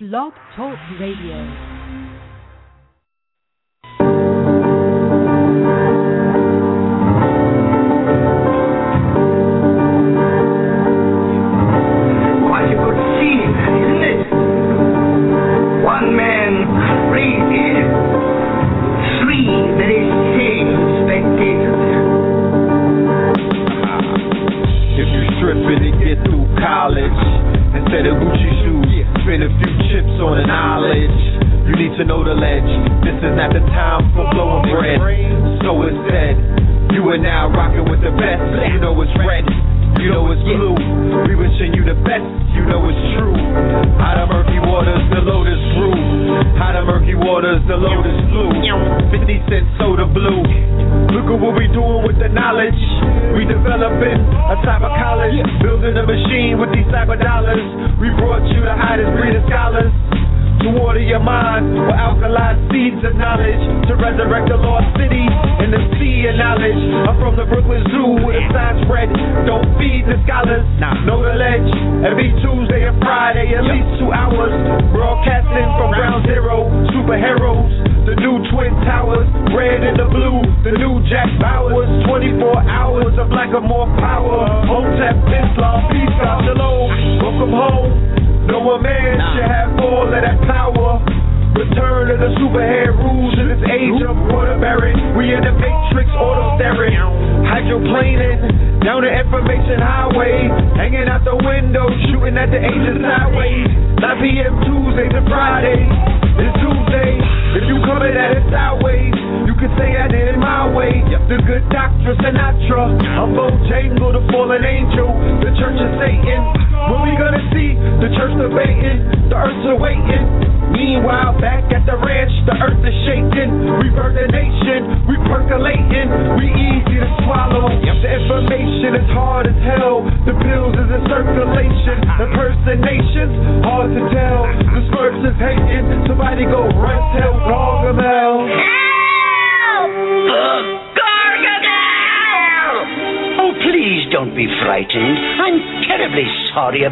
Blog Talk Radio.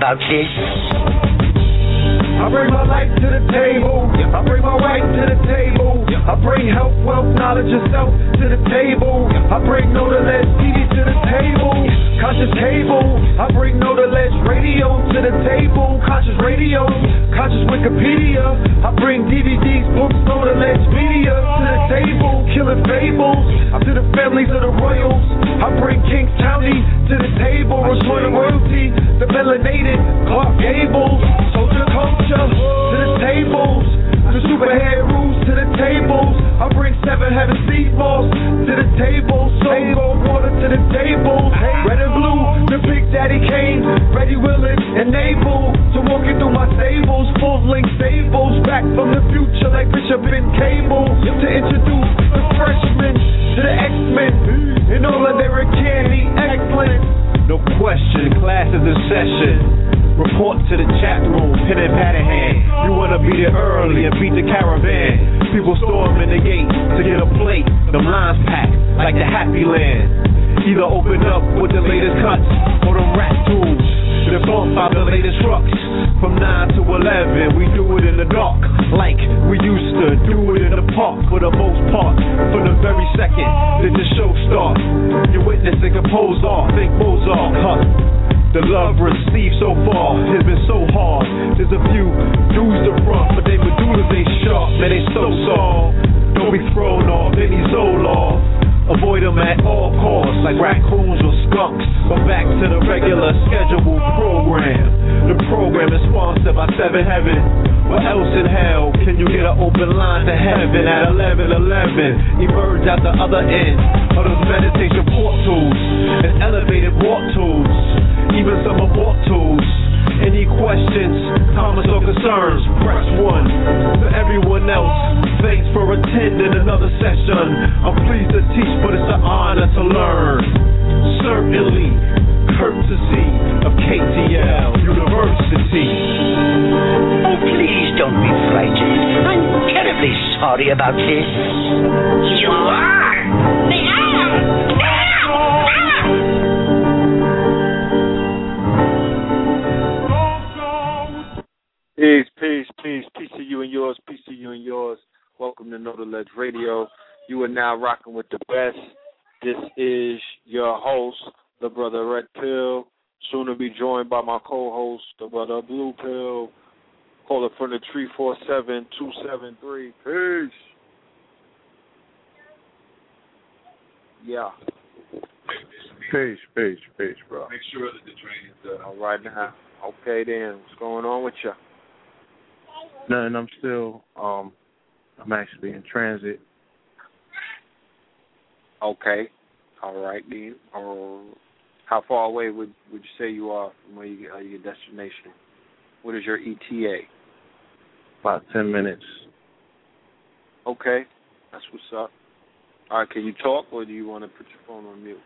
About. Two seven three. Peace. Yeah. Peace, peace, peace, bro. Make sure that the train is done. All right now. Okay then. What's going on with you? Nothing. I'm still. Um, I'm actually in transit. Okay. All right then. Uh, how far away would would you say you are from where you, uh, your destination? What is your ETA? About ten minutes. Okay, that's what's up. All right, can you talk, or do you want to put your phone on mute?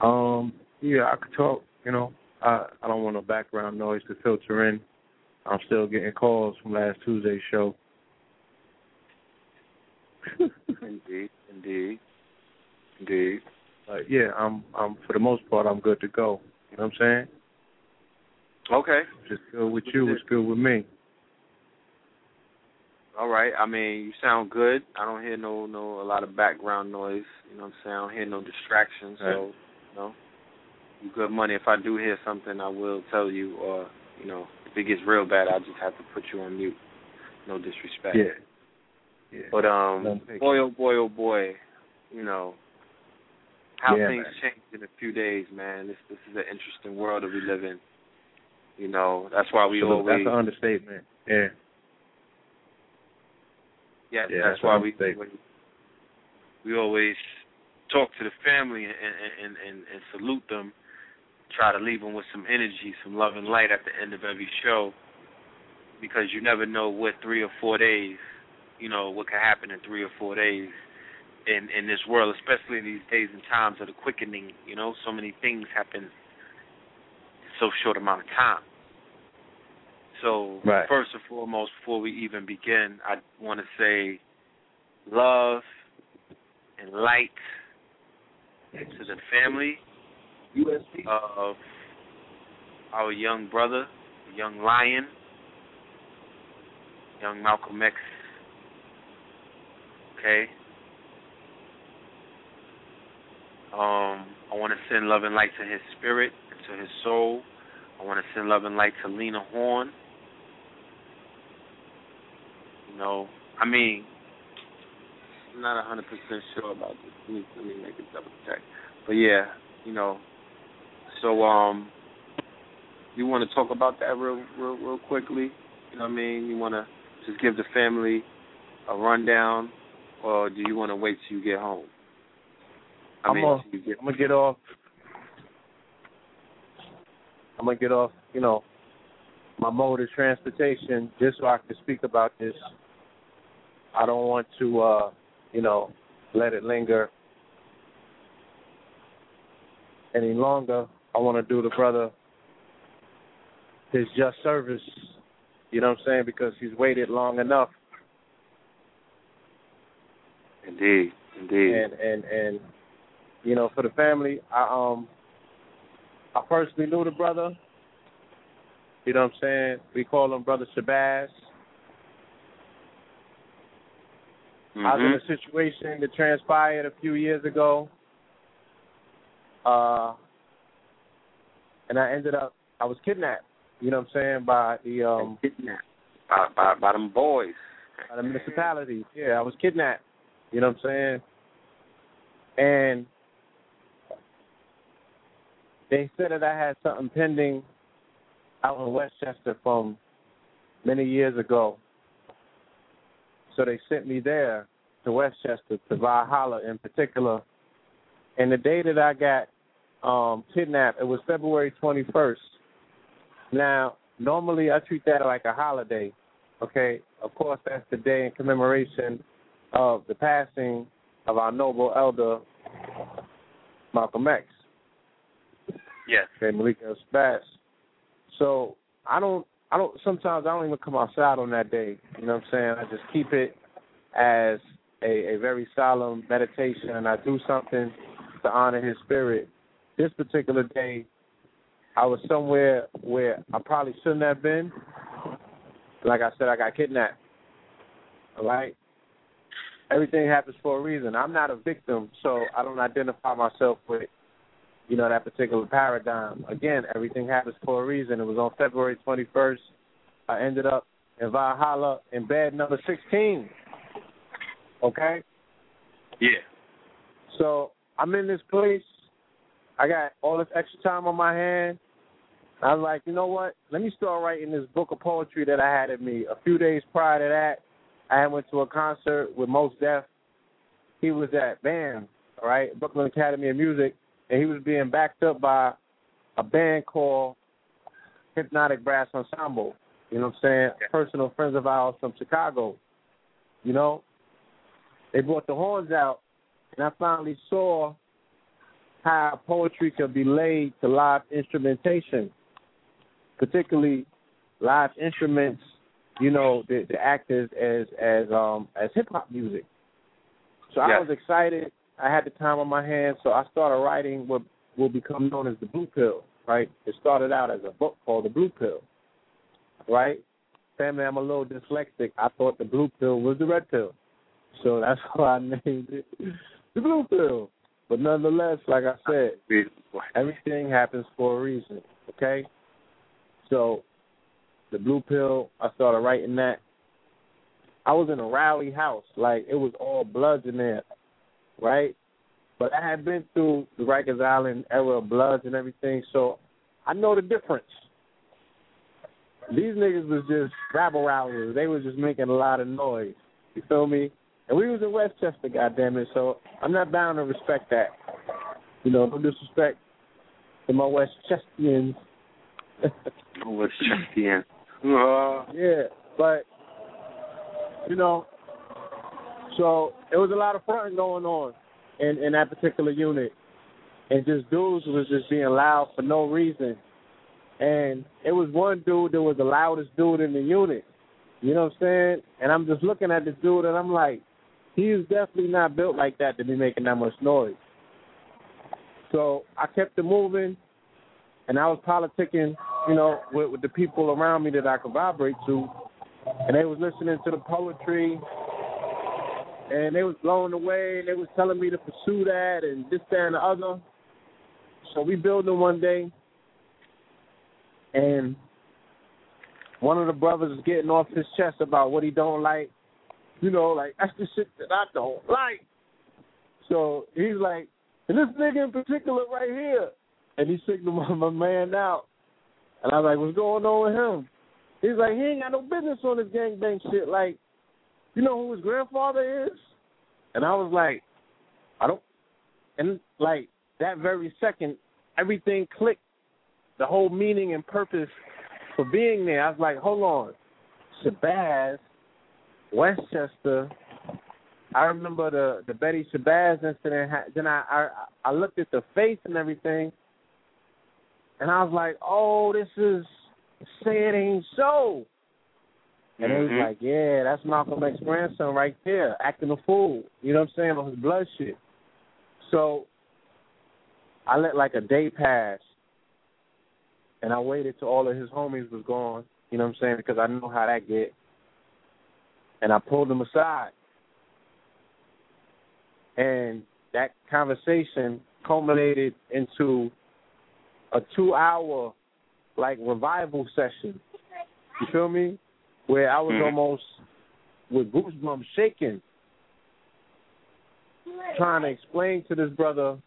Um, yeah, I could talk. You know, I I don't want no background noise to filter in. I'm still getting calls from last Tuesday's show. indeed, indeed, indeed. But yeah, I'm I'm for the most part I'm good to go. You know what I'm saying? Okay. Just good with you, it's good with me. All right. I mean, you sound good. I don't hear no no a lot of background noise. You know what I'm saying? I don't hear no distractions. Right. So, you know, you good money. If I do hear something, I will tell you. Or you know, if it gets real bad, I'll just have to put you on mute. No disrespect. Yeah. Yeah. But um, boy, oh boy, oh boy, you know how Yeah, things man. change in a few days, man. This this is an interesting world that we live in. You know, that's why we always that's an understatement. Yeah. yeah, Yeah, that's that's why we we always talk to the family and and and, and salute them. Try to leave them with some energy, some love and light at the end of every show, because you never know what three or four days, you know, what can happen in three or four days in in this world, especially in these days and times of the quickening. You know, so many things happen in so short amount of time. So Right. first and foremost, before we even begin, I want to say love and light to the family of our young brother, young lion, young Malcolm X. Okay. Um, I want to send love and light to his spirit, and to his soul. I want to send love and light to Lena Horne. Know, I mean, I'm not a hundred percent sure about this. Let me, let me make a double check. But yeah, you know, so um, you want to talk about that real, real, real quickly? You know what I mean? You want to just give the family a rundown, or do you want to wait till you get home? I I'm mean, gonna- get I'm gonna get off. I'm gonna get off. You know, my mode of transportation just so I can speak about this. I don't want to, uh, you know, let it linger any longer. I want to do the brother his just service. You know what I'm saying? Because he's waited long enough, Indeed, indeed. and and and you know, for the family, I um, I personally knew the brother. You know what I'm saying? We call him Brother Shabazz. I was in Mhm. a situation that transpired a few years ago. Uh and I ended up I was kidnapped, you know what I'm saying, by the um kidnapped by, by by them boys. by the municipality. Yeah, I was kidnapped. You know what I'm saying? And they said that I had something pending out in Westchester from many years ago. So they sent me there to Westchester to Valhalla in particular. And the day that I got um kidnapped, it was February twenty first. Now, normally I treat that like a holiday. Okay, of course that's the day in commemoration of the passing of our noble elder Malcolm X. Yes. Okay, Malik El Spaz. So I don't I don't sometimes I don't even come outside on that day. You know what I'm saying? I just keep it as a, a very solemn meditation and I do something to honor his spirit. This particular day I was somewhere where I probably shouldn't have been. Like I said, I got kidnapped. All right? Everything happens for a reason. I'm not a victim, so I don't identify myself with, you know, that particular paradigm. Again, everything happens for a reason. It was on February 21st. I ended up in Valhalla in bed number 16. Okay? Yeah. So I'm in this place. I got all this extra time on my hand. I was like, you know what? Let me start writing this book of poetry that I had in me. A few days prior to that, I went to a concert with Mos Def. He was at BAM, all right, Brooklyn Academy of Music, and he was being backed up by a band called Hypnotic Brass Ensemble. You know what I'm saying? Yeah. Personal friends of ours from Chicago. You know, they brought the horns out, and I finally saw how poetry could be laid to live instrumentation, particularly live instruments. You know, that, that act as as as um as hip hop music. So I was excited. I had the time on my hands, so I started writing what will become known as the Blue Pill. Right? It started out as a book called the Blue Pill. Right? Family, I'm a little dyslexic. I thought the blue pill was the red pill. So that's why I named it the blue pill. But nonetheless, like I said, everything happens for a reason. Okay? So the blue pill, I started writing that. I was in a rally house, like it was all bloods in there, right? But I had been through the Rikers Island era of bloods and everything, so I know the difference. These niggas was just rabble rousers. They was just making a lot of noise. You feel me? And we was in Westchester, goddamn it. So I'm not bound to respect that. You know, no disrespect to my Westchestians. What's just the end? Uh, yeah, but you know, so it was a lot of fronting going on in in that particular unit, and just dudes was just being loud for no reason. And it was one dude that was the loudest dude in the unit. You know what I'm saying? And I'm just looking at this dude, and I'm like, he's definitely not built like that to be making that much noise. So I kept it moving, and I was politicking, you know, with, with the people around me that I could vibrate to, and they was listening to the poetry, and they was blown away, and they was telling me to pursue that and this, that, and the other. So we building one day, and one of the brothers is getting off his chest about what he don't like. You know, like that's the shit that I don't like. So he's like, and this nigga in particular right here, and he signaled my, man out. And I was like, what's going on with him? He's like, he ain't got no business on this gangbang shit. Like, you know who his grandfather is? And I was like, I don't. And like that very second, everything clicked. The whole meaning and purpose for being there. I was like, hold on, Shabazz, Westchester. I remember the the Betty Shabazz incident. Then I, I I looked at the face and everything, and I was like, oh, this is say it ain't so. And it was mm-hmm. like, yeah, that's Malcolm X's grandson right there, acting a fool. You know what I'm saying? On his blood shit. So I let like a day pass and I waited till all of his homies was gone, you know what I'm saying, because I know how that get. And I pulled him aside. And that conversation culminated into a two hour like revival session. You feel me? Where I was Mhm. almost with goosebumps shaking, trying to explain to this brother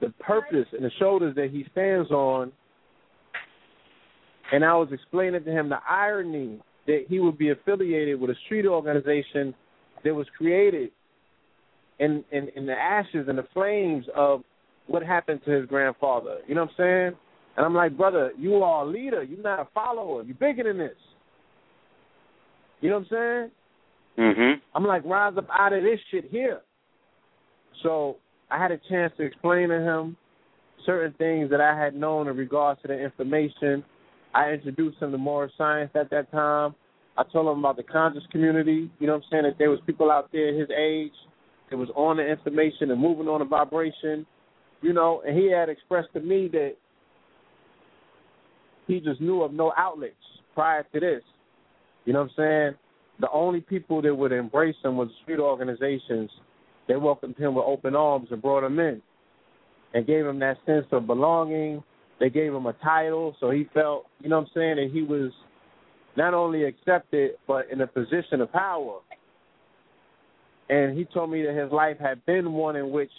the purpose and the shoulders that he stands on. And I was explaining to him the irony that he would be affiliated with a street organization that was created in, in, in the ashes and the flames of what happened to his grandfather. You know what I'm saying? And I'm like, brother, you are a leader. You're not a follower. You're bigger than this. You know what I'm saying? Mm-hmm. I'm like, rise up out of this shit here. So I had a chance to explain to him certain things that I had known in regards to the information. I introduced him to more science at that time. I told him about the conscious community. You know what I'm saying? That there was people out there his age that was on the information and moving on the vibration. You know, and he had expressed to me that he just knew of no outlets prior to this. You know what I'm saying? The only people that would embrace him was street organizations. They welcomed him with open arms and brought him in and gave him that sense of belonging. They gave him a title, so he felt, you know what I'm saying, that he was not only accepted but in a position of power. And he told me that his life had been one in which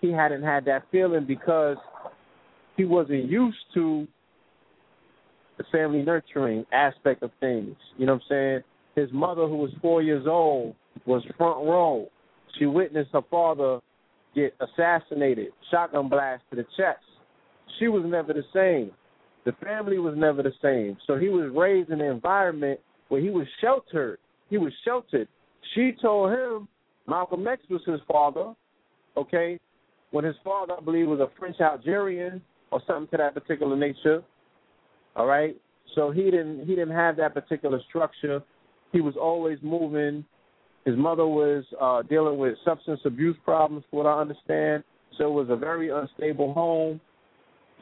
he hadn't had that feeling because he wasn't used to the family nurturing aspect of things. You know what I'm saying? His mother, who was four years old, was front row. She witnessed her father get assassinated, shotgun blast to the chest. She was never the same. The family was never the same. So he was raised in an environment where he was sheltered. He was sheltered. She told him Malcolm X was his father, okay, when his father, I believe, was a French Algerian or something to that particular nature. All right. So he didn't he didn't have that particular structure. He was always moving. His mother was uh dealing with substance abuse problems, from what I understand. So it was a very unstable home.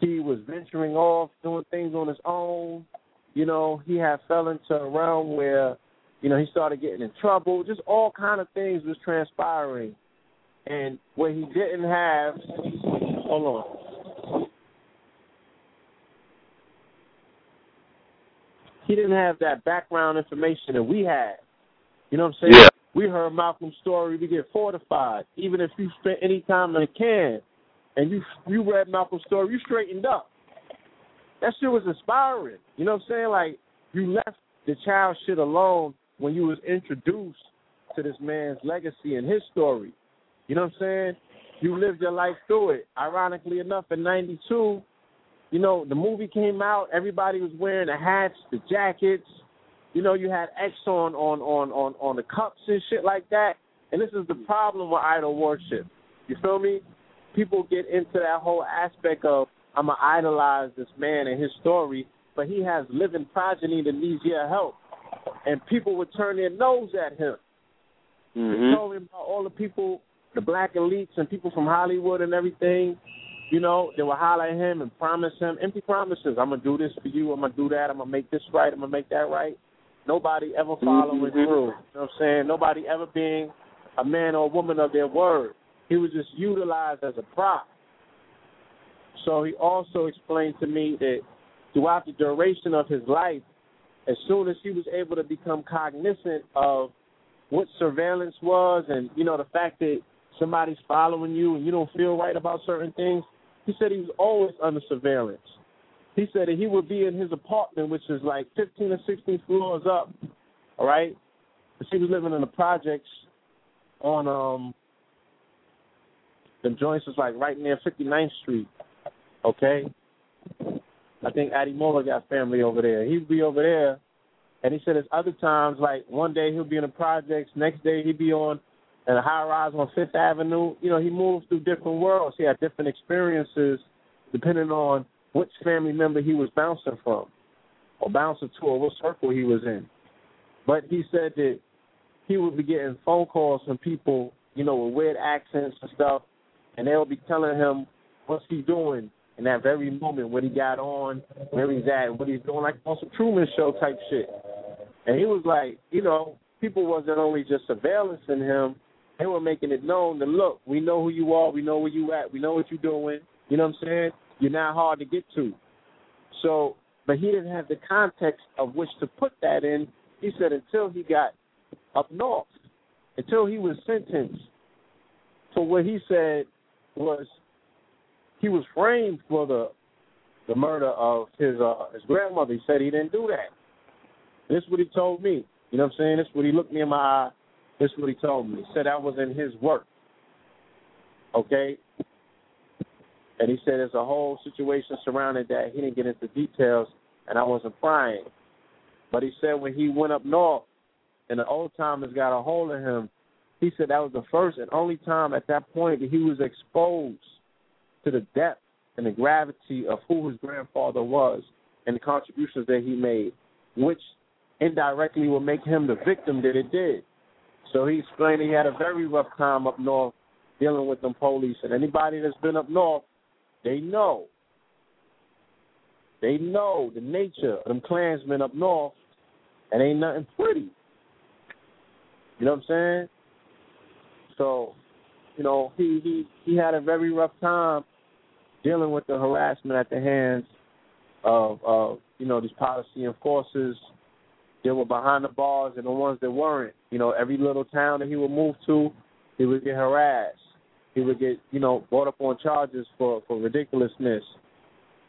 He was venturing off, doing things on his own. You know, he had fell into a realm where, you know, he started getting in trouble. Just all kind of things was transpiring. And what he didn't have hold on. He didn't have that background information that we had. You know what I'm saying? Yeah. We heard Malcolm's story, we get fortified. Even if you spent any time in a can and you you read Malcolm's story, you straightened up. That shit was inspiring. You know what I'm saying? Like you left the child shit alone when you was introduced to this man's legacy and his story. You know what I'm saying? You lived your life through it. Ironically enough, in '92, you know the movie came out. Everybody was wearing the hats, the jackets. You know, you had X on on on on on the cups and shit like that. And this is the problem with idol worship. You feel me? People get into that whole aspect of I'm gonna idolize this man and his story, but he has living progeny that needs your help, and people would turn their nose at him. Mm-hmm. Told him about all the people, the black elites and people from Hollywood and everything. You know, they would holler at him and promise him empty promises. I'm gonna do this for you. I'm gonna do that. I'm gonna make this right. I'm gonna make that right. Nobody ever following Mhm. through. You know what I'm saying? Nobody ever being a man or a woman of their word. He was just utilized as a prop. So he also explained to me that throughout the duration of his life, as soon as he was able to become cognizant of what surveillance was and, you know, the fact that somebody's following you and you don't feel right about certain things, he said he was always under surveillance. He said that he would be in his apartment, which is like 15 or 16 floors up, all right? Because he was living in the projects on um the joints was like right near 59th Street, okay? I think Addie Moore got family over there. He'd be over there, and he said there's other times, like one day he'll be in the projects, next day he'd be on in a high rise on Fifth Avenue. You know, he moves through different worlds. He had different experiences depending on which family member he was bouncing from, or bouncing to, or what circle he was in. But he said that he would be getting phone calls from people, you know, with weird accents and stuff, and they'll be telling him what's he doing in that very moment, what he got on, where he's at, what he's doing, like on some Truman Show type shit. And he was like, you know, people wasn't only just surveillancing him, they were making it known that look, we know who you are, we know where you at, we know what you're doing. You know what I'm saying? You're not hard to get to. So, but he didn't have the context of which to put that in. He said until he got up north, until he was sentenced for what he said was he was framed for the the murder of his uh his grandmother. He said he didn't do that. This is what he told me. You know what I'm saying? This is what he looked me in my eye. This is what he told me. He said that was in his work. Okay? And he said there's a whole situation surrounding that. He didn't get into details, and I wasn't prying. But he said when he went up north and the old timers got a hold of him, he said that was the first and only time at that point that he was exposed to the depth and the gravity of who his grandfather was and the contributions that he made, which indirectly will make him the victim that it did. So he explained he had a very rough time up north dealing with them police. And anybody that's been up north, they know. They know the nature of them Klansmen up north. and ain't nothing pretty. You know what I'm saying? So, you know, he he he had a very rough time dealing with the harassment at the hands of of you know these policy enforcers. They were behind the bars and the ones that weren't. You know, every little town that he would move to, he would get harassed. He would get you know brought up on charges for for ridiculousness.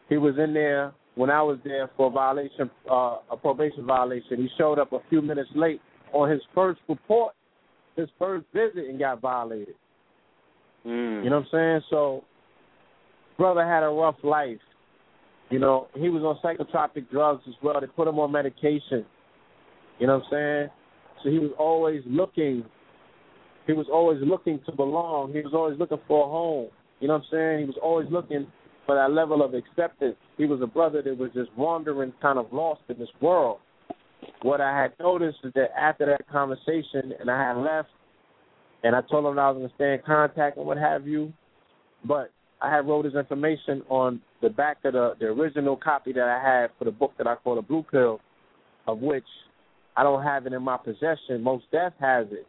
He was in there when I was there for a violation, uh, a probation violation. He showed up a few minutes late on his first report, his first visit, and got violated. Mm. You know what I'm saying? So, brother had a rough life. You know, he was on psychotropic drugs as well. They put him on medication. You know what I'm saying? So he was always looking. He was always looking to belong. He was always looking for a home. You know what I'm saying? He was always looking for that level of acceptance. He was a brother that was just wandering, kind of lost in this world. What I had noticed is that after that conversation, and I had left, and I told him that I was going to stay in contact and what have you, but I had wrote his information on the back of the the original copy that I had for the book that I call the Blue Pill, of which I don't have it in my possession. Mos Def has it.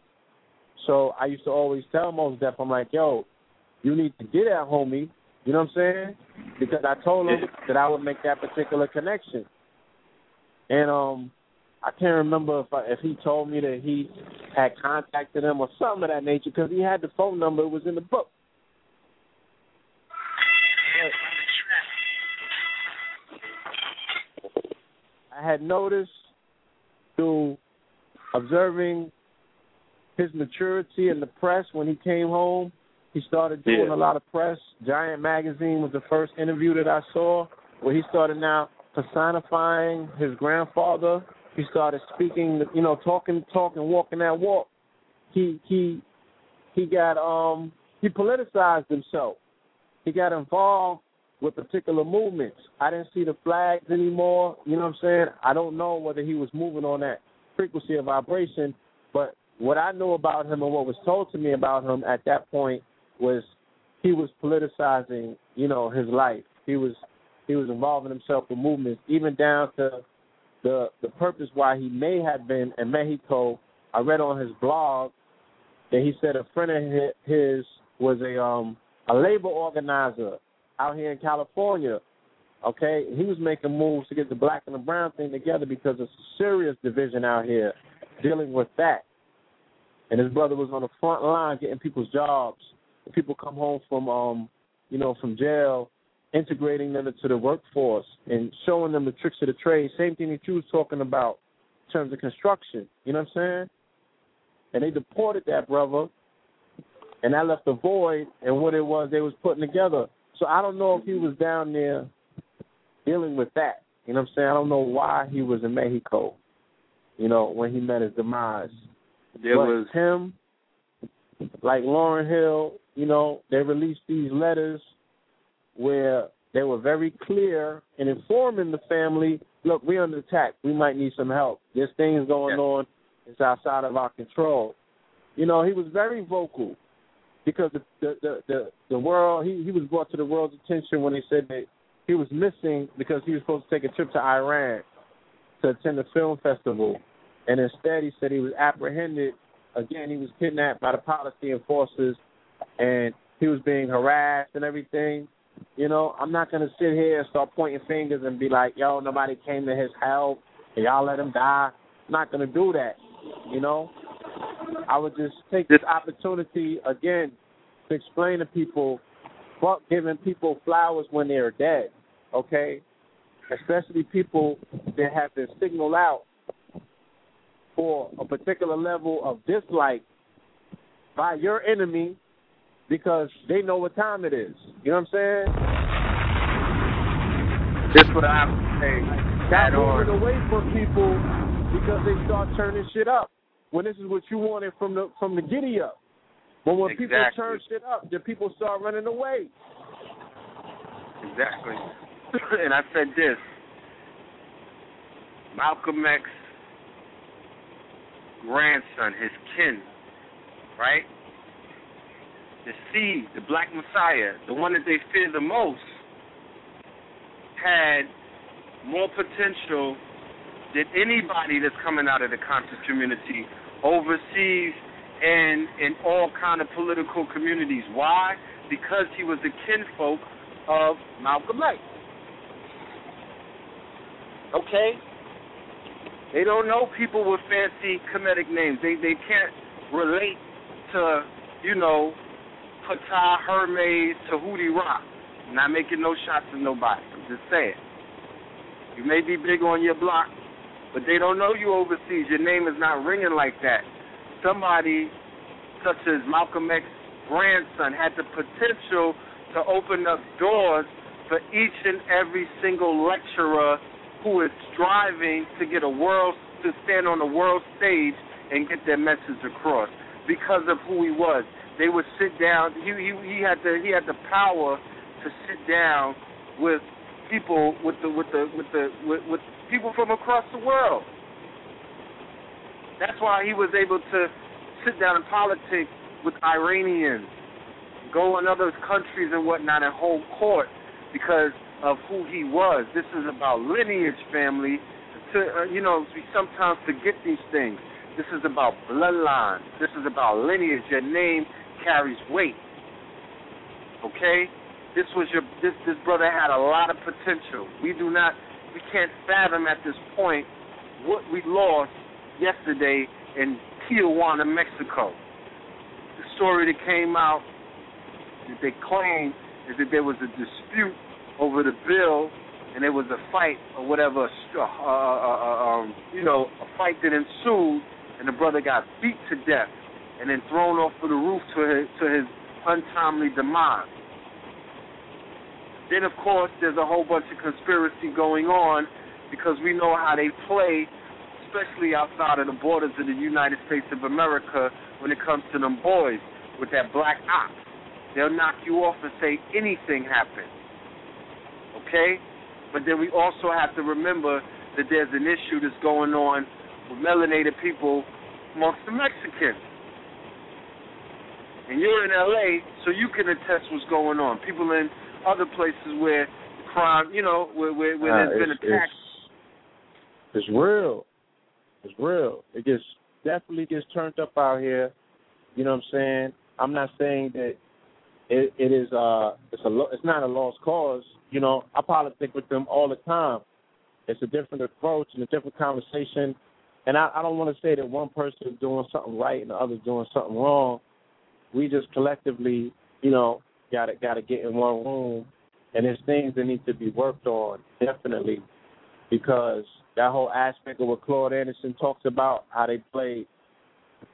So I used to always tell Mos Def, I'm like, yo, you need to get that, homie. You know what I'm saying? Because I told him that I would make that particular connection. And um I can't remember if I, if he told me that he had contacted him or something of that nature because he had the phone number. It was in the book. I had noticed through observing his maturity in the press when he came home. He started doing Yeah. a lot of press. Giant Magazine was the first interview that I saw where he started now personifying his grandfather. He started speaking, you know, talking, talking, walking that walk. He he he got um he politicized himself. He got involved with particular movements. I didn't see the flags anymore. You know what I'm saying? I don't know whether he was moving on that frequency of vibration, but what I know about him and what was told to me about him at that point was he was politicizing, you know, his life. He was he was involving himself with movements, even down to the the purpose why he may have been in Mexico. I read on his blog that he said a friend of his was a um a labor organizer out here in California. Okay, he was making moves to get the black and the brown thing together because of serious division out here dealing with that. And his brother was on the front line getting people's jobs. When people come home from um, you know, from jail, integrating them into the workforce and showing them the tricks of the trade. Same thing that you was talking about in terms of construction. You know what I'm saying? And they deported that brother and that left a void in what it was they was putting together. So I don't know if he was down there dealing with that. You know what I'm saying? I don't know why he was in Mexico, you know, when he met his demise. There but was him, like Lauryn Hill, you know, they released these letters where they were very clear in informing the family, look, we're under attack. We might need some help. There's things going Yeah. on. It's outside of our control. You know, he was very vocal because the the the the, world he he was brought to the world's attention when they said that he was missing because he was supposed to take a trip to Iran to attend a film festival, and instead he said he was apprehended. Again, he was kidnapped by the policy enforcers, and he was being harassed and everything. You know, I'm not gonna sit here and start pointing fingers and be like, "Yo, nobody came to his help, and y'all let him die." I'm not gonna do that. You know, I would just take this opportunity again to explain to people, fuck giving people flowers when they're dead. Okay, especially people that have been signaled out for a particular level of dislike by your enemy because they know what time it is. You know what I'm saying? this what I'm saying. Stop That or moving away from people because they start turning shit up. When this is what you wanted from the from the giddy up. But when people Exactly. turn shit up, then people start running away. Exactly. and I said this. Malcolm X grandson, his kin, right? The seed, the black messiah, the one that they fear the most, had more potential that anybody that's coming out of the conscious community overseas and in all kind of political communities. Why? Because he was the kinfolk of Malcolm X. Okay? They don't know people with fancy comedic names. They they can't relate to, you know, Fatah Hermes to Hootie Rock. I'm not making no shots at nobody. I'm just saying. You may be big on your block, but they don't know you overseas. Your name is not ringing like that. Somebody such as Malcolm X's grandson had the potential to open up doors for each and every single lecturer who is striving to get a world to stand on the world stage and get their message across because of who he was. They would sit down. He he, he had the he had the power to sit down with people with the with the with the with, with people from across the world. That's why he was able to sit down in politics with Iranians, go in other countries and whatnot and hold court because of who he was. This is about lineage, family. To uh, you know, we sometimes forget these things. This is about bloodline. This is about lineage. Your name carries weight. Okay? This was your this this brother had a lot of potential. We do not we can't fathom at this point what we lost yesterday in Tijuana, Mexico. The story that came out that they claim is that there was a dispute over the bill and there was a fight or whatever, uh, uh, uh, um, you know, a fight that ensued, and the brother got beat to death and then thrown off of the roof to his, to his untimely demise. Then, of course, there's a whole bunch of conspiracy going on because we know how they play, especially outside of the borders of the United States of America when it comes to them boys with that black ox. They'll knock you off and say anything happened. Okay? But then we also have to remember that there's an issue that's going on with melanated people amongst the Mexicans. And you're in LA, so you can attest what's going on. People in other places where crime, you know, where where, where Uh, there's been it's, attacks. it's, it's real. It's real. It gets definitely gets turned up out here. You know what I'm saying? I'm not saying that it, it is uh it's a lo- it's not a lost cause. You know, I politic with them all the time. It's a different approach and a different conversation. And I, I don't want to say that one person is doing something right and the other's doing something wrong. We just collectively, you know, gotta gotta get in one room and there's things that need to be worked on, definitely. Because that whole aspect of what Claude Anderson talks about, how they play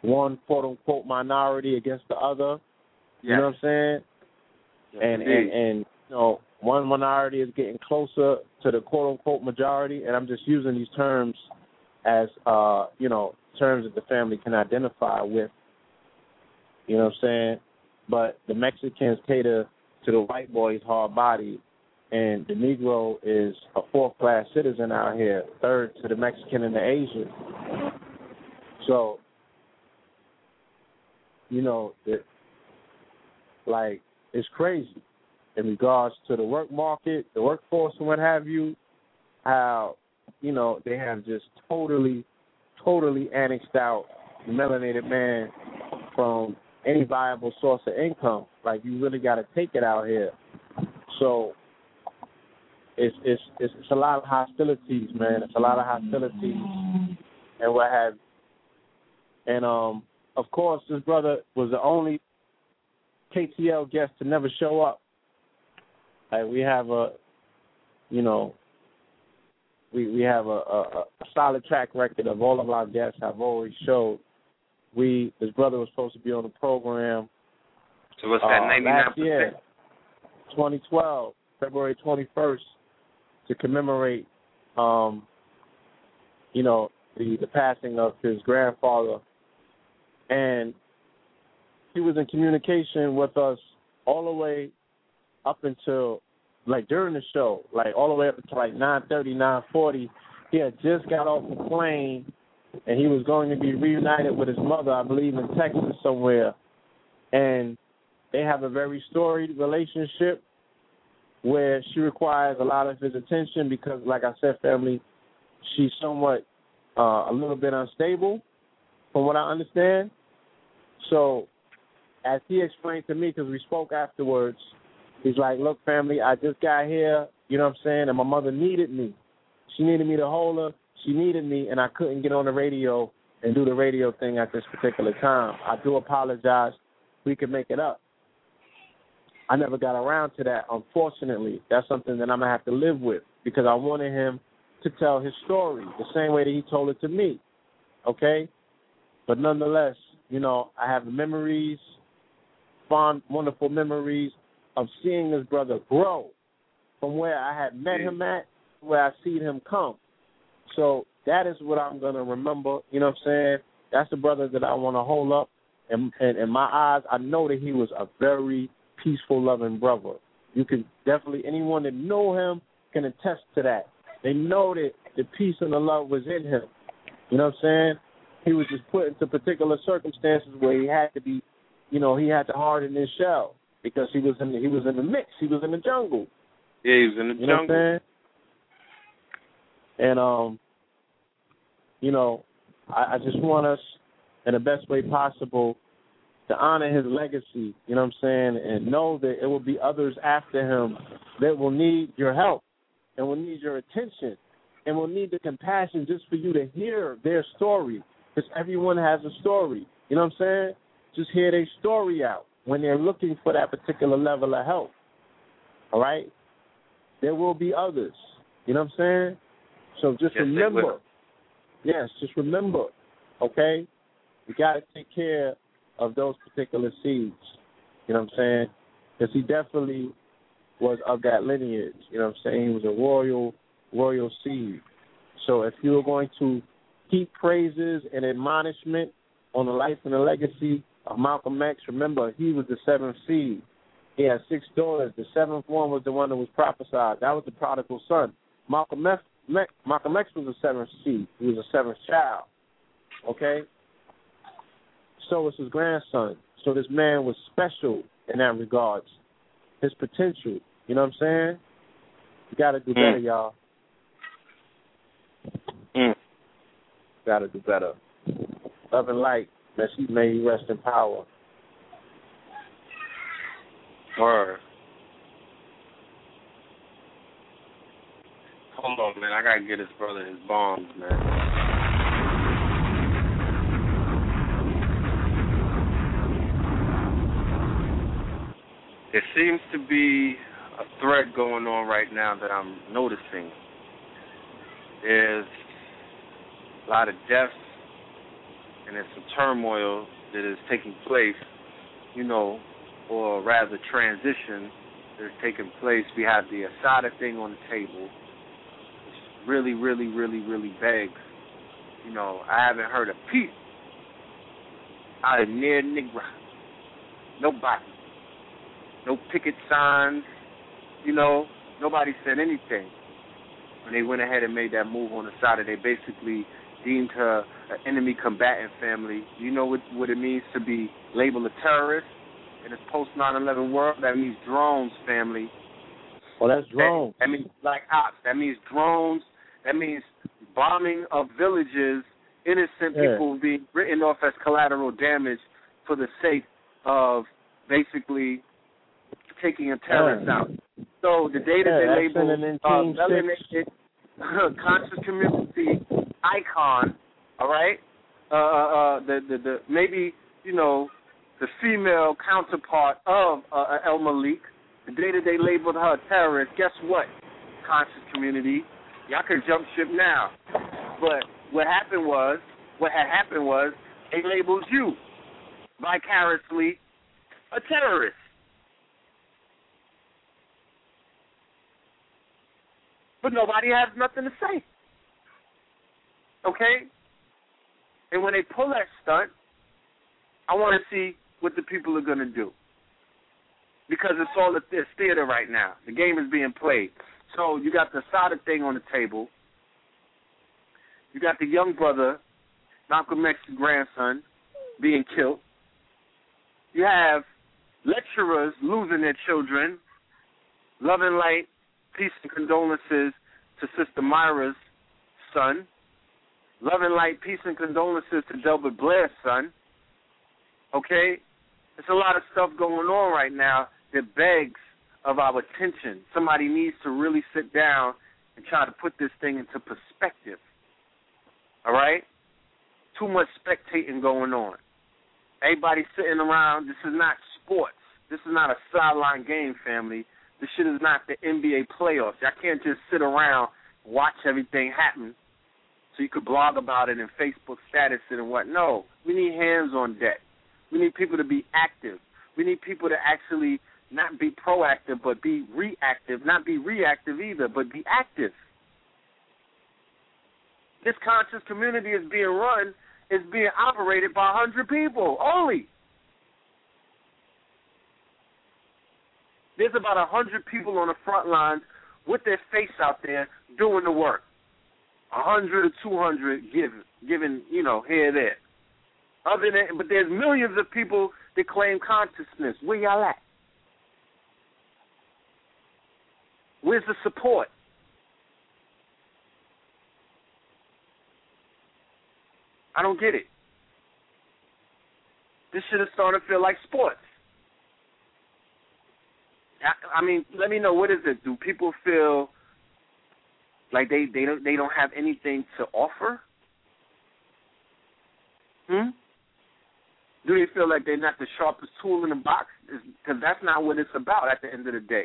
one quote unquote minority against the other. You know what I'm saying? and, and indeed. and you know one minority is getting closer to the quote unquote majority and I'm just using these terms as uh you know terms that the family can identify with you know what I'm saying but the Mexicans cater to the white boys hard body and the Negro is a fourth class citizen out here third to the Mexican and the Asian so you know that like it's crazy in regards to the work market, the workforce, and what have you. How you know they have just totally, totally annexed out the melanated man from any viable source of income. Like you really got to take it out here. So it's it's it's, a lot of hostilities, man. It's a lot of hostilities and what have. And um, of course, this brother was the only KTL guest to never show up. Like we have a, you know, we we have a, a, a solid track record of all of our guests have always showed. We his brother was supposed to be on the program So what's that? uh, Ninety nine percent. 2012, February 21st, to commemorate, um, you know, the the passing of his grandfather, and he was in communication with us all the way up until like during the show, like all the way up until like 9:30, 9:40. He had just got off the plane, and he was going to be reunited with his mother, I believe, in Texas somewhere, and they have a very storied relationship where she requires a lot of his attention because, like I said, family, she's somewhat uh, a little bit unstable, from what I understand. So, as he explained to me, because we spoke afterwards, he's like, "Look, family, I just got here. You know what I'm saying? And my mother needed me. She needed me to hold her. She needed me, and I couldn't get on the radio and do the radio thing at this particular time. I do apologize. We can make it up. I never got around to that, unfortunately. That's something that I'm gonna have to live with because I wanted him to tell his story the same way that he told it to me. Okay? But nonetheless, you know, I have memories, fond, wonderful memories of seeing this brother grow from where I had met him at to where I seen him come. So that is what I'm gonna remember. You know what I'm saying? That's the brother that I want to hold up. And, and in my eyes, I know that he was a very peaceful, loving brother. You can definitely anyone that know him can attest to that. They know that the peace and the love was in him. You know what I'm saying? He was just put into particular circumstances where he had to be, you know, he had to harden his shell because he was in the, he was in the mix. He was in the jungle. Yeah, he was in the You know what I'm saying? And um, you know, I, I just want us in the best way possible to honor his legacy, you know what I'm saying, and know that it will be others after him that will need your help and will need your attention and will need the compassion just for you to hear their story. Because everyone has a story. You know what I'm saying? Just hear their story out when they're looking for that particular level of help. All right? There will be others. You know what I'm saying? So just Yes, remember. Yes, just remember. Okay? You got to take care of those particular seeds. You know what I'm saying? Because he definitely was of that lineage. You know what I'm saying? He was a royal, royal seed. So if you are going to heap praises and admonishment on the life and the legacy of Malcolm X, remember he was the seventh seed. He had six daughters. The seventh one was the one that was prophesied. That was the prodigal son. Malcolm X, Malcolm X was a seventh seed. He was a seventh child. Okay? So was his grandson. So this man was special in that regards. His potential. You know what I'm saying? You gotta do better, Mm. y'all. Mm. Gotta do better. Love and light. That she may rest in power. Word. Hold on, man. I gotta get his brother his bombs, man. There seems to be a thread going on right now that I'm noticing. There's a lot of deaths and there's some turmoil that is taking place, you know, or rather transition that is taking place. We have the Assata thing on the table, really, really, really, really begs. You know, I haven't heard a peep out of near Nigra. Nobody. No picket signs. You know, nobody said anything. When they went ahead and made that move on Assata, they basically deemed her an enemy combatant family. You know what what it means to be labeled a terrorist in this post 9/11 world? That means drones, family. Well, that's That, that means black ops. That means drones. That means bombing of villages, innocent Yeah. people being written off as collateral damage for the sake of basically taking a terrorist Yeah. out. So the day that Yeah, they label uh, melanated conscious community icon, all right, uh, uh, uh, the, the the maybe you know the female counterpart of uh, El Malik, the day that they labeled her a terrorist, guess what? Conscious community, y'all could jump ship now. But what happened was, what had happened was, they labeled you vicariously a terrorist. But nobody has nothing to say. Okay? And when they pull that stunt, I want to see what the people are going to do. Because it's all a theater right now. The game is being played. So you got the Sada thing on the table. You got the young brother, Malcolm X's grandson, being killed. You have lecturers losing their children. Love and light, peace and condolences to Sister Myra's son. Love and light, peace and condolences to Delbert Blair's son. Okay? There's a lot of stuff going on right now that begs of our attention. Somebody needs to really sit down and try to put this thing into perspective. All right? Too much spectating going on. Everybody sitting around. This is not sports. This is not a sideline game, family. This shit is not the NBA playoffs. I can't just sit around watch everything happen so you could blog about it and Facebook status it and what. No, we need hands on deck. We need people to be active. We need people to actually not be proactive but be reactive, not be reactive either, but be active. This conscious community is being run, is being operated by 100 people only. There's about 100 people on the front lines with their face out there doing the work. 100 or 200 giving, giving, you know, here there. Other than, but there's millions of people that claim consciousness. Where y'all at? Where's the support? I don't get it. This shit is starting to feel like sports. I, I mean, let me know what is it? Do people feel like they they don't they don't have anything to offer? Hmm. Do they feel like they're not the sharpest tool in the box? Because that's not what it's about at the end of the day.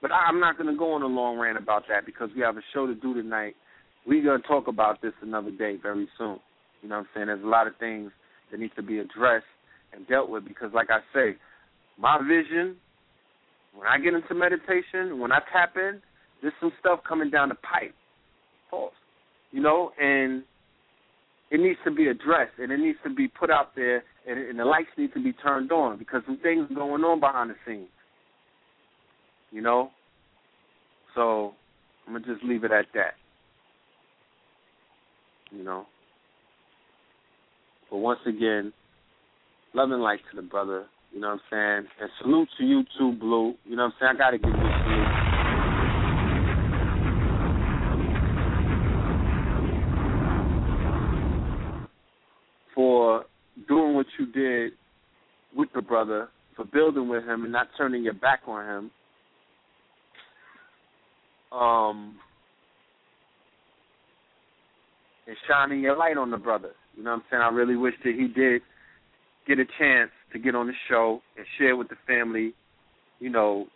But I'm not going to go on a long rant about that because we have a show to do tonight. We're going to talk about this another day very soon. You know what I'm saying? There's a lot of things that need to be addressed and dealt with because, like I say, my vision, when I get into meditation, when I tap in, there's some stuff coming down the pipe. Pause. You know, and it needs to be addressed and it needs to be put out there and, and the lights need to be turned on because some things are going on behind the scenes. You know? So I'm gonna just leave it at that. You know. But once again, love and light to the brother. You know what I'm saying? And salute to you too, Blue. You know what I'm saying? I gotta give you a salute. For doing what you did with the brother, for building with him and not turning your back on him. Um and shining your light on the brother. You know what I'm saying? I really wish that he did get a chance to get on the show and share with the family, you know,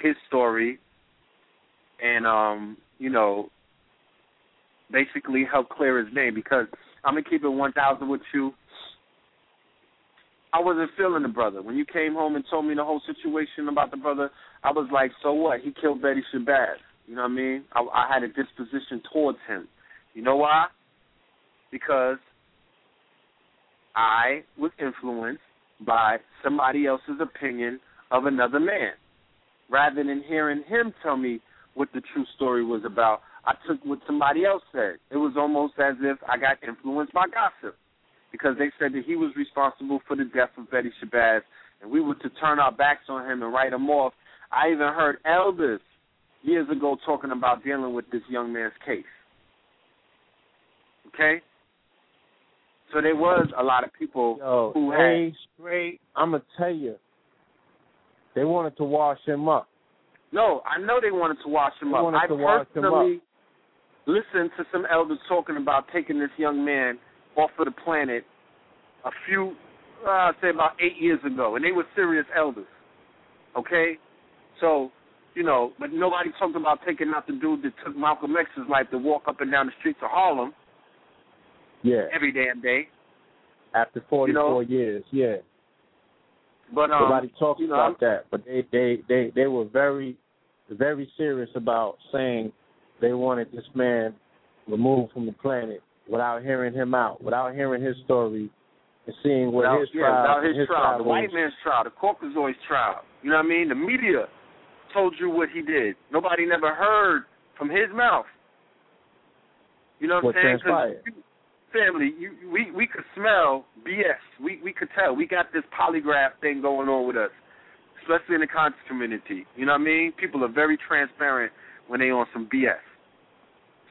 his story and um, you know, basically help clear his name because I'm gonna keep it one thousand with you. I wasn't feeling the brother. When you came home and told me the whole situation about the brother, I was like, so what? He killed Betty Shabazz. You know what I mean? I, I had a disposition towards him. You know why? Because I was influenced by somebody else's opinion of another man. Rather than hearing him tell me what the true story was about, I took what somebody else said. It was almost as if I got influenced by gossip because they said that he was responsible for the death of Betty Shabazz, and we were to turn our backs on him and write him off. I even heard elders years ago talking about dealing with this young man's case. Okay? So there was a lot of people Yo, who had straight. I'm gonna tell you, they wanted to wash him up. no. I know they wanted to wash him They up. I to wash him personally listened to some elders talking about taking this young man off of the planet a few, uh, I'd say about eight years ago, and they were serious elders. Okay, so you know, but nobody talked about taking out the dude that took Malcolm X's life to walk up and down the streets of Harlem Yeah, every damn day. after 44 you know, years. Yeah, But um, nobody talks you know, about that. But they they they they were very very serious about saying they wanted this man removed from the planet without hearing him out, without hearing his story, and seeing what without, his yeah, trial, without his, his trial, the was. white man's trial, the Caucasoid's trial. You know what I mean? The media told you what he did. Nobody never heard from his mouth. You know what, What I'm saying? you- family, you, we we could smell BS. We we could tell. We got this polygraph thing going on with us, especially in the conscious community. You know what I mean? People are very transparent when they on some BS.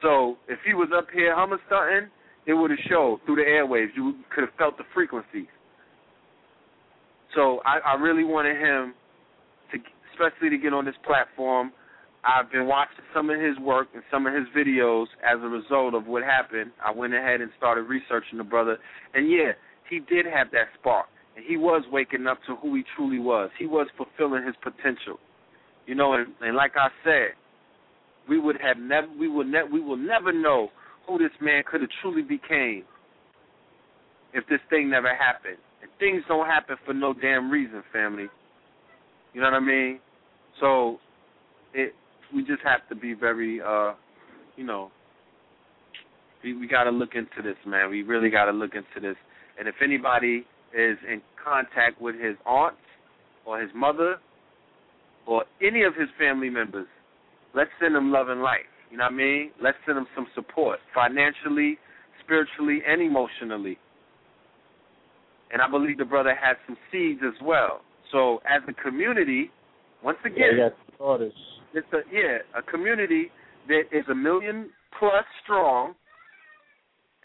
So if he was up here hummer stunting, it would have showed through the airwaves. You could have felt the frequencies. So I, I really wanted him especially to get on this platform. I've been watching some of his work and some of his videos as a result of what happened. I went ahead and started researching the brother, and yeah, he did have that spark, and he was waking up to who he truly was. He was fulfilling his potential, you know. And, and like I said, we would have never, we will ne- we will never know who this man could have truly became if this thing never happened. And things don't happen for no damn reason, family. You know what I mean? So it we just have to be very uh you know we we gotta look into this, man. We really gotta look into this. And if anybody is in contact with his aunt or his mother or any of his family members, let's send them love and light. You know what I mean? Let's send them some support financially, spiritually, and emotionally. And I believe the brother has some seeds as well. So as a community, once again, yeah, it's a yeah a community that is a million plus strong.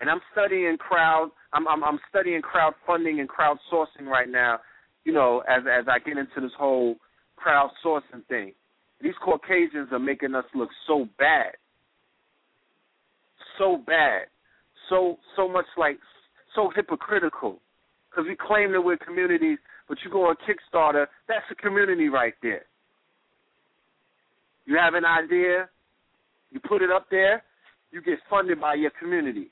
And I'm studying crowd. I'm I'm, I'm studying crowdfunding and crowdsourcing right now. You know, as as I get into this whole crowdsourcing thing. These Caucasians are making us look so bad, so bad, so so much like so hypocritical. Because we claim that we're communities, but you go on Kickstarter, that's a community right there. You have an idea, you put it up there, you get funded by your community.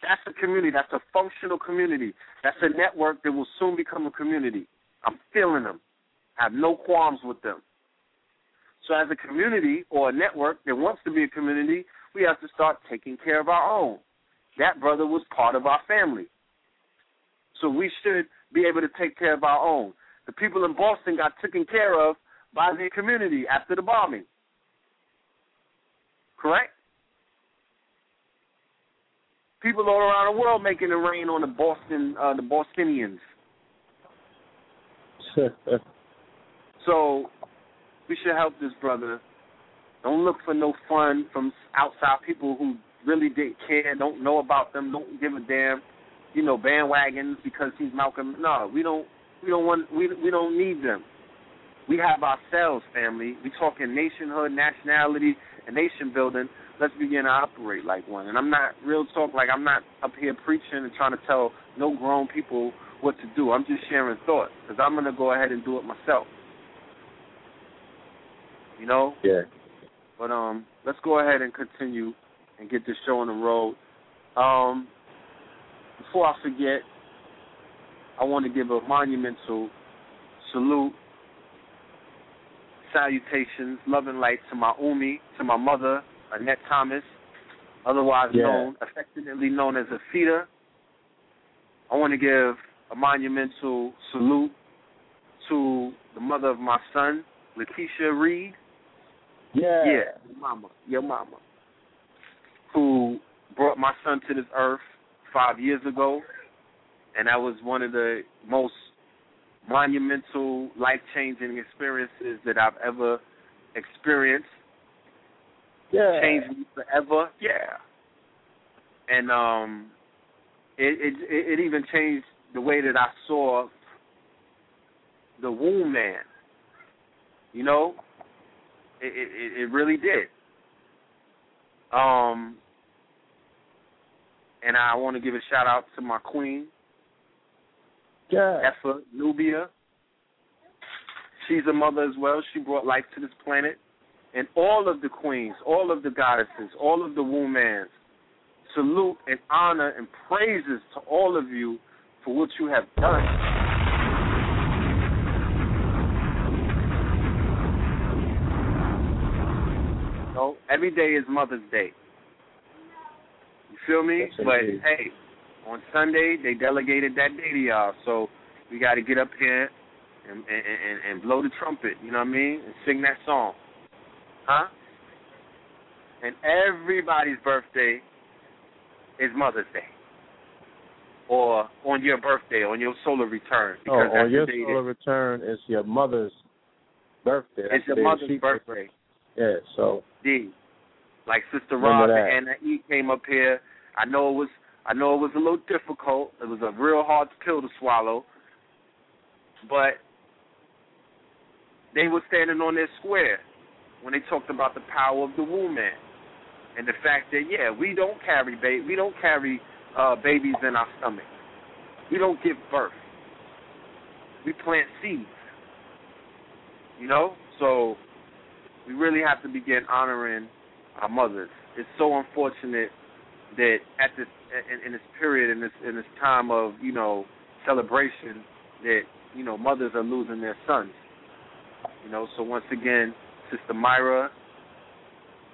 That's a community. That's a functional community. That's a network that will soon become a community. I'm feeling them. I have no qualms with them. So as a community or a network that wants to be a community, we have to start taking care of our own. That brother was part of our family. So we should be able to take care of our own. The people in Boston got taken care of by the community after the bombing. Correct? People all around the world making it rain on the Boston uh, the Bostonians. So we should help this brother. Don't look for no fun from outside people who really didn't care, don't know about them, don't give a damn. You know, bandwagons because he's Malcolm. No, we don't. We don't want. We we don't need them. We have ourselves, family. We talking nationhood, nationality, and nation building. Let's begin to operate like one. And I'm not real talk. Like I'm not up here preaching and trying to tell no grown people what to do. I'm just sharing thoughts because I'm gonna go ahead and do it myself. You know. Yeah. But um, let's go ahead and continue and get this show on the road. Um, before I forget, I want to give a monumental salute, salutations, love and light to my Umi, to my mother, Annette Thomas, otherwise Yeah. known, affectionately known as Afita. I want to give a monumental salute to the mother of my son, Lakeisha Reed. Yeah. Yeah, your mama, your mama, who brought my son to this earth five years ago, and that was one of the most monumental, life-changing experiences that I've ever experienced. Yeah. Changed me forever. Yeah, and um, it it it even changed the way that I saw the womb man. You know, it, it it really did. Um, and I want to give a shout out to my queen, Yeah. Effa Nubia. She's a mother as well. She brought life to this planet. And all of the queens, all of the goddesses, all of the womans, salute and honor and praises to all of you for what you have done. Every day is Mother's Day. Feel me? Yes, but indeed. hey, on Sunday they delegated that day to y'all, so we got to get up here and, and and and blow the trumpet. You know what I mean? And sing that song, huh? And everybody's birthday is Mother's Day, or on your birthday, on your solar return. Oh, Because that's on your solar return is your mother's birthday. That's it's your mother's birthday. Yeah. So D. Like Sister Rob and Anna E came up here. I know it was I know it was a little difficult. It was a real hard pill to swallow. But they were standing on their square when they talked about the power of the woman and the fact that yeah, we don't carry ba- we don't carry uh, babies in our stomach. We don't give birth. We plant seeds. You know, so we really have to begin honoring our mothers. It's so unfortunate that at this in, in this period in this in this time of you know celebration that you know mothers are losing their sons. You know, so once again, Sister Myra,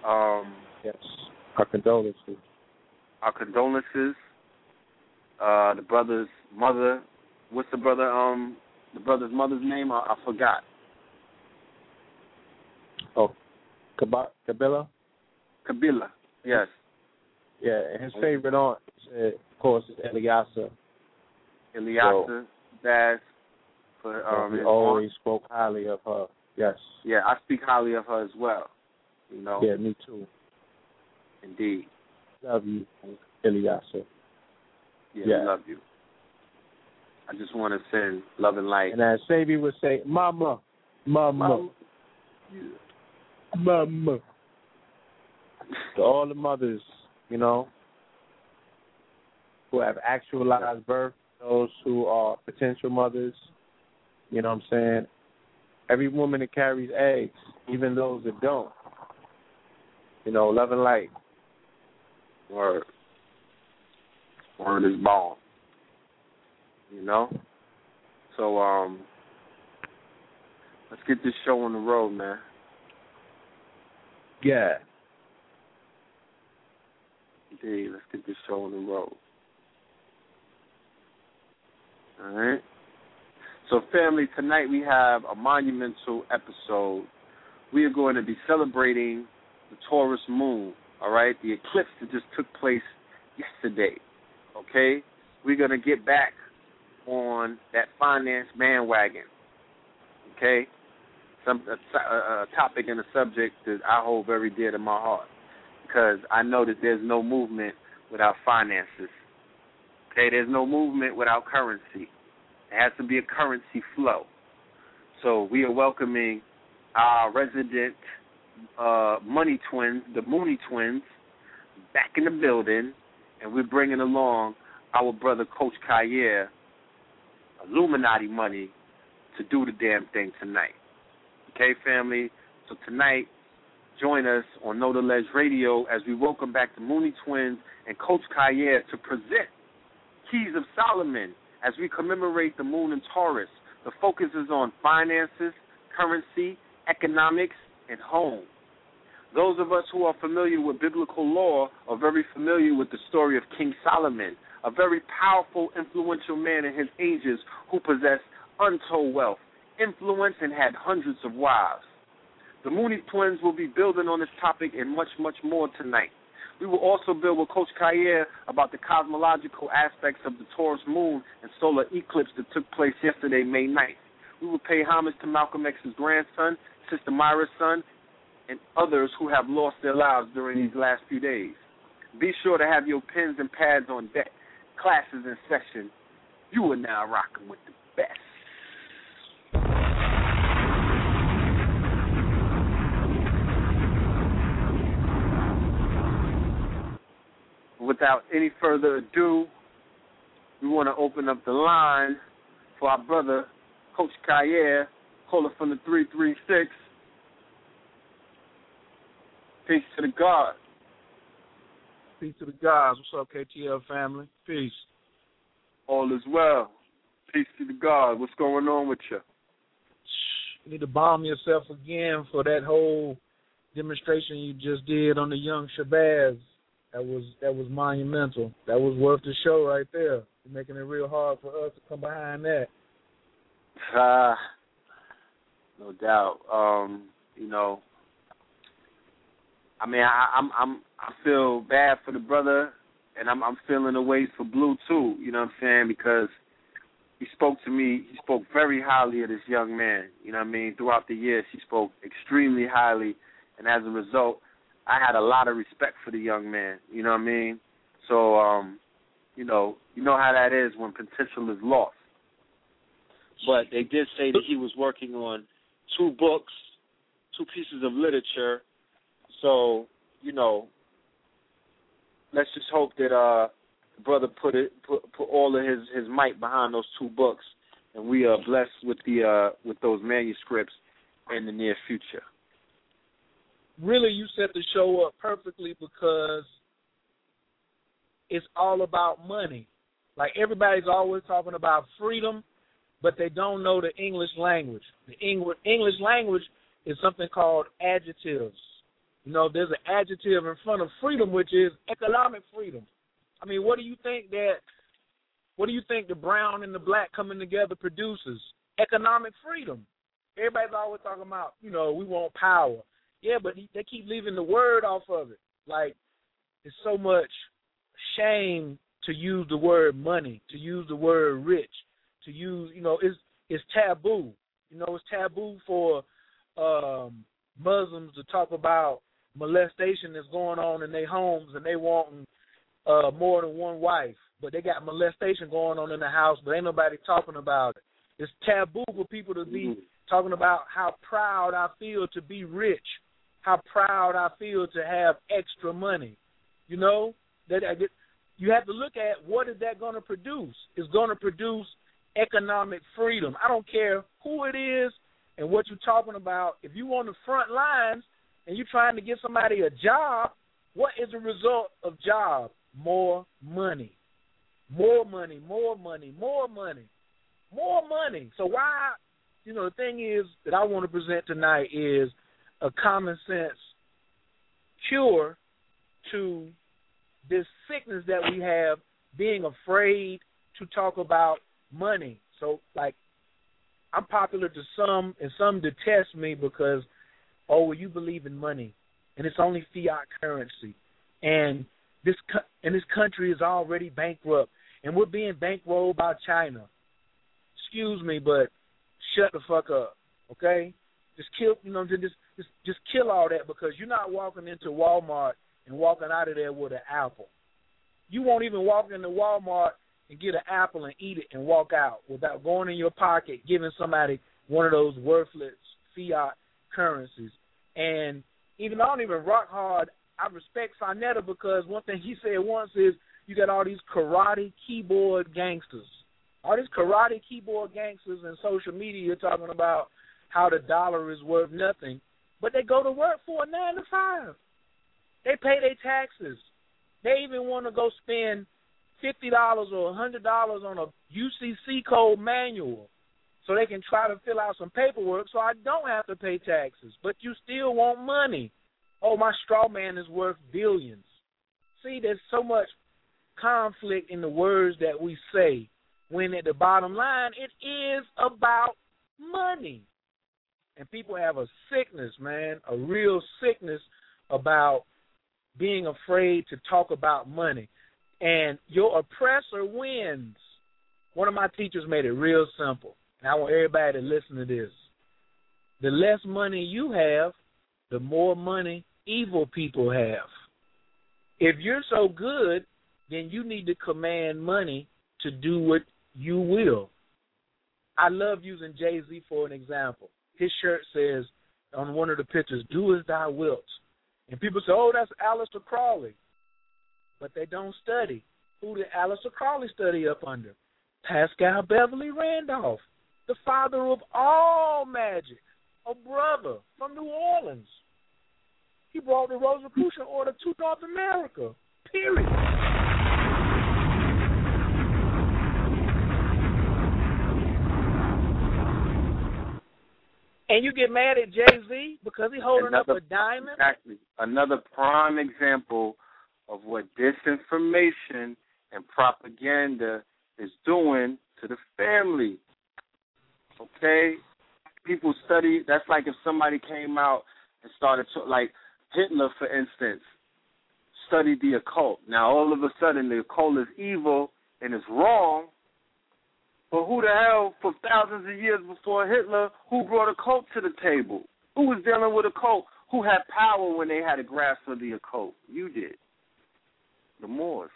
um, Yes. Our condolences. our condolences. Uh, the brother's mother, what's the brother? Um, the brother's mother's name? I, I forgot. Oh, Qubilah? Qubilah. Yes. Yeah, and his favorite aunt, of course, is Ilyasah. Ilyasah Shabazz. For um, his always aunt. spoke highly of her. Yes. Yeah, I speak highly of her as well. You know, Yeah, me too. indeed. Love you, Ilyasah. Yeah, Yeah. love you. I just want to send love and light. And as Sabi would say, Mama, Mama, Mama. To all the mothers, you know, who have actualized birth, those who are potential mothers, you know what I'm saying? Every woman that carries eggs, even those that don't. You know, love and light. Word. Word is born. You know? So, um, let's get this show on the road, man. Yeah. Let's get this show on the road. All right. So, family, tonight we have a monumental episode. We are going to be celebrating the Taurus moon, all right? The eclipse that just took place yesterday, okay? We're going to get back on that finance bandwagon, okay? Some a, a topic and a subject that I hold very dear to my heart because I know that there's no movement without finances. Okay, there's no movement without currency. There has to be a currency flow. So we are welcoming our resident uh, money twins, the Mooney twins, back in the building, and we're bringing along our brother Coach Khayr, Illuminati money, to do the damn thing tonight. Okay, family. So tonight, join us on Know the Ledge Radio as we welcome back the Mooney Twins and Coach Khayr to present Keys of Solomon as we commemorate the moon in Taurus. The focus is on finances, currency, economics, and home. Those of us who are familiar with biblical law are very familiar with the story of King Solomon, a very powerful, influential man in his ages who possessed untold wealth, influence, and had hundreds of wives. The Mooney twins will be building on this topic and much, much more tonight. We will also build with Coach Khayr about the cosmological aspects of the Taurus moon and solar eclipse that took place yesterday, May 9th. We will pay homage to Malcolm X's grandson, Sister Myra's son, and others who have lost their lives during these last few days. Be sure to have your pens and pads on deck. Classes in session. You are now rocking with the best. Without any further ado, we want to open up the line for our brother, Coach Khayr, caller from the 336. Peace to the God. Peace to the guys. What's up, KTL family? Peace. All is well. Peace to the God. What's going on with you? You need to bomb yourself again for that whole demonstration you just did on the young Shabazz. That was that was monumental. That was worth the show right there. You're making it real hard for us to come behind that. Ah, no doubt. Um, you know, I mean, I, I'm I'm I feel bad for the brother, and I'm I'm feeling the ways for Blue too. You know what I'm saying? Because he spoke to me. He spoke very highly of this young man. You know what I mean? Throughout the years, he spoke extremely highly, and as a result, I had a lot of respect for the young man. You know what I mean? So, um, you know, you know how that is when potential is lost. But they did say that he was working on two books, two pieces of literature. So, you know, let's just hope that uh brother put it put put all of his his might behind those two books and we are blessed with the uh with those manuscripts in the near future. Really you set the show up perfectly because it's all about money. Like everybody's always talking about freedom, but they don't know the English language. The English language is something called adjectives. You know, there's an adjective in front of freedom, which is economic freedom. I mean, what do you think that? What do you think the brown and the black coming together produces? Economic freedom. Everybody's always talking about, you know, we want power. Yeah, but they keep leaving the word off of it. Like, it's so much shame to use the word money, to use the word rich, to use, you know, it's it's taboo. You know, it's taboo for um Muslims to talk about molestation that's going on in their homes and they wanting uh more than one wife, but they got molestation going on in the house, but ain't nobody talking about it. It's taboo for people to be Mm-hmm. talking about how proud I feel to be rich, how proud I feel to have extra money. You know that I get. You have to look at what is that going to produce. It's going to produce economic freedom. I don't care who it is and what you're talking about. If you're on the front lines and you're trying to get somebody a job, what is the result of job? More money. More money, more money, more money, more money. So why you know, the thing is that I want to present tonight is a common sense cure to this sickness that we have being afraid to talk about money. So like I'm popular to some and some detest me because oh well you believe in money and it's only fiat currency and this co- and this country is already bankrupt and we're being bankrolled by China. Excuse me, but shut the fuck up, okay? Just kill, you know, just just just kill all that because you're not walking into Walmart and walking out of there with an apple. You won't even walk into Walmart and get an apple and eat it and walk out without going in your pocket, giving somebody one of those worthless fiat currencies. And even I don't even rock hard, I respect Sa Neter because one thing he said once is you got all these karate keyboard gangsters. All these karate keyboard gangsters and social media talking about how the dollar is worth nothing, but they go to work for a nine to five. They pay their taxes. They even want to go spend fifty dollars or a hundred dollars on a UCC code manual so they can try to fill out some paperwork so I don't have to pay taxes. But you still want money. Oh, my straw man is worth billions. See, there's so much conflict in the words that we say when at the bottom line it is about money. And people have a sickness, man, a real sickness about being afraid to talk about money. And your oppressor wins. One of my teachers made it real simple. And I want everybody to listen to this. The less money you have, the more money evil people have. If you're so good, then you need to command money to do what you will. I love using Jay Z for an example. His shirt says on one of the pictures, "Do as thou wilt," and people say, "Oh, that's Aleister Crowley," but they don't study. Who did Aleister Crowley study up under? Paschal Beverly Randolph, the father of all magic, a brother from New Orleans. He brought the Rosicrucian order to North America. Period. And you get mad at Jay Z because he holding Another- up a diamond. Exactly. Another prime example of what disinformation and propaganda is doing to the family. Okay? People study, that's like if somebody came out and started to, like Hitler, for instance, studied the occult. Now, all of a sudden, the occult is evil and is wrong. But who the hell, for thousands of years before Hitler, who brought occult to the table? Who was dealing with occult? who had power when they had a grasp of the occult? You did. The Moors.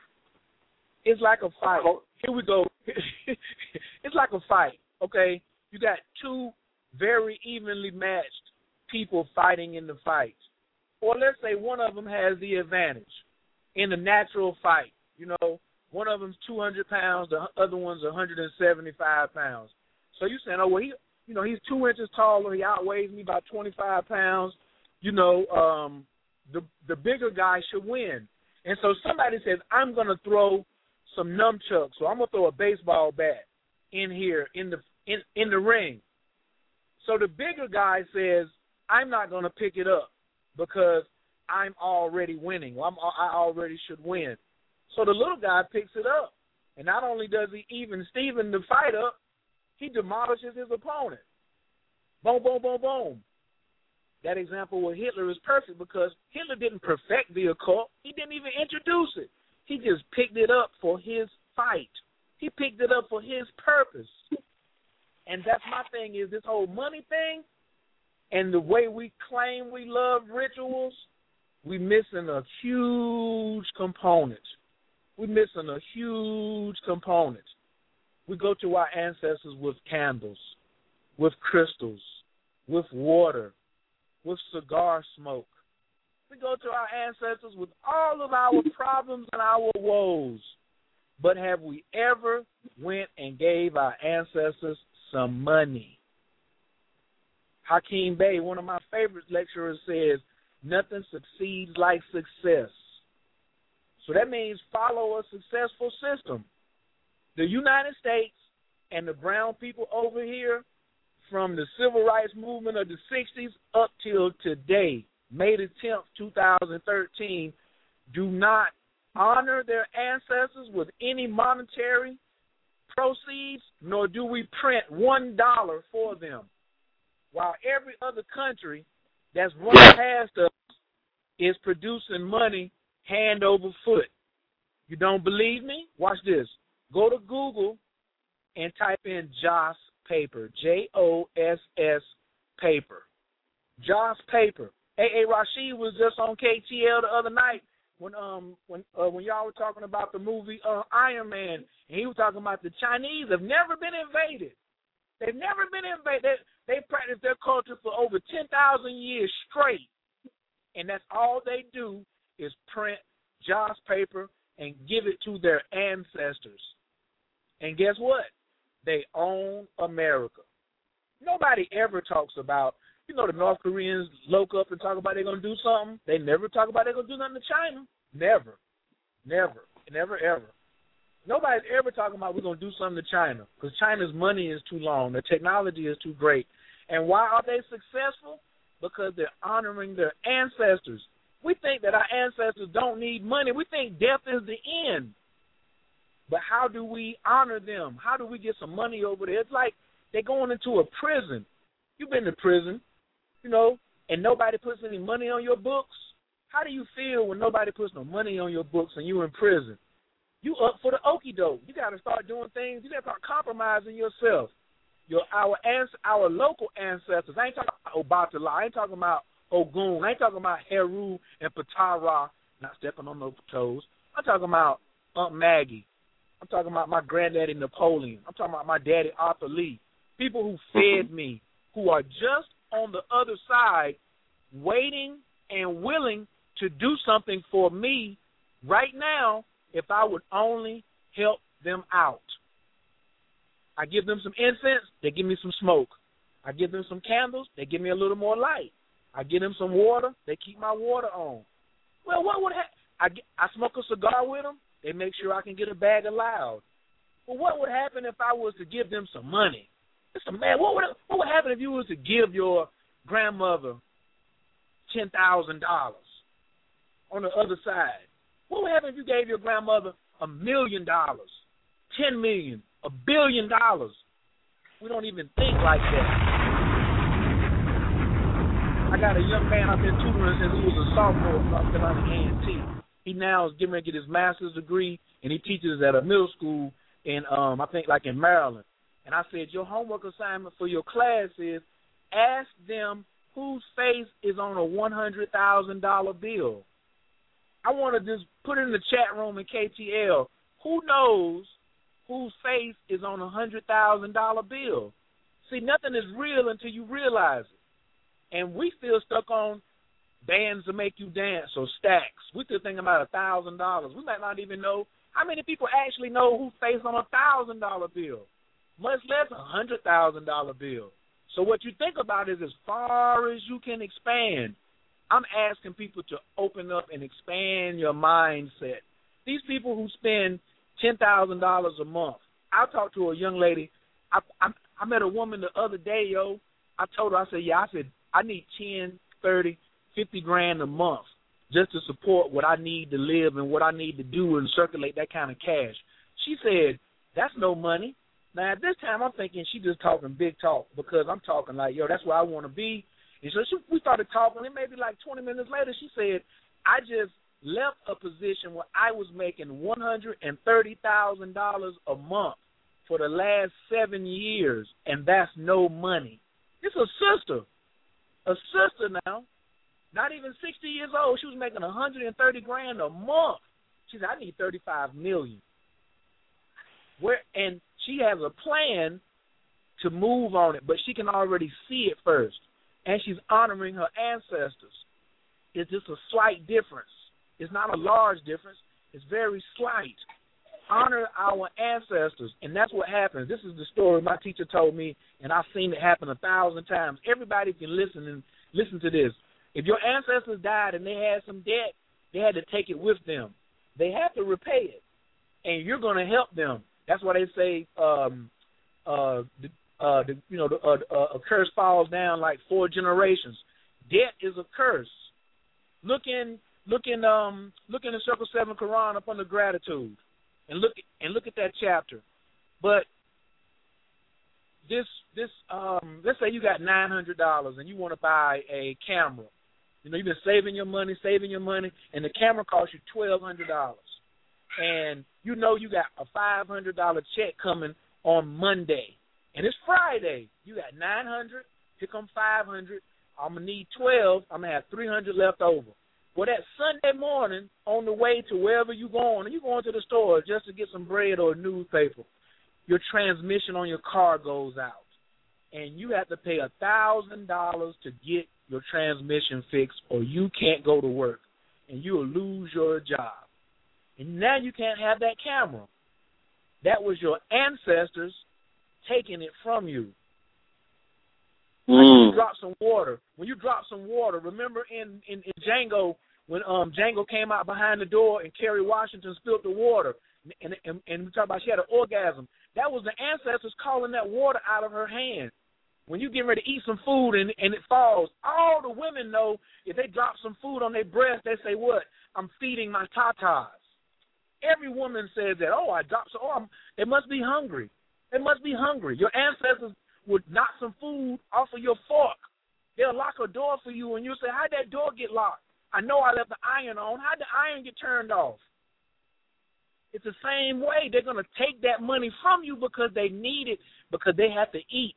It's like a fight. Occult- Here we go. it's like a fight. Okay, you got two very evenly matched people fighting in the fight, or let's say one of them has the advantage in the natural fight. You know, one of them's 200 pounds, the other one's 175 pounds. So you saying, oh well, he, you know, he's two inches taller, and he outweighs me by 25 pounds. You know, um, the the bigger guy should win. And so somebody says, I'm to throw some nunchucks, so I'm to throw a baseball bat in here in the in in the ring. So the bigger guy says, I'm not to pick it up because I'm already winning. I'm, I already should win. So the little guy picks it up, and not only does he even Steven the fight up, he demolishes his opponent. Boom, boom, boom, boom. That example with Hitler is perfect because Hitler didn't perfect the occult. He didn't even introduce it. He just picked it up for his fight. He picked it up for his purpose. And that's my thing is this whole money thing and the way we claim we love rituals, we're missing a huge component. We're missing a huge component. We go to our ancestors with candles, with crystals, with water, with cigar smoke. We go to our ancestors with all of our problems and our woes. But have we ever went and gave our ancestors some money? Hakeem Bey, one of my favorite lecturers, says, nothing succeeds like success. So that means follow a successful system. The United States and the brown people over here, from the civil rights movement of the 60s up till today, May the 10th, 2013, do not honor their ancestors with any monetary proceeds, nor do we print one dollar for them. While every other country that's running past us is producing money hand over foot. You don't believe me? Watch this. Go to Google and type in Joss Paper. J O S S Paper. Joss Paper. A.A. Rashid was just on KTL the other night when um when uh, when y'all were talking about the movie uh, Iron Man, and he was talking about the Chinese have never been invaded. They've never been invaded. They, they practice their culture for over ten thousand years straight, and that's all they do is print Joss paper and give it to their ancestors. And guess what? They own America. Nobody ever talks about, you know, the North Koreans look up and talk about they're going to do something. They never talk about they're going to do nothing to China. Never. Never. Never, ever. Nobody's ever talking about we're going to do something to China because China's money is too long. Their technology is too great. And why are they successful? Because they're honoring their ancestors. We think that our ancestors don't need money. We think death is the end. But how do we honor them? How do we get some money over there? It's like they're going into a prison. You've been to prison, you know, and nobody puts any money on your books. How do you feel when nobody puts no money on your books and you're in prison? You up for the okey doke. You got to start doing things. You got to start compromising yourself. Your our ans- our local ancestors. I ain't talking about Obatala. I ain't talking about Ogun. I ain't talking about Heru and Patara. Not stepping on no toes. I'm talking about Aunt Maggie. I'm talking about my granddaddy Napoleon. I'm talking about my daddy Arthur Lee. People who fed me, who are just on the other side, waiting and willing to do something for me right now if I would only help them out. I give them some incense, they give me some smoke. I give them some candles, they give me a little more light. I give them some water, they keep my water on. Well, what would ha- I get, I smoke a cigar with them, they make sure I can get a bag of loud. Well, what would happen if I was to give them some money? Listen, man, what would what would happen if you was to give your grandmother ten thousand dollars on the other side? What would happen if you gave your grandmother a million dollars, ten million, a billion dollars? We don't even think like that. I got a young man I've been tutoring since he was a sophomore at North Carolina A&T. He now is getting ready to get his master's degree, and he teaches at a middle school in, um, I think, like in Maryland. And I said, your homework assignment for your class is ask them whose face is on a one hundred thousand dollar bill? I want to just put in the chat room in KTL. Who knows whose face is on a hundred thousand dollar bill? See, nothing is real until you realize it, and we still stuck on bands to make you dance or stacks. We still thinking about a thousand dollars. We might not even know how many people actually know whose face on a thousand dollar bill, much less a hundred thousand dollar bill. So what you think about is as far as you can expand. I'm asking people to open up and expand your mindset. These people who spend ten thousand dollars a month. I talked to a young lady. I, I I met a woman the other day, yo. I told her, I said, yeah, I said I need ten, thirty, fifty grand a month just to support what I need to live and what I need to do and circulate that kind of cash. She said, that's no money. Now at this time, I'm thinking she just talking big talk because I'm talking like, yo, that's where I want to be. And so she, we started talking, and maybe like 20 minutes later, she said, I just left a position where I was making one hundred and thirty thousand dollars a month for the last seven years, and that's no money. It's a sister, a sister now, not even sixty years old. She was making a hundred and thirty grand a month. She said, "I need thirty-five million. Where and she has a plan to move on it, but she can already see it first, and she's honoring her ancestors. It's just a slight difference. It's not a large difference. It's very slight. Honor our ancestors, and that's what happens. This is the story my teacher told me, and I've seen it happen a thousand times. Everybody can listen and listen to this. If your ancestors died and they had some debt, they had to take it with them. They have to repay it, and you're going to help them. That's why they say, um, uh, the, uh, the, you know, the, uh, uh, a curse falls down like four generations. Debt is a curse. Look in, look in, um, look in the Circle Seven Quran up under gratitude, and look and look at that chapter. But this, this, um, let's say you got nine hundred dollars and you want to buy a camera. You know, you've been saving your money, saving your money, and the camera costs you twelve hundred dollars. And you know you got a five hundred dollar check coming on Monday, and it's Friday. You got nine hundred. Here come five hundred. I'm gonna need twelve. I'm gonna have three hundred left over. Well, that Sunday morning, on the way to wherever you're going, and you're going to the store just to get some bread or a newspaper, your transmission on your car goes out, and you have to pay a thousand dollars to get your transmission fixed, or you can't go to work, and you will lose your job. And now you can't have that camera. That was your ancestors taking it from you. Like when you drop some water. When you drop some water, remember in, in, in Django when um Django came out behind the door and Kerry Washington spilled the water and and, and we talk about she had an orgasm. That was the ancestors calling that water out of her hand. When you get ready to eat some food and and it falls, all the women know if they drop some food on their breast, they say what? I'm feeding my tatas. Every woman says that. Oh, I dropped some. Oh, I'm, they must be hungry. They must be hungry. Your ancestors would knock some food off of your fork. They'll lock a door for you, and you'll say, "How'd that door get locked? I know I left the iron on. How'd the iron get turned off?" It's the same way. They're going to take that money from you because they need it because they have to eat.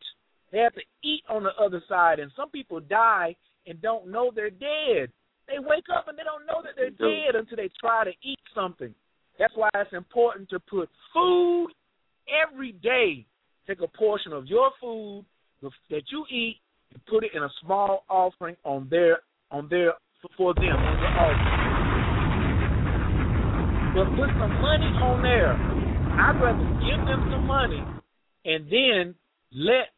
They have to eat on the other side, and some people die and don't know they're dead. They wake up and they don't know that they're dead until they try to eat something. That's why it's important to put food every day. Take a portion of your food that you eat and put it in a small offering on their on their for them on the altar. But put some money on there. I'd rather give them some money and then let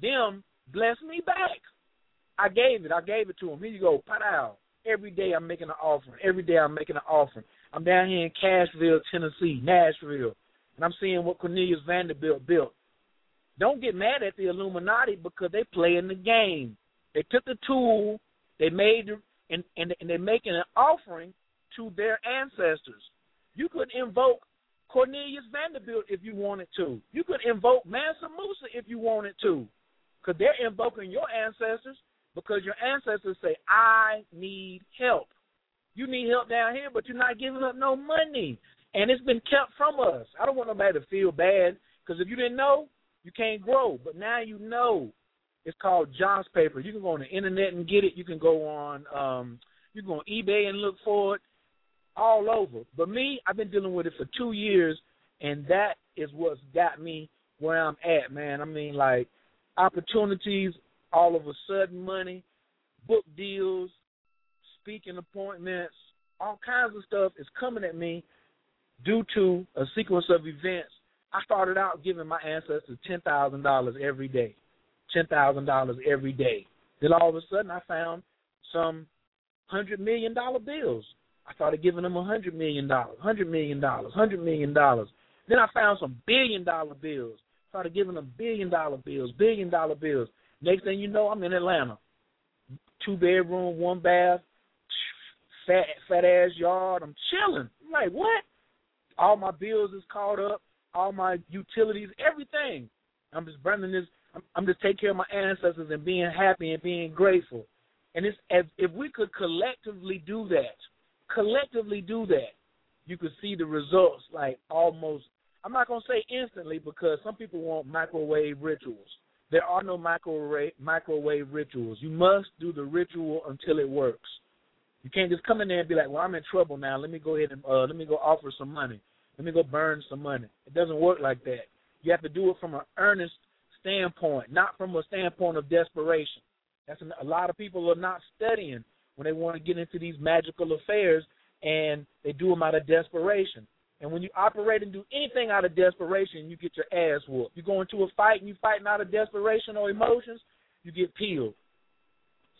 them bless me back. I gave it. I gave it to them. Here you go. Pat. Every day I'm making an offering. Every day I'm making an offering. I'm down here in Cashville, Tennessee, Nashville, and I'm seeing what Cornelius Vanderbilt built. Don't get mad at the Illuminati because they play in the game. They took the tool, they made and and, and they're making an offering to their ancestors. You could invoke Cornelius Vanderbilt if you wanted to. You could invoke Mansa Musa if you wanted to, because they're invoking your ancestors because your ancestors say, "I need help." You need help down here, but you're not giving up no money. And it's been kept from us. I don't want nobody to feel bad because if you didn't know, you can't grow. But now you know. It's called Joss paper. You can go on the internet and get it. You can go on um you can go on eBay and look for it all over. But me, I've been dealing with it for two years and that is what's got me where I'm at, man. I mean like opportunities, all of a sudden money, book deals, speaking appointments, all kinds of stuff is coming at me due to a sequence of events. I started out giving my ancestors ten thousand dollars every day, ten thousand dollars every day. Then all of a sudden, I found some hundred million dollar bills. I started giving them a hundred million dollars, hundred million dollars, hundred million dollars. Then I found some billion dollar bills. Started giving them billion dollar bills, billion dollar bills. Next thing you know, I'm in Atlanta. Two bedroom, one bath, fat fat ass yard. I'm chilling. I'm like, what? All my bills is caught up, all my utilities, everything. I'm just burning this. I'm, I'm just taking care of my ancestors and being happy and being grateful. And it's if, if we could collectively do that, collectively do that, you could see the results like almost. I'm not gonna say instantly because some people want microwave rituals. There are no microwave microwave rituals. You must do the ritual until it works. You can't just come in there and be like, "Well, I'm in trouble now. Let me go ahead and uh, let me go offer some money. Let me go burn some money." It doesn't work like that. You have to do it from an earnest standpoint, not from a standpoint of desperation. That's an, a lot of people are not studying when they want to get into these magical affairs, and they do them out of desperation. And when you operate and do anything out of desperation, you get your ass whooped. You go into a fight and you fighting out of desperation or emotions, you get peeled.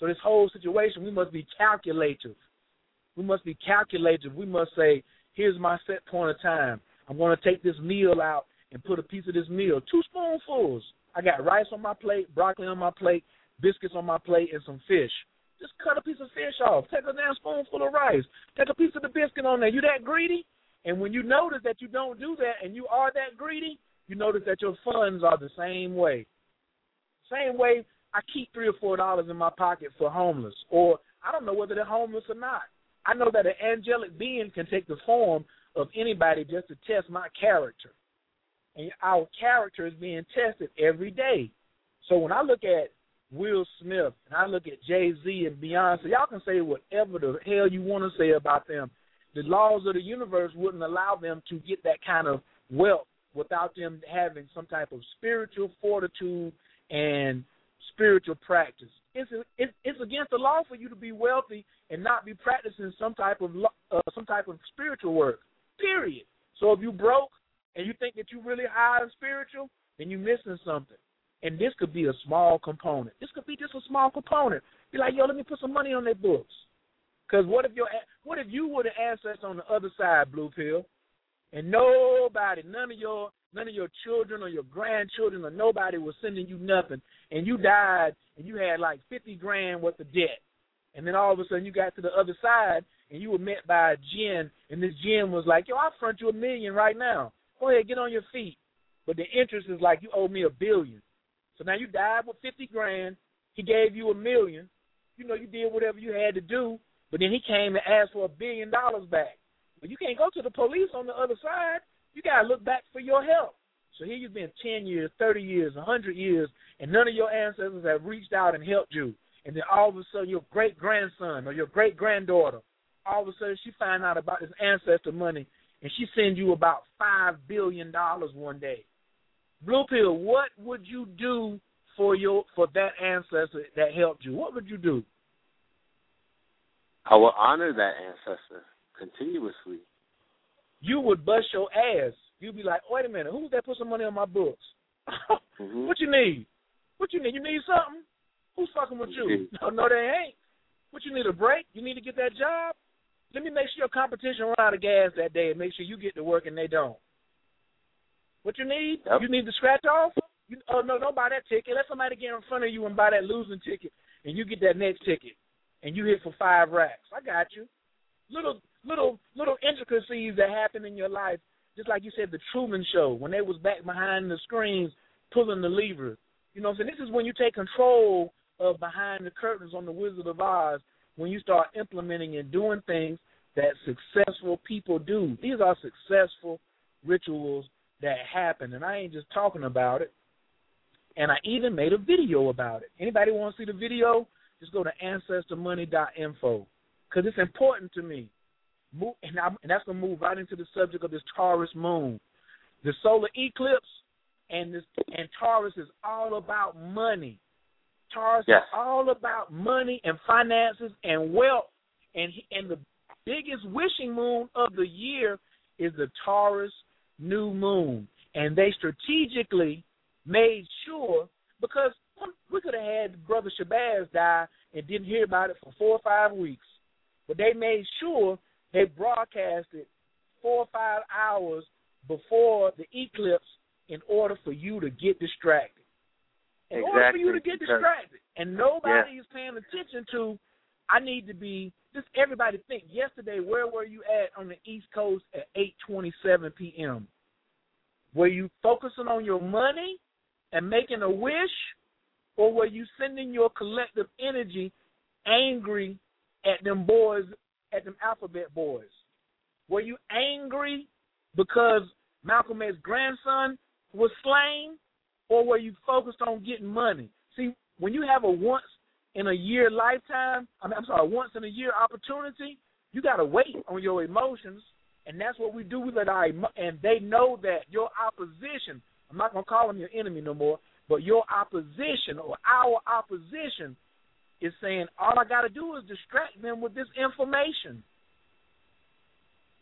So this whole situation, we must be calculative. We must be calculative. We must say, here's my set point of time. I'm going to take this meal out and put a piece of this meal, two spoonfuls. I got rice on my plate, broccoli on my plate, biscuits on my plate, and some fish. Just cut a piece of fish off. Take a damn spoonful of rice. Take a piece of the biscuit on there. You that greedy? And when you notice that you don't do that and you are that greedy, you notice that your funds are the same way. Same way I keep three or four dollars in my pocket for homeless, or I don't know whether they're homeless or not. I know that an angelic being can take the form of anybody just to test my character. And our character is being tested every day. So when I look at Will Smith and I look at Jay Z and Beyonce, y'all can say whatever the hell you want to say about them. The laws of the universe wouldn't allow them to get that kind of wealth without them having some type of spiritual fortitude and spiritual practice. It's it's, it's against the law for you to be wealthy and not be practicing some type of uh, some type of spiritual work. Period. So if you broke and you think that you really high and spiritual, then you're missing something. And this could be a small component. This could be just a small component. Be like, yo, let me put some money on their books. Because what if your what if you were the ancestor on the other side, Blue Pill, and nobody, none of your none of your children or your grandchildren or nobody was sending you nothing, and you died and you had like fifty grand worth of debt, and then all of a sudden you got to the other side and you were met by a jinn, and this jinn was like, "Yo, I'll front you a million right now. Go ahead, get on your feet." But the interest is like you owe me a billion. So now you died with fifty grand. He gave you a million. You know, you did whatever you had to do, but then he came and asked for a billion dollars back. But you can't go to the police on the other side. You gotta look back for your help. So here you've been ten years, thirty years, a hundred years, and none of your ancestors have reached out and helped you. And then all of a sudden your great grandson or your great granddaughter, all of a sudden she find out about this ancestor money and she sends you about five billion dollars one day. Blue pill, what would you do for your for that ancestor that helped you? What would you do? I will honor that ancestor continuously. You would bust your ass. You'd be like, wait a minute, who's that put some money on my books? mm-hmm. What you need? What you need? You need something? Who's fucking with you? No, no, they ain't. What you need a break? You need to get that job? Let me make sure your competition run out of gas that day and make sure you get to work and they don't. What you need? Yep. You need to scratch off? You, oh no, don't buy that ticket. Let somebody get in front of you and buy that losing ticket, and you get that next ticket, and you hit for five racks. I got you. Little little little intricacies that happen in your life, just like you said, the Truman Show when they was back behind the screens pulling the levers. You know, what I'm saying this is when you take control of behind the curtains on the Wizard of Oz. When you start implementing and doing things that successful people do. These are successful rituals that happen, and I ain't just talking about it. and I even made a video about it. Anybody want to see the video? Just go to ancestormoney.info because it's important to me. Move, and, and that's going to move right into the subject of this Taurus moon. The solar eclipse and this and Taurus is all about money. Taurus yes. is all about money and finances and wealth. And and the biggest wishing moon of the year is the Taurus new moon. And they strategically made sure because we could have had Brother Shabazz die and didn't hear about it for four or five weeks. But they made sure they broadcasted four or five hours before the eclipse in order for you to get distracted. In exactly. order for you to get distracted. And nobody yeah. is paying attention to I need to be just everybody think yesterday where were you at on the East Coast at eight twenty seven PM? Were you focusing on your money and making a wish or were you sending your collective energy angry at them boys at them alphabet boys? Were you angry because Malcolm X's grandson was slain, or were you focused on getting money? See, when you have a once in a year lifetime, I mean, I'm sorry, once in a year opportunity, you got to wait on your emotions, and that's what we do with it. Our and they know that your opposition. I'm not gonna call them your enemy no more, but your opposition or our opposition is saying all I got to do is distract them with this information.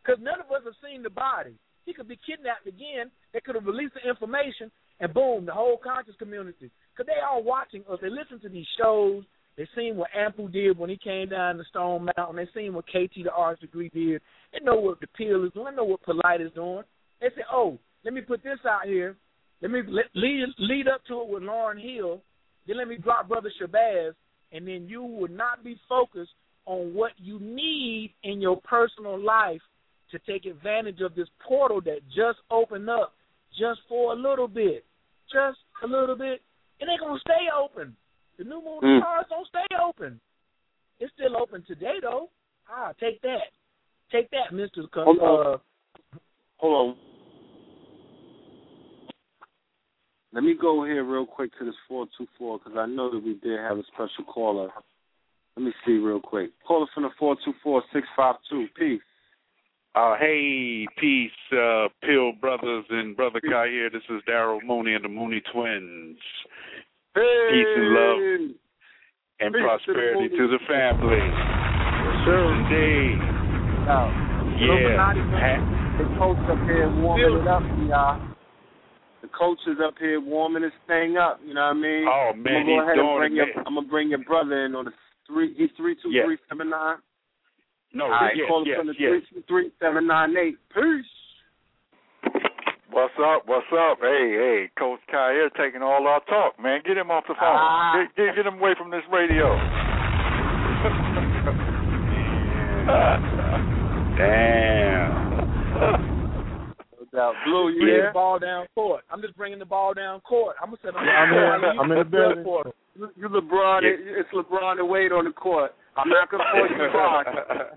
Because none of us have seen the body. He could be kidnapped again. They could have released the information, and boom, the whole conscious community. Because they all watching us. They listen to these shows. They seen what Ampu did when he came down the Stone Mountain. They seen what KT the Arts Degree did. They know what the Pill is doing. They know what Polite is doing. They say, oh, let me put this out here. Let me lead lead up to it with Lauryn Hill. Then let me drop Brother Shabazz, and then you will not be focused on what you need in your personal life to take advantage of this portal that just opened up just for a little bit. Just a little bit. It ain't gonna stay open. The new moon mm. stars don't stay open. It's still open today though. Ah, take that. Take that, Mister. Hold on. Uh, Hold on. Let me go here real quick to this four two four because I know that we did have a special caller. Let me see real quick. Caller from the four two four six five two. Peace. Uh, hey, peace, uh, Pill Brothers and Brother Khayr here. This is Daryl Mooney and the Mooney Twins. Hey. Peace and love and peace prosperity to the, to the family. Sure. Indeed. Now, yeah. The coach up here warming it up y'all. The coach is up here warming this thing up. You know what I mean? Oh man, I'm gonna go he's ahead and doing bring it. your. I'm gonna bring your brother in on the three. He's three two Yeah. three seven nine. No, All right, yes, call us yes, from the yes. three two three seven nine eight. Peace. What's up? What's up? Hey, hey, Coach Khayr here taking all our talk, man. Get him off the phone. Ah. Get, get, get him away from this radio. Damn. No doubt. Blue, you bring here? the ball down court. I'm just bringing the ball down court. I'm gonna set up. Yeah, I'm here. I'm in the building. Portal. You you LeBron. Yeah. It's LeBron and Wade on the court. I'm not gonna call you Bosh.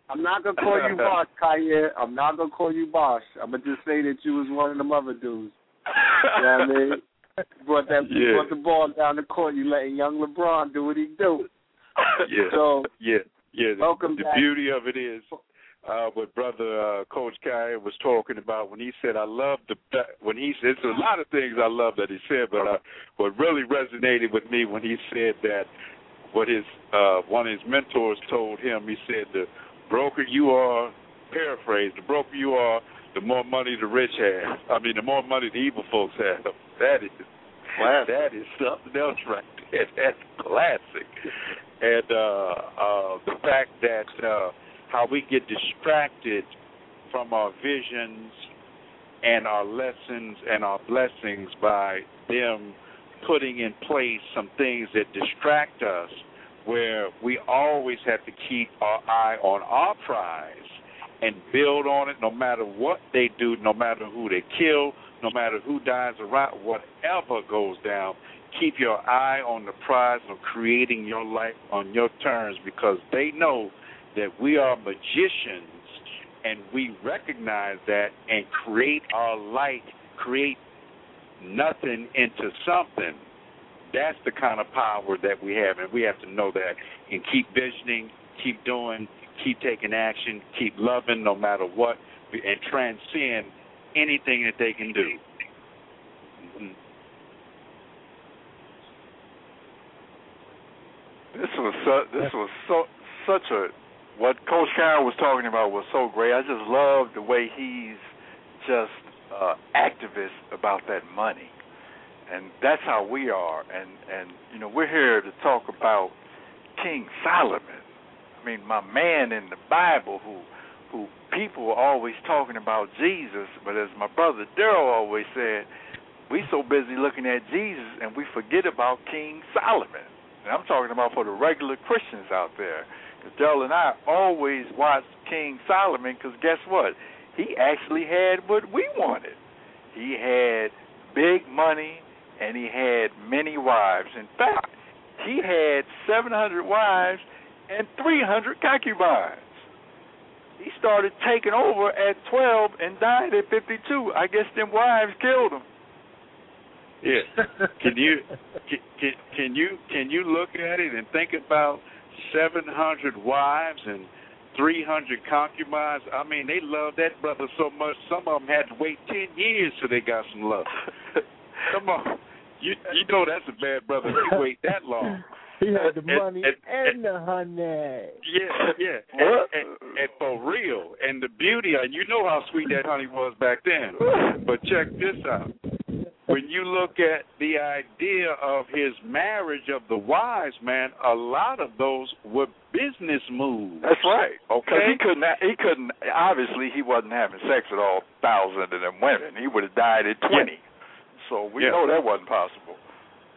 I'm not gonna call you Bosh, Kanye. I'm not gonna call you Bosh. I'm gonna just say that you was one of them other dudes. You know what I mean? Brought that Yeah. brought the ball down the court. You letting young LeBron do what he do. yeah. So yeah, yeah. The, welcome the back. beauty of it is uh, what brother uh, Coach Khayr was talking about when he said, "I love the when he said there's a lot of things I love that he said, but uh, what really resonated with me when he said that what his uh, one of his mentors told him. He said, "The broker you are, paraphrase, the broker you are, the more money the rich have. I mean, the more money the evil folks have. That is Classic. that is something else right there. That's classic. And uh, uh, the fact that uh, how we get distracted from our visions and our lessons and our blessings by them putting in place some things that distract us, where we always have to keep our eye on our prize and build on it no matter what they do, no matter who they kill, no matter who dies around, whatever goes down. Keep your eye on the prize of creating your life on your terms because they know that we are magicians and we recognize that and create our light, create nothing into something. That's the kind of power that we have, and we have to know that and keep visioning, keep doing, keep taking action, keep loving no matter what, and transcend anything that they can do. Mm-hmm. This was this was such a what Coach Khayr was talking about was so great. I just love the way he's just uh, activist about that money, and that's how we are. And and you know we're here to talk about King Solomon. I mean, my man in the Bible who who people are always talking about Jesus, but as my brother Daryl always said, we so busy looking at Jesus and we forget about King Solomon. And I'm talking about for the regular Christians out there. Daryl and I always watch King Solomon because guess what? He actually had what we wanted. He had big money and he had many wives. In fact, he had 700 wives and 300 concubines. He started taking over at 12 and died at 52. I guess them wives killed him. Yeah. Can you can can you can you look at it and think about 700 wives and 300 concubines? I mean, they love that brother so much. Some of them had to wait 10 years till they got some love. Come on. You you know that's a bad brother. You wait that long. He had the And- money and- and, the honey. Yeah, yeah, and, and, and for real. And the beauty, and you know how sweet that honey was back then. But check this out. When you look at the idea of his marriage of the wise man, a lot of those were business moves. That's right. Because Okay. he couldn't. He couldn't. Obviously, he wasn't having sex with all thousand of them women. He would have died at twenty. Yeah. So we Yeah. know that wasn't possible.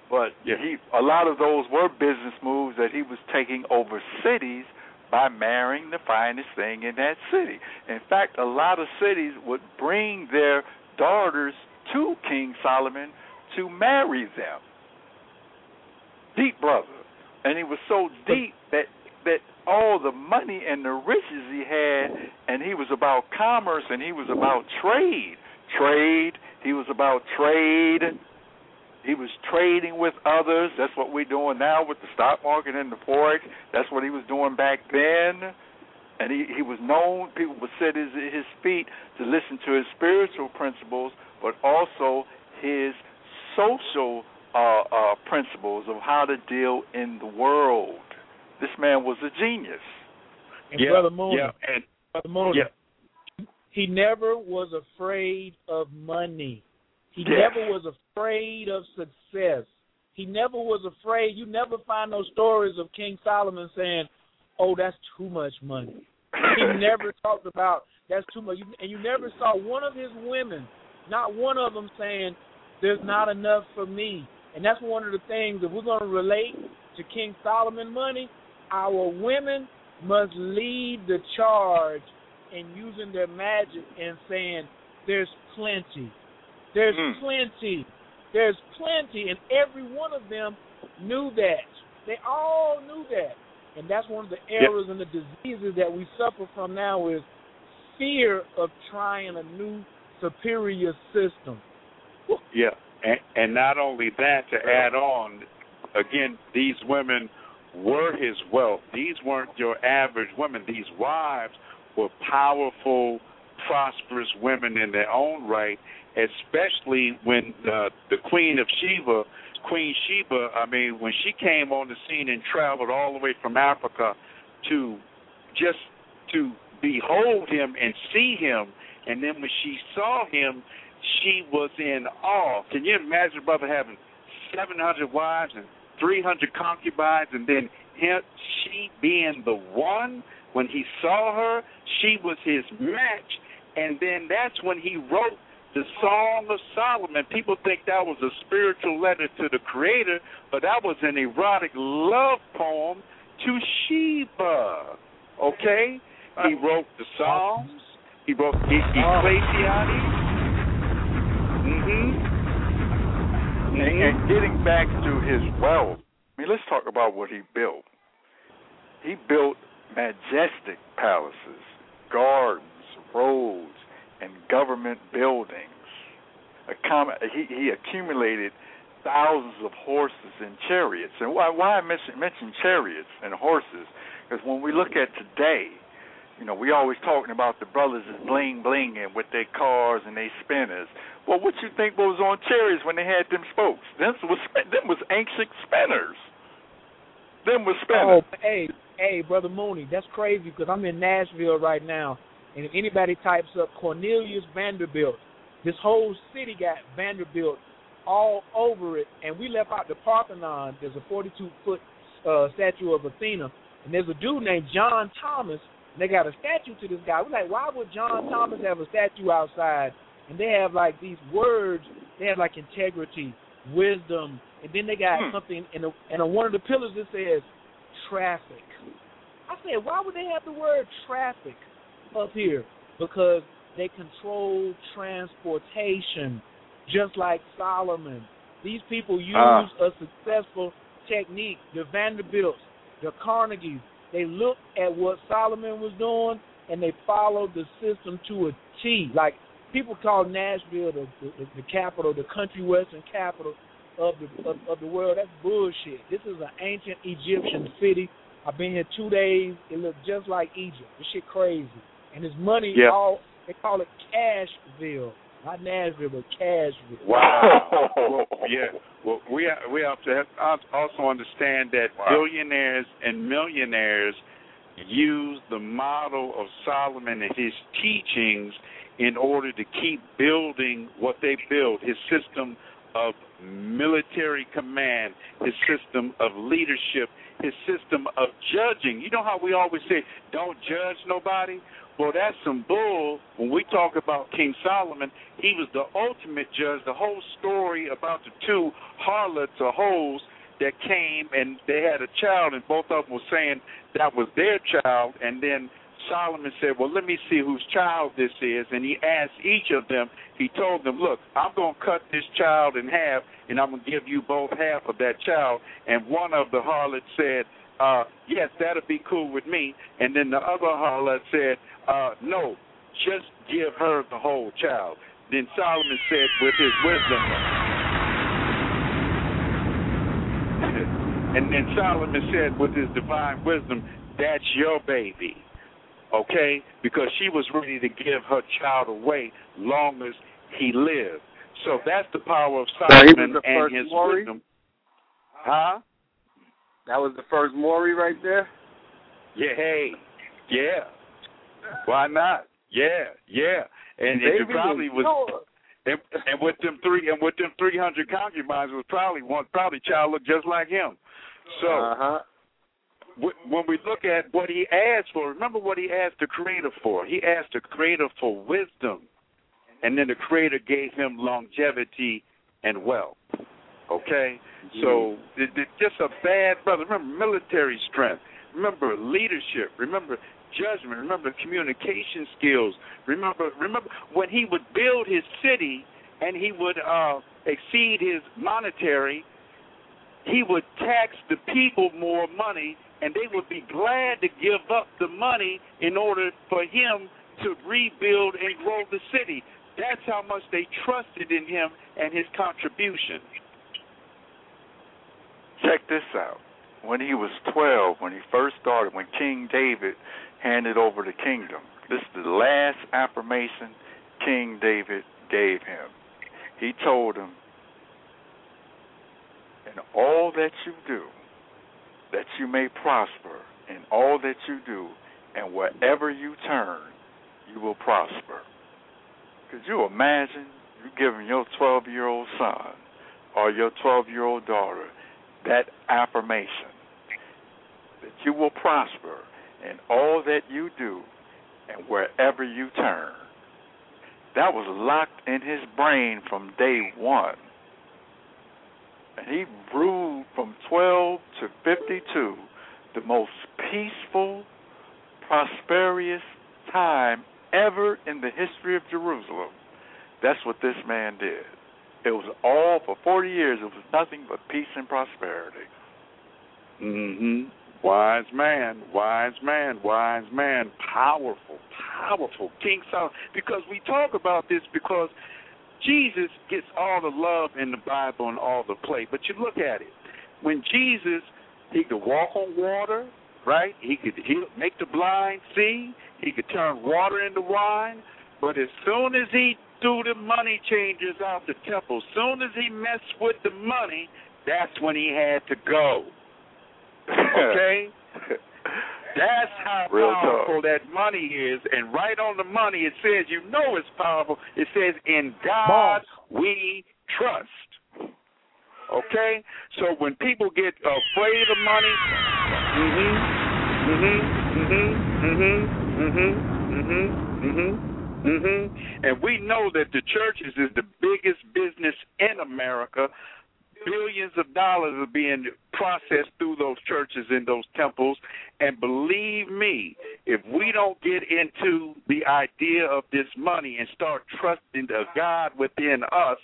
But Yeah. he, a lot of those were business moves that he was taking over cities by marrying the finest thing in that city. In fact, a lot of cities would bring their daughters to King Solomon to marry them. Deep brother, and he was so deep that that all the money and the riches he had, and he was about commerce and he was about trade. Trade. He was about trade. He was trading with others. That's what we're doing now with the stock market and the forex. That's what he was doing back then. And he, he was known, people would sit at his, his feet to listen to his spiritual principles, but also his social uh, uh, principles of how to deal in the world. This man was a genius. And yeah, Brother Moon, yeah, and Brother Moon, yeah, he never was afraid of money. He Yes. never was afraid of success. He never was afraid. You never find those stories of King Solomon saying, "Oh, that's too much money." He never talked about that's too much, and you never saw one of his women, not one of them saying, "There's not enough for me." And that's one of the things if we're going to relate to King Solomon money, our women must lead the charge in using their magic and saying, "There's plenty, there's Mm. plenty, there's plenty," and every one of them knew that. They all knew that, and that's one of the errors and the diseases that we suffer from now is fear of trying a new superior system. Yeah, and, and not only that, to add on, again, these women were his wealth. These weren't your average women. These wives were powerful, prosperous women in their own right, especially when the the Queen of Sheba, Queen Sheba, I mean, when she came on the scene and traveled all the way from Africa to just to behold him and see him, and then when she saw him, she was in awe. Can you imagine, brother, having 700 wives and 300 concubines, and then him, she being the one when he saw her, she was his match, and then that's when he wrote the Song of Solomon. People think that was a spiritual letter to the Creator, but that was an erotic love poem to Sheba. Okay, he uh, wrote the uh, Psalms. He wrote e- Ecclesiastes. Mm-hmm. And, and getting back to his wealth, I mean, let's talk about what he built. He built majestic palaces, gardens, roads, and government buildings. Accom- he, he accumulated thousands of horses and chariots. And why why I mention mention chariots and horses? Because when we look at today, you know, we always talking about the brothers is bling blinging with their cars and their spinners. Well, what you think was on chariots when they had them spokes? Them was them was ancient spinners. Them was spinners. Oh, hey, hey, brother Mooney, that's crazy because I'm in Nashville right now, and if anybody types up Cornelius Vanderbilt, this whole city got Vanderbilt all over it, and we left out the Parthenon. There's a 42 foot uh, statue of Athena, and there's a dude named John Thomas. And they got a statue to this guy. We're like, why would John Thomas have a statue outside? And they have like these words. They have like integrity, wisdom, and then they got Hmm. something in a, and on one of the pillars that says traffic. I said, why would they have the word traffic up here? Because they control transportation, just like Solomon. These people use Ah. a successful technique. The Vanderbilts, the Carnegies, they looked at what Solomon was doing and they followed the system to a T. Like people call Nashville the the, the capital, the country western capital of the of, of the world. That's bullshit. This is an ancient Egyptian city. I've been here two days. It looks just like Egypt. This shit crazy. And his money Yeah. all they call it Cashville. Not Nashville, but Cashville. Wow. well, yeah. Well, we we have to have, also understand that billionaires and millionaires use the model of Solomon and his teachings in order to keep building what they build. His system of military command, his system of leadership, his system of judging. You know how we always say, "Don't judge nobody." Well, that's some bull. When we talk about King Solomon, he was the ultimate judge. The whole story about the two harlots or hoes that came and they had a child, and both of them were saying that was their child. And then Solomon said, Well, let me see whose child this is. And he asked each of them, he told them, Look, I'm going to cut this child in half, and I'm going to give you both half of that child. And one of the harlots said, uh, yes, that'll be cool with me. And then the other harlot said, uh, no, just give her the whole child. Then Solomon said with his wisdom, and then Solomon said with his divine wisdom, that's your baby. Okay? Because she was ready to give her child away long as he lived. So that's the power of So he was Solomon the and his Maury? wisdom. Huh? That was the first Maury right there. Yeah, hey, yeah. Why not? Yeah, yeah. And, and it probably was and, and with them three, and with them three hundred concubines was probably one, probably child looked just like him. So uh-huh. wh- when we look at what he asked for, remember what he asked the Creator for. He asked the Creator for wisdom, and then the Creator gave him longevity and wealth. Okay, so it, it's just a bad brother. Remember military strength. Remember leadership. Remember judgment. Remember communication skills. Remember, remember when he would build his city and he would uh, exceed his monetary. He would tax the people more money, and they would be glad to give up the money in order for him to rebuild and grow the city. That's how much they trusted in him and his contribution. Check this out. When he was 12, when he first started, when King David handed over the kingdom, this is the last affirmation King David gave him. He told him, In all that you do, that you may prosper in all that you do, and wherever you turn, you will prosper. Could you imagine you giving your 12 year old son or your 12 year old daughter that affirmation that you will prosper in all that you do and wherever you turn? That was locked in his brain from day one. And he ruled from 12 to 52 the most peaceful, prosperous time ever in the history of Jerusalem. That's what this man did. It was all for 40 years, it was nothing but peace and prosperity. Mm-hmm. Wise man, wise man, wise man, powerful, powerful King Solomon. Because we talk about this because Jesus gets all the love in the Bible and all the play, but you look at it. When Jesus, he could walk on water, right? He could he make the blind see. He could turn water into wine. But as soon as he threw the money changers out the temple, as soon as he messed with the money, that's when he had to go. Okay? That's how Real powerful that money is. And right on the money, it says, you know it's powerful. It says, in God we trust. Okay? So when people get afraid of money, mm-hmm, mm-hmm, mm-hmm, mm-hmm, mm-hmm, mm-hmm, mm-hmm. And we know that the churches is the biggest business in America billions of dollars are being processed through those churches and those temples. And believe me, if we don't get into the idea of this money and start trusting the God within us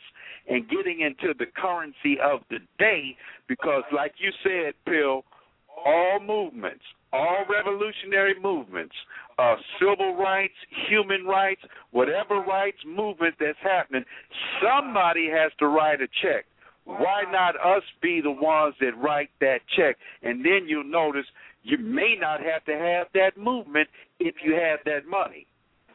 and getting into the currency of the day, because like you said, Pill, all movements, all revolutionary movements, uh, civil rights, human rights, whatever rights movement that's happening, somebody has to write a check. Why not us be the ones that write that check? And then you'll notice you may not have to have that movement if you have that money.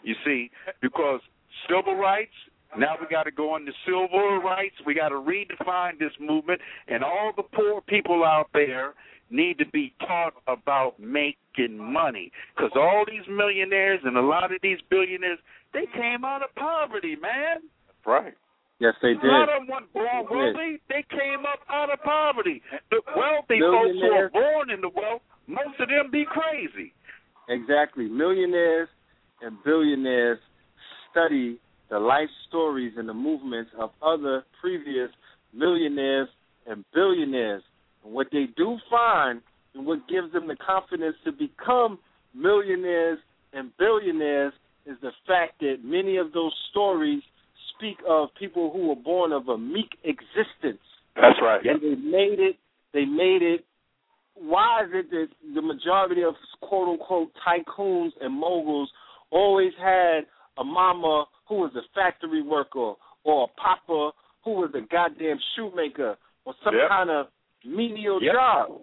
You see, because civil rights, now we got to go into civil rights. We got to redefine this movement, and all the poor people out there need to be taught about making money. Because all these millionaires and a lot of these billionaires, they came out of poverty, man. Right. Yes, they did. A lot of them weren't born They wealthy. They came up out of poverty. The wealthy folks who are born in the wealth, most of them be crazy. Exactly. Millionaires and billionaires study the life stories and the movements of other previous millionaires and billionaires. And what they do find and what gives them the confidence to become millionaires and billionaires is the fact that many of those stories speak of people who were born of a meek existence. That's right. And they made it. They made it. Why is it that the majority of quote unquote tycoons and moguls always had a mama who was a factory worker or a papa who was a goddamn shoemaker or some Yep. kind of menial Yep. job?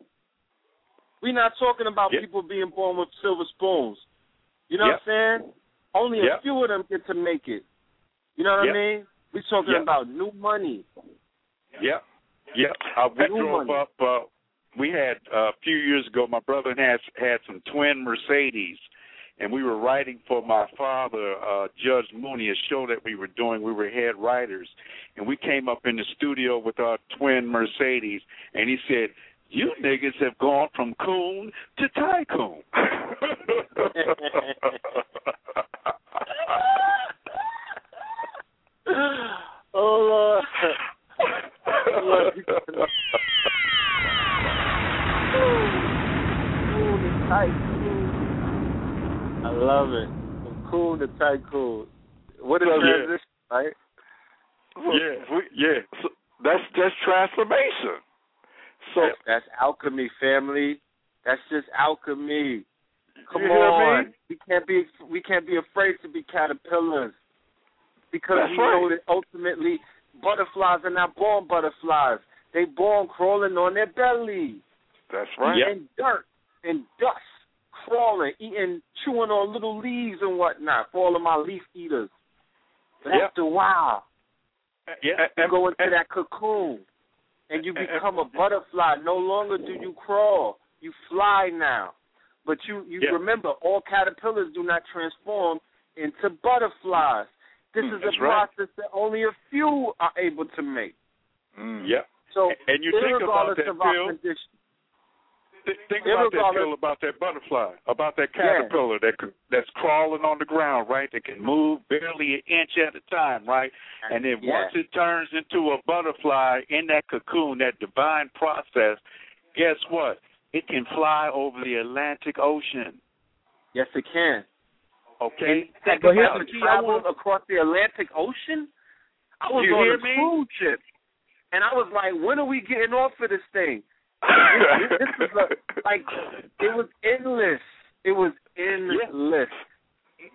We're not talking about Yep. people being born with silver spoons. You know what I'm saying? Only a few of them get to make it. You know what Yep. I mean? We're talking Yep. about new money. Yep. Yep. Uh, we New drove money. up. Uh, we had uh, a few years ago. My brother and had had some twin Mercedes, and we were writing for my father, uh, Judge Mooney, a show that we were doing. We were head writers, and we came up in the studio with our twin Mercedes, and he said. You niggas have gone from coon to tycoon. oh Lord. oh Lord, Cool to tycoon. I love it. From cool to tycoon. What a So, yeah. transition, right? yeah, We- yeah. So that's just transformation. So That's, that's alchemy, family. That's just alchemy. Come You hear on, me? we can't be we can't be afraid to be caterpillars because That's we right. know that ultimately butterflies are not born butterflies. They born crawling on their belly that's right. Yep. in dirt and dust, crawling, eating, chewing on little leaves and whatnot. For all of my leaf eaters. But Yep. after a while, yeah. you go into that cocoon and you become a butterfly. No longer do you crawl, you fly now. But you you Yeah. remember all caterpillars do not transform into butterflies. This is a That's right. process that only a few are able to make. Mm. Yep. So And you think about that, of our Th- Think about that, Irregardless- Phil, about that butterfly, about that caterpillar that could, that's crawling on the ground, right? That can move barely an inch at a time, right? And then Yeah. once it turns into a butterfly in that cocoon, that divine process, guess what? It can fly over the Atlantic Ocean. yes, it can. Okay, And think but here's about the it. key. I was across the Atlantic Ocean. I was You on a me? cruise ship, and I was like, "When are we getting off of this thing?" this was a, like it was endless. It was endless.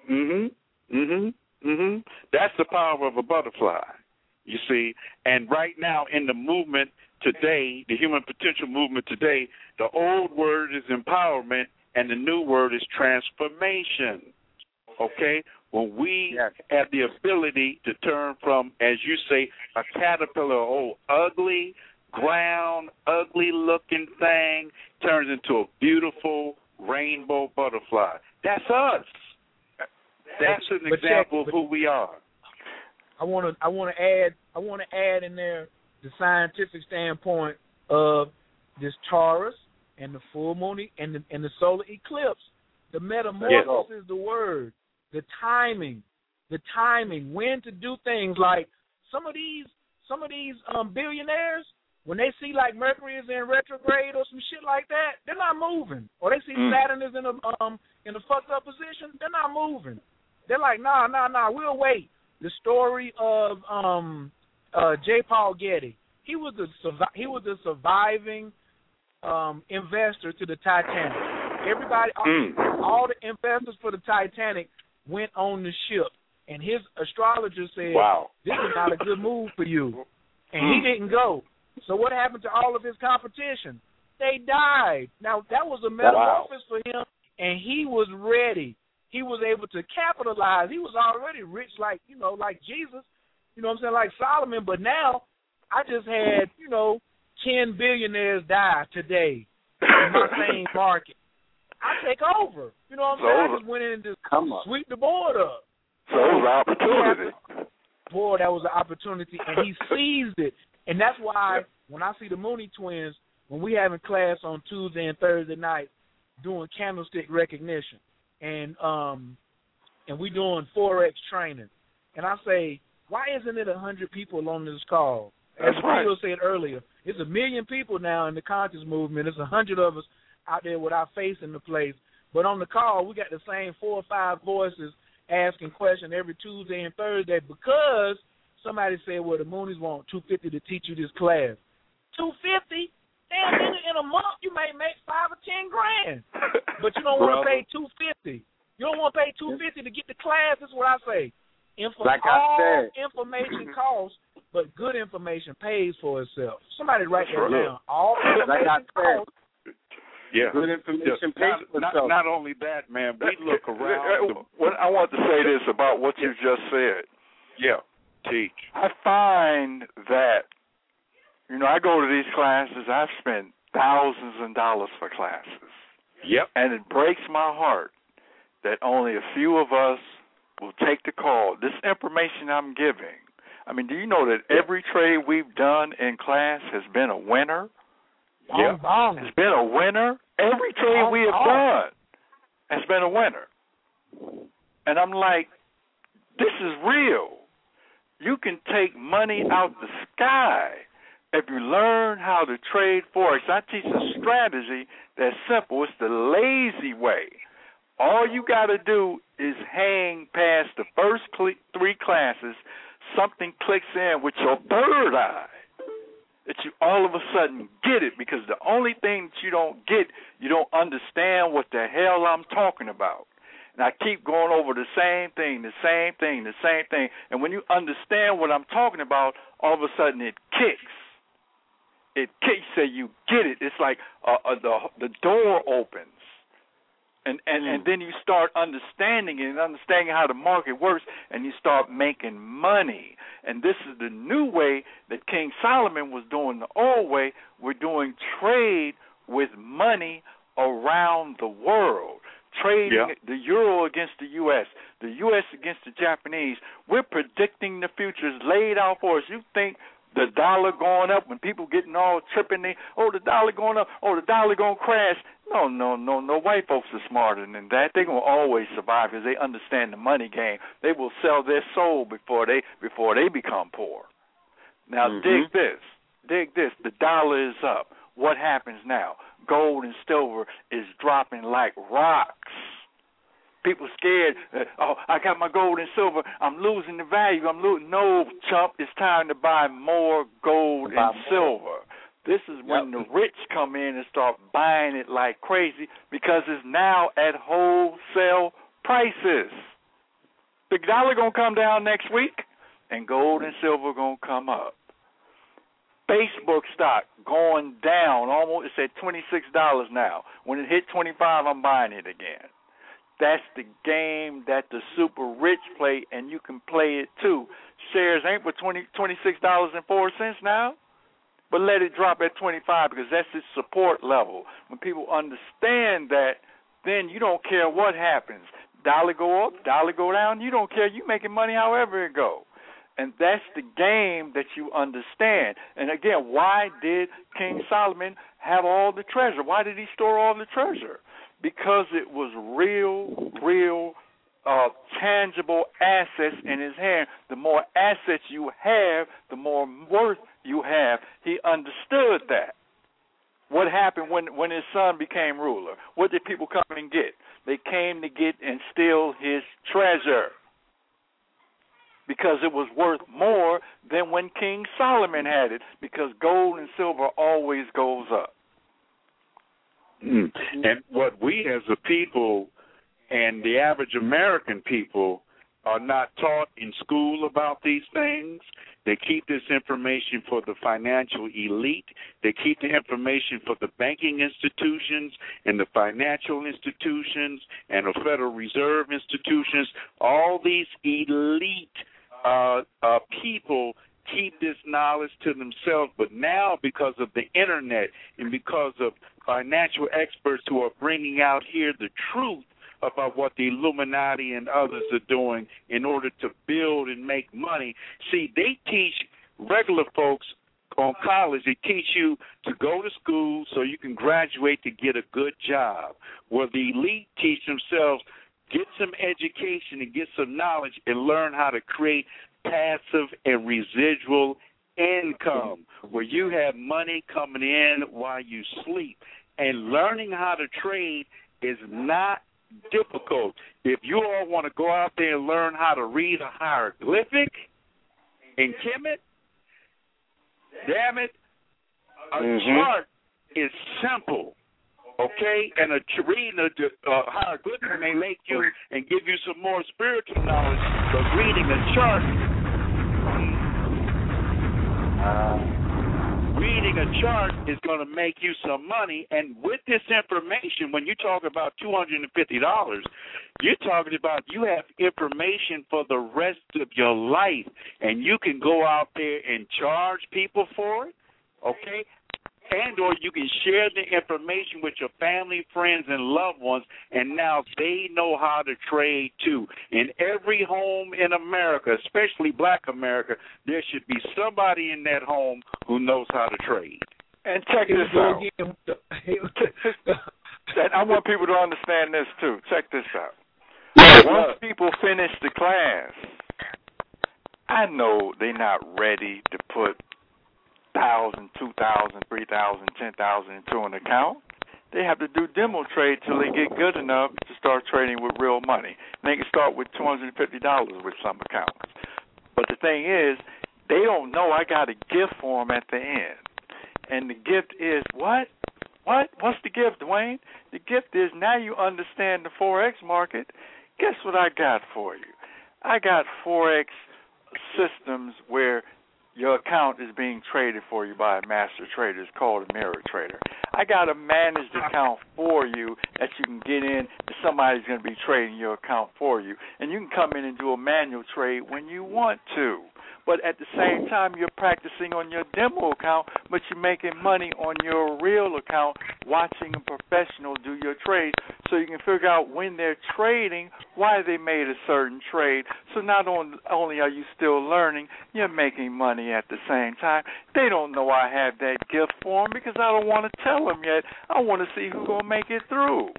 Mhm. Mhm. Mhm. That's the power of a butterfly. You see, and right now in the movement today, the human potential movement today, the old word is empowerment and the new word is transformation. Okay? When we Yes. have the ability to turn from, as you say, a caterpillar, oh, ugly, ground, ugly looking thing, turns into a beautiful rainbow butterfly. That's us. That's an But check- example of who we are. I want to I want to add I want to add in there the scientific standpoint of this Taurus and the full moon and the and the solar eclipse. The metamorphosis is the word. The timing, the timing, when to do things like some of these some of these um billionaires when they see like Mercury is in retrograde or some shit like that, they're not moving. Or they see Mm. Saturn is in a um in a fucked up position, they're not moving. They're like, nah, nah, nah, we'll wait. The story of um uh J. Paul Getty. He was a he was a surviving um investor to the Titanic. Everybody Mm. all the investors for the Titanic went on the ship and his astrologer said Wow. this is not a good move for you. And he Mm. didn't go. So what happened to all of his competition? They died. Now that was a metamorphosis for him and he was ready. He was able to capitalize. He was already rich like, you know, like Jesus, you know what I'm saying, like Solomon, but now I just had, you know, ten billionaires die today in my same market. I take over. You know what I'm So saying? I just went in and just Come on. sweep the board up. So it was an opportunity. Boy, that was an opportunity, and he seized it. And that's why when I see the Mooney twins, when we having class on Tuesday and Thursday night, doing candlestick recognition, and um, and we doing forex training, and I say, why isn't it a hundred people on this call? As That's right. Said earlier, it's a million people now in the conscious movement. It's a hundred of us out there with our face in the place. But on the call, we got the same four or five voices asking questions every Tuesday and Thursday because somebody said, well, the Moonies want two fifty to teach you this class. Two fifty? Damn, nigga, in a month you may make five or ten grand, but you don't want to pay two fifty. You don't want to pay two fifty to get the class. That's what I say. Info- Like I all said. information costs, but good information pays for itself. Somebody write that down. All Like I information said. costs. Yeah. Good information Yeah. Not, not, not only that, man, we look around. What I want to say this about what you just said. yeah, teach. I find that, you know, I go to these classes. I've spent thousands of dollars for classes, Yep. and it breaks my heart that only a few of us will take the call. This information I'm giving. I mean, do you know that every trade we've done in class has been a winner? Bong, bong. It's been a winner. Every trade we have done has been a winner. And I'm like, this is real. You can take money out the sky if you learn how to trade forex. I teach a strategy that's simple. It's the lazy way. All you got to do is hang past the first three classes. Something clicks in with your third eye that you all of a sudden get it because the only thing that you don't get, you don't understand what the hell I'm talking about. And I keep going over the same thing, the same thing, the same thing. And when you understand what I'm talking about, all of a sudden it kicks. It kicks, so you get it. It's like uh, uh, the the door opens. And and and mm. then you start understanding it and understanding how the market works, and you start making money. And this is the new way that King Solomon was doing the old way. We're doing trade with money around the world. Trading Yeah. the euro against the U.S., the U.S. against the Japanese. We're predicting the futures laid out for us. You think the dollar going up when people getting all tripping they oh the dollar going up oh the dollar going to crash. No no no no white folks are smarter than that. They're going to always survive because they understand the money game. They will sell their soul before they before they become poor. Now Mhm. dig this. Dig this. The dollar is up. What happens now? Gold and silver is dropping like rocks people scared. Uh, oh, I got my gold and silver. I'm losing the value. I'm losing. No, chump. It's time to buy more gold Buy and more. silver. This is when the rich come in and start buying it like crazy because it's now at wholesale prices. The dollar gonna come down next week. and gold and silver gonna come up. Facebook stock going down almost it's at twenty six dollars now. When it hit twenty five I'm buying it again. That's the game that the super rich play and you can play it too. Shares ain't for twenty twenty six dollars and four cents now. But let it drop at twenty five because that's its support level. When people understand that, then you don't care what happens. Dollar go up, dollar go down, you don't care. You making money however it go. And that's the game that you understand. And again, why did King Solomon have all the treasure? Why did he store all the treasure? Because it was real, real, uh, tangible assets in his hand. The more assets you have, the more worth you have. He understood that. What happened when when his son became ruler? What did people come and get? They came to get and steal his treasure because it was worth more than when King Solomon had it because gold and silver always goes up. Mm. And what we as a people and the average American people are not taught in school about these things. They keep this information for the financial elite. They keep the information for the banking institutions and the financial institutions and the Federal Reserve institutions. All these elite uh, uh, people keep this knowledge to themselves, but now because of the internet and because of financial experts who are bringing out here the truth about what the Illuminati and others are doing in order to build and make money. See, they teach regular folks on college, they teach you to go to school so you can graduate to get a good job. Where the elite teach themselves get some education and get some knowledge and learn how to create passive and residual income where you have money coming in while you sleep. And learning how to trade is not difficult. If you all want to go out there and learn how to read a hieroglyphic in Kemet, damn it, a Mhm. chart is simple. Okay, and a reading a uh, hieroglyphic may make you and give you some more spiritual knowledge, but reading a chart Um, reading a chart is going to make you some money. And with this information, when you talk about two hundred and fifty dollars, you're talking about you have information for the rest of your life, and you can go out there and charge people for it. Okay. And or you can share the information with your family, friends, and loved ones, and now they know how to trade too. In every home in America, especially Black America, there should be somebody in that home who knows how to trade. And check this out. again And I want people to understand this too. Check this out. Once people finish the class, I know they're not ready to put thousand, two thousand, three thousand, ten thousand into an account. They have to do demo trade till they get good enough to start trading with real money. And they can start with two hundred and fifty dollars with some accounts. But the thing is, they don't know I got a gift for them at the end. And the gift is what? What? What's the gift, Dwayne? The gift is now you understand the forex market. Guess what I got for you? I got forex systems where your account is being traded for you by a master trader. It's called a mirror trader. I got a managed account for you that you can get in. And somebody's going to be trading your account for you, and you can come in and do a manual trade when you want to. But at the same time, you're practicing on your demo account, but you're making money on your real account, watching a professional do your trade, so you can figure out when they're trading, why they made a certain trade. So not on, only are you still learning, you're making money at the same time. They don't know I have that gift for them because I don't want to tell them yet. I want to see who's gonna make it through.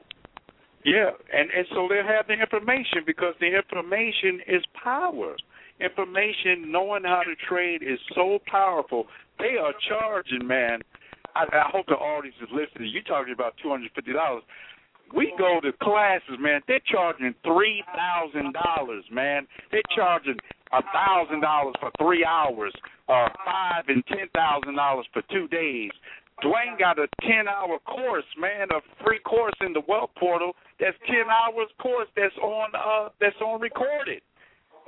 Yeah, and and so they'll have the information because the information is power. Information, knowing how to trade is so powerful. They are charging, man. I, I hope the audience is listening. You're talking about two hundred fifty dollars? We go to classes, man. They're charging three thousand dollars, man. They're charging a thousand dollars for three hours, or five and ten thousand dollars for two days. Dwayne got a ten hour course, man, a free course in the Wealth Portal. That's ten hours course that's on uh that's on recorded.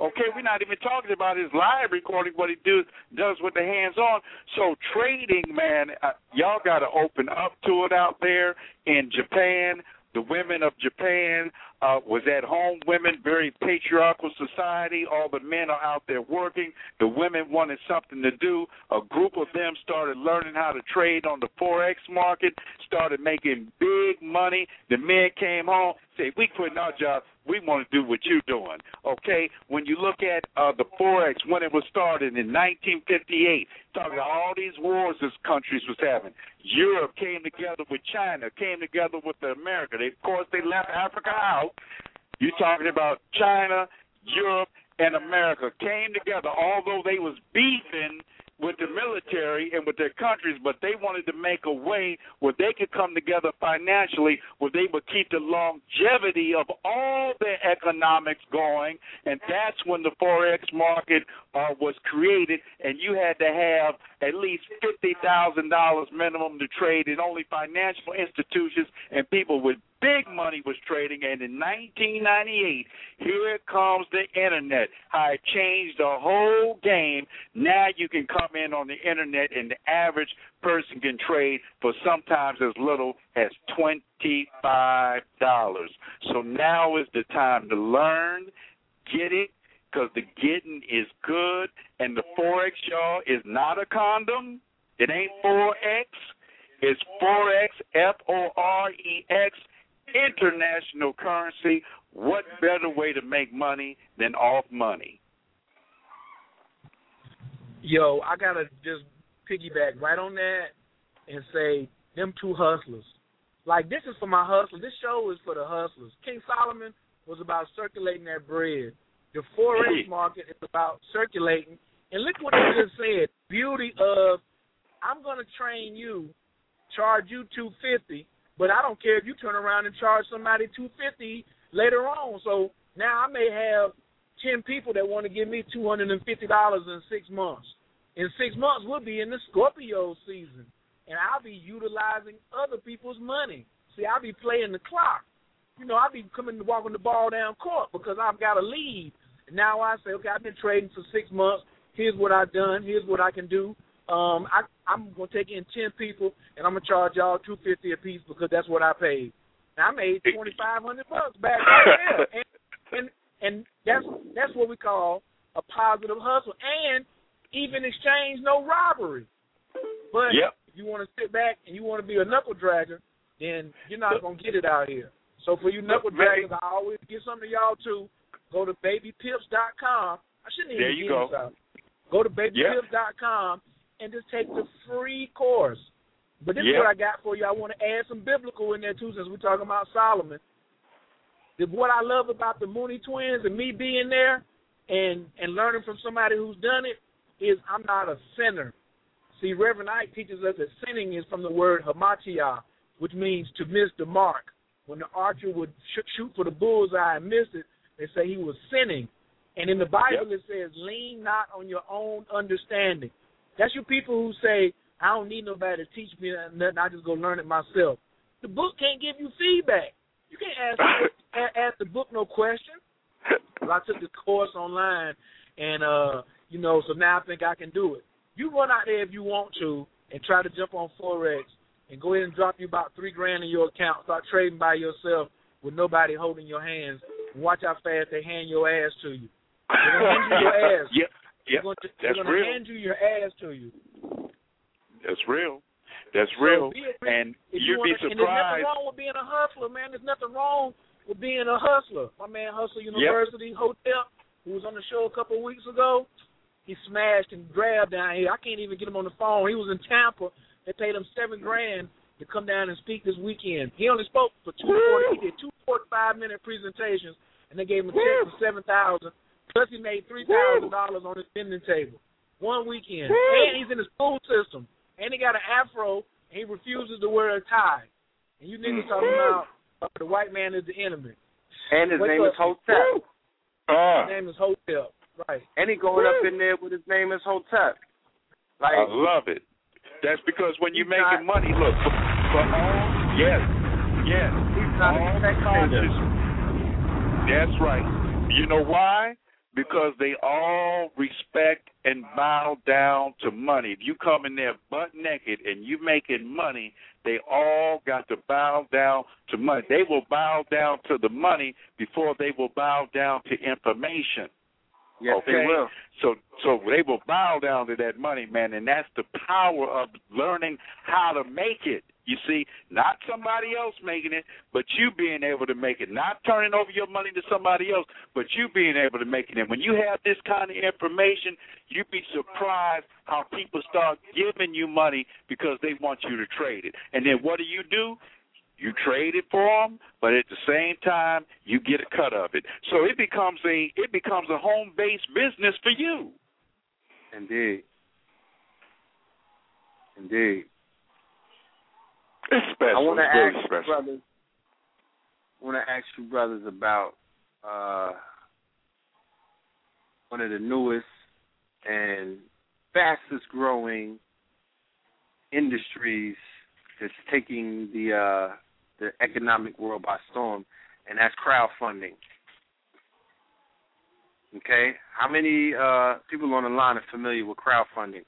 Okay, we're not even talking about his live recording, what he do, does with the hands on. So trading, man, uh, y'all got to open up to it out there in Japan. The women of Japan uh, was at home women, very patriarchal society. All the men are out there working. The women wanted something to do. A group of them started learning how to trade on the forex market, started making big money. The men came home, said, "We quitting our job. We want to do what you're doing." Okay. When you look at uh, the forex when it was started in 1958, talking about all these wars this countries was having. Europe came together with China, came together with the America. They, of course, they left Africa out. You're talking about China, Europe, and America came together, although they was beefing with the military and with their countries, but they wanted to make a way where they could come together financially, where they would keep the longevity of all their economics going, and that's when the forex market uh, was created, and you had to have at least fifty thousand dollars minimum to trade in only financial institutions and people with big money was trading. And in 1998, here comes the internet. How it changed the whole game. Now you can come in on the internet, and the average person can trade for sometimes as little as twenty-five dollars. So now is the time to learn, get it, because the getting is good, and the forex, y'all, is not a condom. It ain't forex. It's forex, F O R E X, international currency. What better way to make money than off money? Yo, I gotta just piggyback right on that and say them two hustlers. Like this is for my hustlers. This show is for the hustlers. King Solomon was about circulating that bread. The forex market is about circulating. And look what he just said. Beauty of I'm gonna train you, charge you two fifty, but I don't care if you turn around and charge somebody two fifty later on. So now I may have ten people that want to give me two hundred and fifty dollars in six months. In six months we'll be in the Scorpio season. And I'll be utilizing other people's money. See, I'll be playing the clock. You know, I'll be coming to walking the ball down court because I've got a lead. And now I say, okay, I've been trading for six months. Here's what I've done. Here's what I can do. Um, I, I'm gonna take in ten people, and I'm gonna charge y'all two fifty a piece because that's what I paid. Now I made twenty five hundred bucks back right there, and, and and that's that's what we call a positive hustle, and even exchange, no robbery. But Yep. if you want to sit back and you want to be a knuckle dragger, then you're not gonna get it out here. So for you knuckle draggers, I always give something to y'all too. Go to babypips.com. I shouldn't even There you go. this out. Go to babypips.com and just take the free course. But this is what I got for you. I want to add some biblical in there too, since we're talking about Solomon. What I love about the Mooney twins and me being there and and learning from somebody who's done it is I'm not a sinner. See, Reverend Ike teaches us that sinning is from the word hamartia, which means to miss the mark. When the archer would sh- shoot for the bullseye and miss it, they say he was sinning. And in the Bible it says, lean not on your own understanding. That's you people who say, I don't need nobody to teach me nothing. I just go learn it myself. The book can't give you feedback. You can't ask the book, ask the book no question. Well, I took the course online, and uh, you know, so now I think I can do it. You run out there if you want to, and try to jump on forex, and go ahead and drop you about three grand in your account. Start trading by yourself with nobody holding your hands. And watch how fast they hand your ass to you. They're gonna hand you your ass. Yep. They're Yep. gonna, they're gonna real. hand you your ass to you. That's real. That's So real. a- And you'd you be wanna, And there's nothing surprised. wrong with being a hustler, man. There's nothing wrong with being a hustler. My man Hustle University Hotel, who was on the show a couple of weeks ago, he smashed and grabbed down here. I can't even get him on the phone. He was in Tampa. They paid him seven grand to come down and speak this weekend. He only spoke for two. two forty. He did two forty-five minute presentations, and they gave him a check for seven thousand. Plus, he made three thousand dollars on his spending table one weekend. And he's in the school system. And he got an afro, and he refuses to wear a tie. And you niggas talking about uh, the white man is the enemy. And his What's name up? is Hotep. Uh, His name is Hotel. Right. And he going up in there with his name is Hotep. Like I love it. That's because when you're making not- money, look, for, for all, yes, yes, he's not all a conscious. That's right. You know why? Because they all respect and bow down to money. If you come in there butt naked and you making money, they all got to bow down to money. They will bow down to the money before they will bow down to information. Yes, okay? they will. So so they will bow down to that money, man, and that's the power of learning how to make it. You see, not somebody else making it, but you being able to make it. Not turning over your money to somebody else, but you being able to make it. And when you have this kind of information, you'd be surprised how people start giving you money because they want you to trade it. And then what do you do? You trade it for them, but at the same time, you get a cut of it. So it becomes a it becomes a home based business for you. Indeed. Indeed. It's special. I want to it's very ask special. you brothers. I want to ask you brothers about uh, one of the newest and fastest growing industries that's taking the uh, the economic world by storm, and that's crowdfunding. Okay, how many uh, people on the line are familiar with crowdfunding?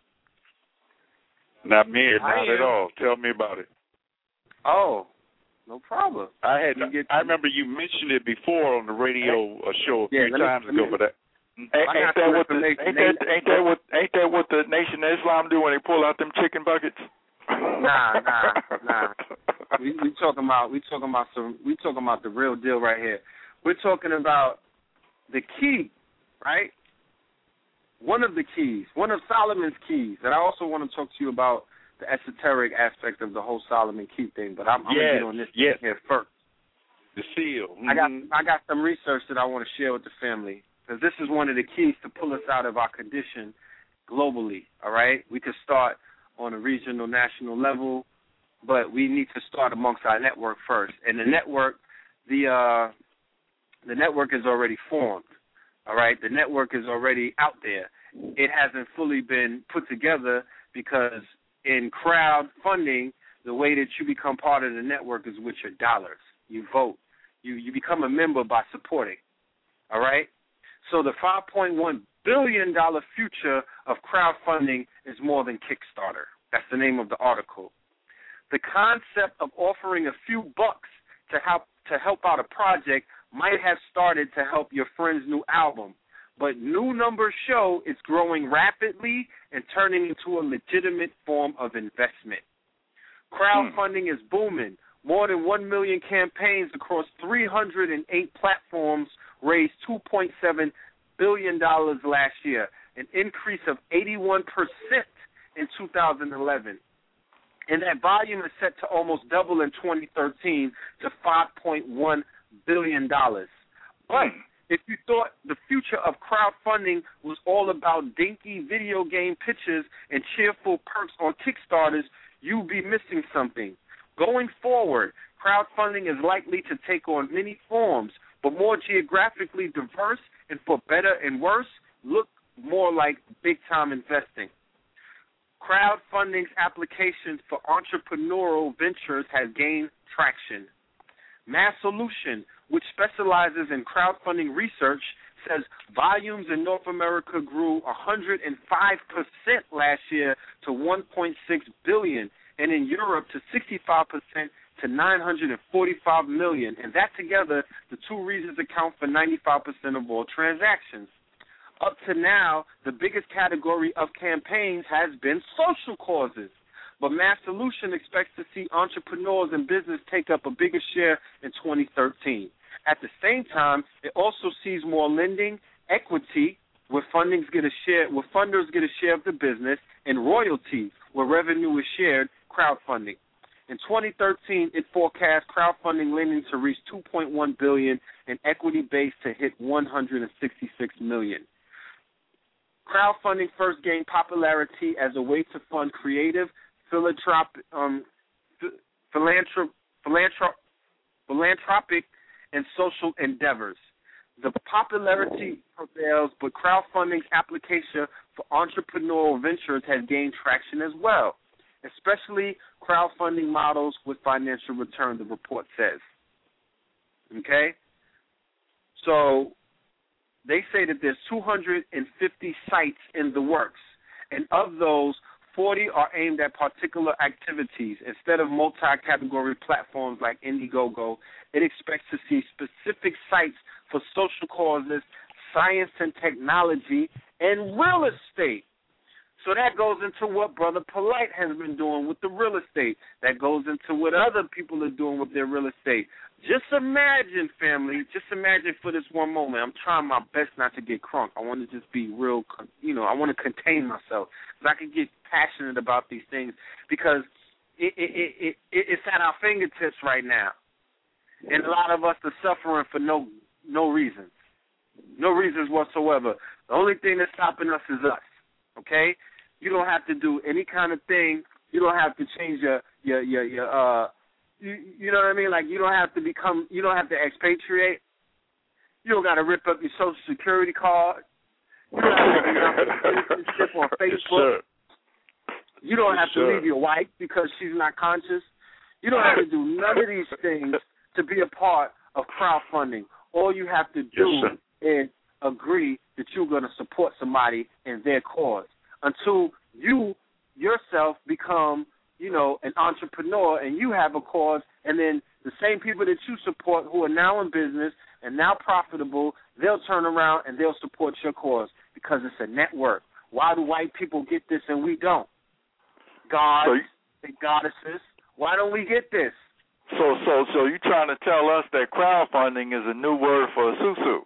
Not me, not at all. Tell me about it. Oh, no problem. I had You get- I remember you mentioned it before on the radio uh, show a Yeah, few let me- times let me- ago, but that Ain't, ain't that what the ain't that ain't that what ain't that what the Nation of Islam do when they pull out them chicken buckets? Nah, nah, nah. we we talking about we talking about some we talking about the real deal right here. We're talking about the key, right? One of the keys, one of Solomon's keys, and I also want to talk to you about the esoteric aspect of the whole Solomon key thing. But I'm, I'm gonna get on this yes. here first. the seal. I got Mhm. I got some research that I want to share with the family because this is one of the keys to pull us out of our condition globally. All right, we could start on a regional, national level, but we need to start amongst our network first. And the network, the uh, the network is already formed. All right, the network is already out there. It hasn't fully been put together because in crowdfunding, the way that you become part of the network is with your dollars. You vote. You you become a member by supporting. All right. So the 5.1 billion dollar future of crowdfunding is more than Kickstarter. That's the name of the article. The concept of offering a few bucks to help to help out a project might have started to help your friend's new album, but new numbers show it's growing rapidly and turning into a legitimate form of investment. Crowdfunding is booming. More than 1 million campaigns across 308 platforms raised $2.7 billion last year, an increase of 81% in 2011. And that volume is set to almost double in 2013 to 5.1 billion dollars. But hmm. if you thought the future of crowdfunding was all about dinky video game pitches and cheerful perks on Kickstarters, you'd be missing something. Going forward, crowdfunding is likely to take on many forms, but more geographically diverse and for better and worse, look more like big time investing. Crowdfunding's applications for entrepreneurial ventures has gained traction. Massolution, which specializes in crowdfunding research, says volumes in North America grew 105% last year to 1.6 billion, and in Europe to 65% to 945 million. And that together, the two regions account for 95% of all transactions. Up to now, the biggest category of campaigns has been social causes. But Massolution expects to see entrepreneurs and business take up a bigger share in 2013. At the same time, it also sees more lending, equity, where fundings get a share, where funders get a share of the business, and royalties, where revenue is shared, crowdfunding. In 2013, it forecasts crowdfunding lending to reach 2.1 billion and equity base to hit 166 million. Crowdfunding first gained popularity as a way to fund creative, philanthropic, um, philanthrop, philanthrop, philanthropic and social endeavors. The popularity prevails, but crowdfunding's application for entrepreneurial ventures has gained traction as well, especially crowdfunding models with financial return, the report says. Okay? So they say that there's 250 sites in the works, and of those, 40 are aimed at particular activities. Instead of multi-category platforms like Indiegogo, it expects to see specific sites for social causes, science and technology, and real estate. So that goes into what Brother Polite has been doing with the real estate. That goes into what other people are doing with their real estate. Just imagine, family. Just imagine for this one moment. I'm trying my best not to get crunk. I want to just be real. You know, I want to contain myself because I can get passionate about these things because it, it, it, it, it's at our fingertips right now, and a lot of us are suffering for no no reasons, no reasons whatsoever. The only thing that's stopping us is us. Okay, you don't have to do any kind of thing. You don't have to change your your your, your uh you, you know what I mean? Like you don't have to become, you don't have to expatriate. You don't got to rip up your social security card. You don't have to citizenship on Facebook. Sure. You don't have Sure. to leave your wife because she's not conscious. You don't have to do none of these things to be a part of crowdfunding. All you have to do is agree that you're going to support somebody in their cause until you yourself become you know, an entrepreneur and you have a cause, and then the same people that you support who are now in business and now profitable, they'll turn around and they'll support your cause because it's a network. Why do white people get this and we don't? Gods So you- and goddesses, why don't we get this? So, so, so you trying to tell us that crowdfunding is a new word for a susu?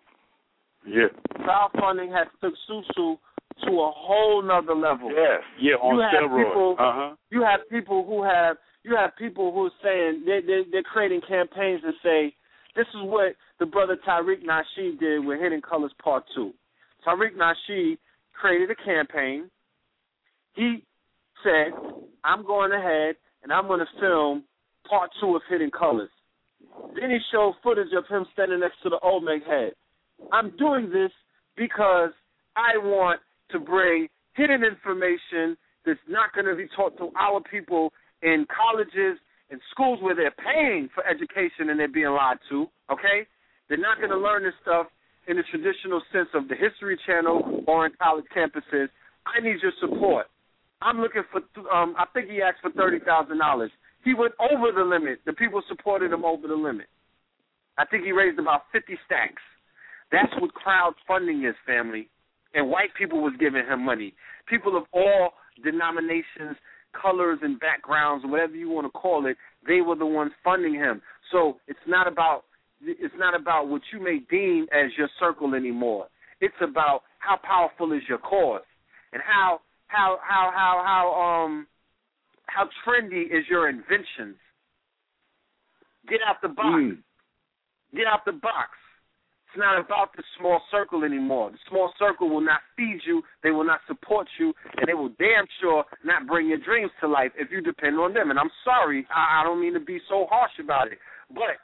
Yeah. Crowdfunding has took Susu to a whole nother level. Yes. Yeah, on you have steroids. people, uh huh. you have people who have you have people who are saying they they they're creating campaigns that say this is what the brother Tariq Nasheed did with Hidden Colors Part Two. Tariq Nasheed created a campaign. He said, "I'm going ahead and I'm going to film Part Two of Hidden Colors." Then he showed footage of him standing next to the Olmec head. I'm doing this because I want to bring hidden information that's not going to be taught to our people in colleges and schools where they're paying for education and they're being lied to. Okay, they're not going to learn this stuff in the traditional sense of the History Channel or in college campuses. I need your support. I'm looking for. Um, I think he asked for thirty thousand dollars. He went over the limit. The people supported him over the limit. I think he raised about fifty stacks. That's what crowdfunding is, family. And white people was giving him money. People of all denominations, colors, and backgrounds, whatever you want to call it, they were the ones funding him. So it's not about it's not about what you may deem as your circle anymore. It's about how powerful is your cause and how how how how how um how trendy is your inventions. Get out the box. Mm. Get out the box. It's not about the small circle anymore. The small circle will not feed you, they will not support you, and they will damn sure not bring your dreams to life if you depend on them. And I'm sorry, I, I don't mean to be so harsh about it, but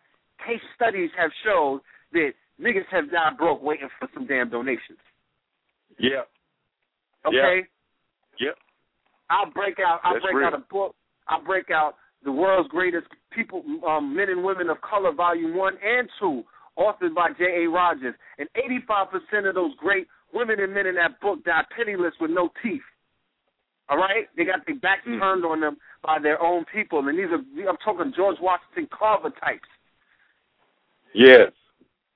case studies have showed that niggas have died broke waiting for some damn donations. Yeah. Okay? Yep. I'll break out I'll That's break real. out a book. I'll break out the world's greatest people um, men and women of color volume one and two, authored by J. A. Rogers. And eighty five percent of those great women and men in that book died penniless with no teeth. All right? They got their backs Mm. turned on them by their own people. And these are I'm talking George Washington Carver types. Yes.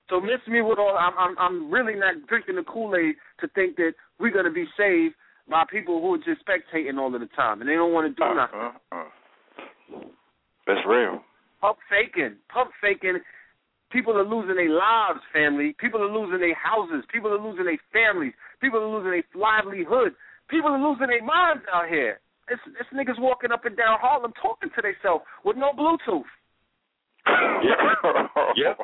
So miss me with all. I'm I'm, I'm really not drinking the Kool Aid to think that we're gonna be saved by people who are just spectating all of the time and they don't want to do nothing. Uh-uh. That's real. Pump faking, pump faking. People are losing their lives, family. People are losing their houses. People are losing their families. People are losing their livelihood. People are losing their minds out here. It's, it's niggas walking up and down Harlem talking to themselves with no Bluetooth. yeah. Yep.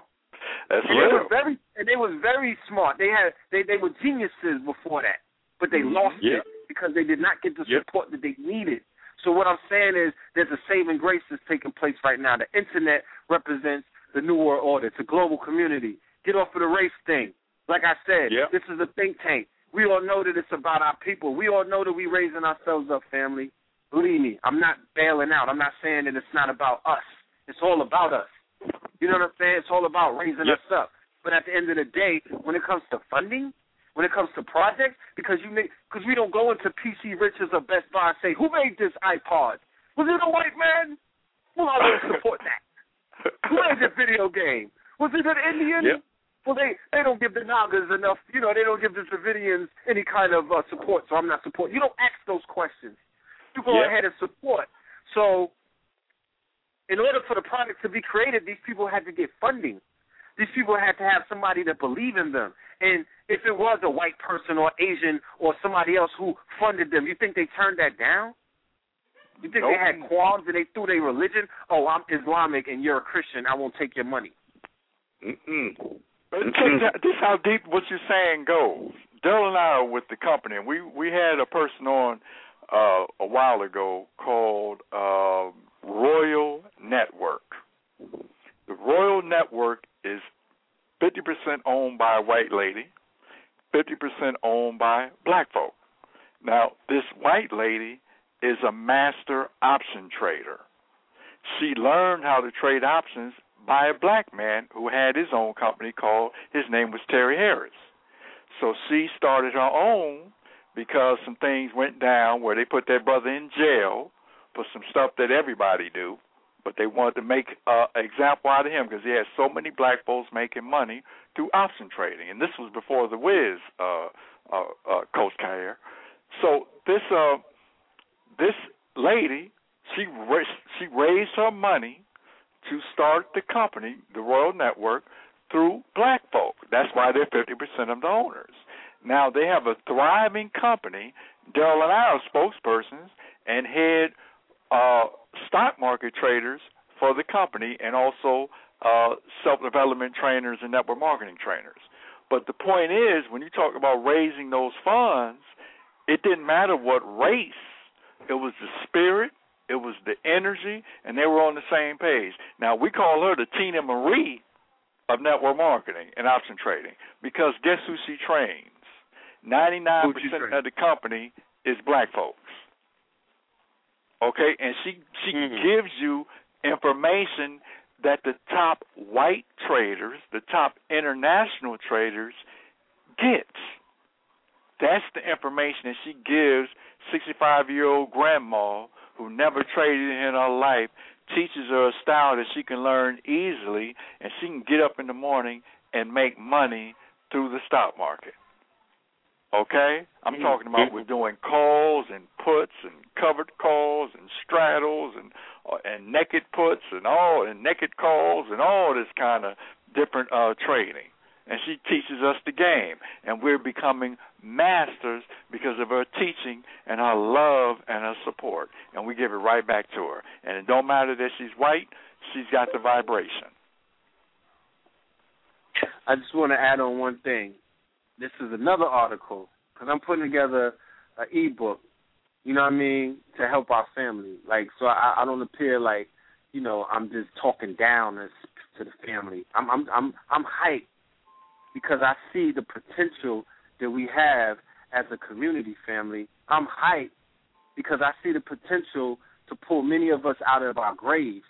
That's And they real. was very and they was very smart. They had they they were geniuses before that, but they mm-hmm. lost Yeah. it because they did not get the Yep. support that they needed. So what I'm saying is there's a saving grace that's taking place right now. The internet represents the new world order. It's a global community. Get off of the race thing. Like I said, Yep. this is a think tank. We all know that it's about our people. We all know that we're raising ourselves up, family. Believe me, I'm not bailing out. I'm not saying that it's not about us. It's all about us. You know what I'm saying? It's all about raising Yep. us up. But at the end of the day, when it comes to funding, when it comes to projects, because you because we don't go into PC Richards or Best Buy and say, who made this iPod? Was it a white man? Well, I will support that. Who made this video game? Was it an Indian? Yep. Well, they they don't give the Nagas enough. You know, they don't give the civilians any kind of uh, support. So I'm not supporting. You don't ask those questions. You go Yep. ahead and support. So, in order for the product to be created, these people had to get funding. These people had to have somebody to believe in them. And if it was a white person or Asian or somebody else who funded them, you think they turned that down? You think they had qualms and they threw their religion? Oh, I'm Islamic and you're a Christian. I won't take your money. Mm-mm. But check that, this how deep what you're saying goes. Dell and I are with the company, and we we had a person on uh, a while ago called uh, Royal Network. The Royal Network is 50% owned by a white lady, 50% owned by black folk. Now, this white lady is a master option trader. She learned how to trade options by a black man who had his own company called his name was Terry Harris. So she started her own because some things went down where they put their brother in jail for some stuff that everybody do, but they wanted to make an example out of him because he had so many black folks making money through option trading, and this was before the Wiz, uh, uh, uh, Coach Khayr. So this uh, this lady, she she raised her money to start the company, the Royal Network, through black folk. That's why they're 50% of the owners. Now they have a thriving company. Daryl and I are spokespersons and head uh, stock market traders for the company and also uh, self-development trainers and network marketing trainers. But the point is, when you talk about raising those funds, it didn't matter what race. It was the spirit, it was the energy, and they were on the same page. Now we call her the Teena Marie of network marketing and option trading because guess who she trains? Ninety-nine percent train? of the company is black folks. Okay, and she she Mhm. gives you information that the top white traders, the top international traders get. That's the information that she gives 65 year old grandma who never traded in her life, teaches her a style that she can learn easily, and she can get up in the morning and make money through the stock market. Okay? I'm Mhm. talking about we're doing calls and puts and covered calls and straddles and uh, and naked puts and all and naked calls and all this kind of different uh trading. And she teaches us the game and we're becoming masters because of her teaching and her love and her support. And we give it right back to her. And it don't matter that she's white, she's got the vibration. I just want to add on one thing. This is another article because I'm putting together an ebook. You know what I mean to help our family. Like so, I, I don't appear like you know I'm just talking down as, to the family. I'm I'm I'm I'm hyped because I see the potential that we have as a community family. I'm hyped because I see the potential to pull many of us out of our graves.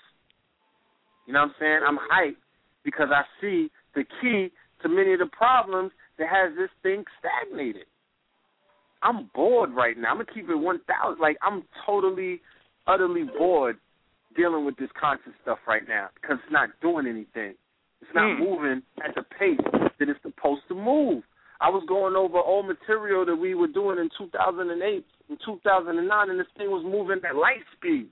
You know what I'm saying? I'm hyped because I see the key to many of the problems that has this thing stagnated. I'm bored right now. I'm gonna keep it one thousand. Like I'm totally, utterly bored dealing with this conscious stuff right now because it's not doing anything. It's not Hmm. moving at the pace that it's supposed to move. I was going over old material that we were doing in 2008 and 2009, and this thing was moving at light speed.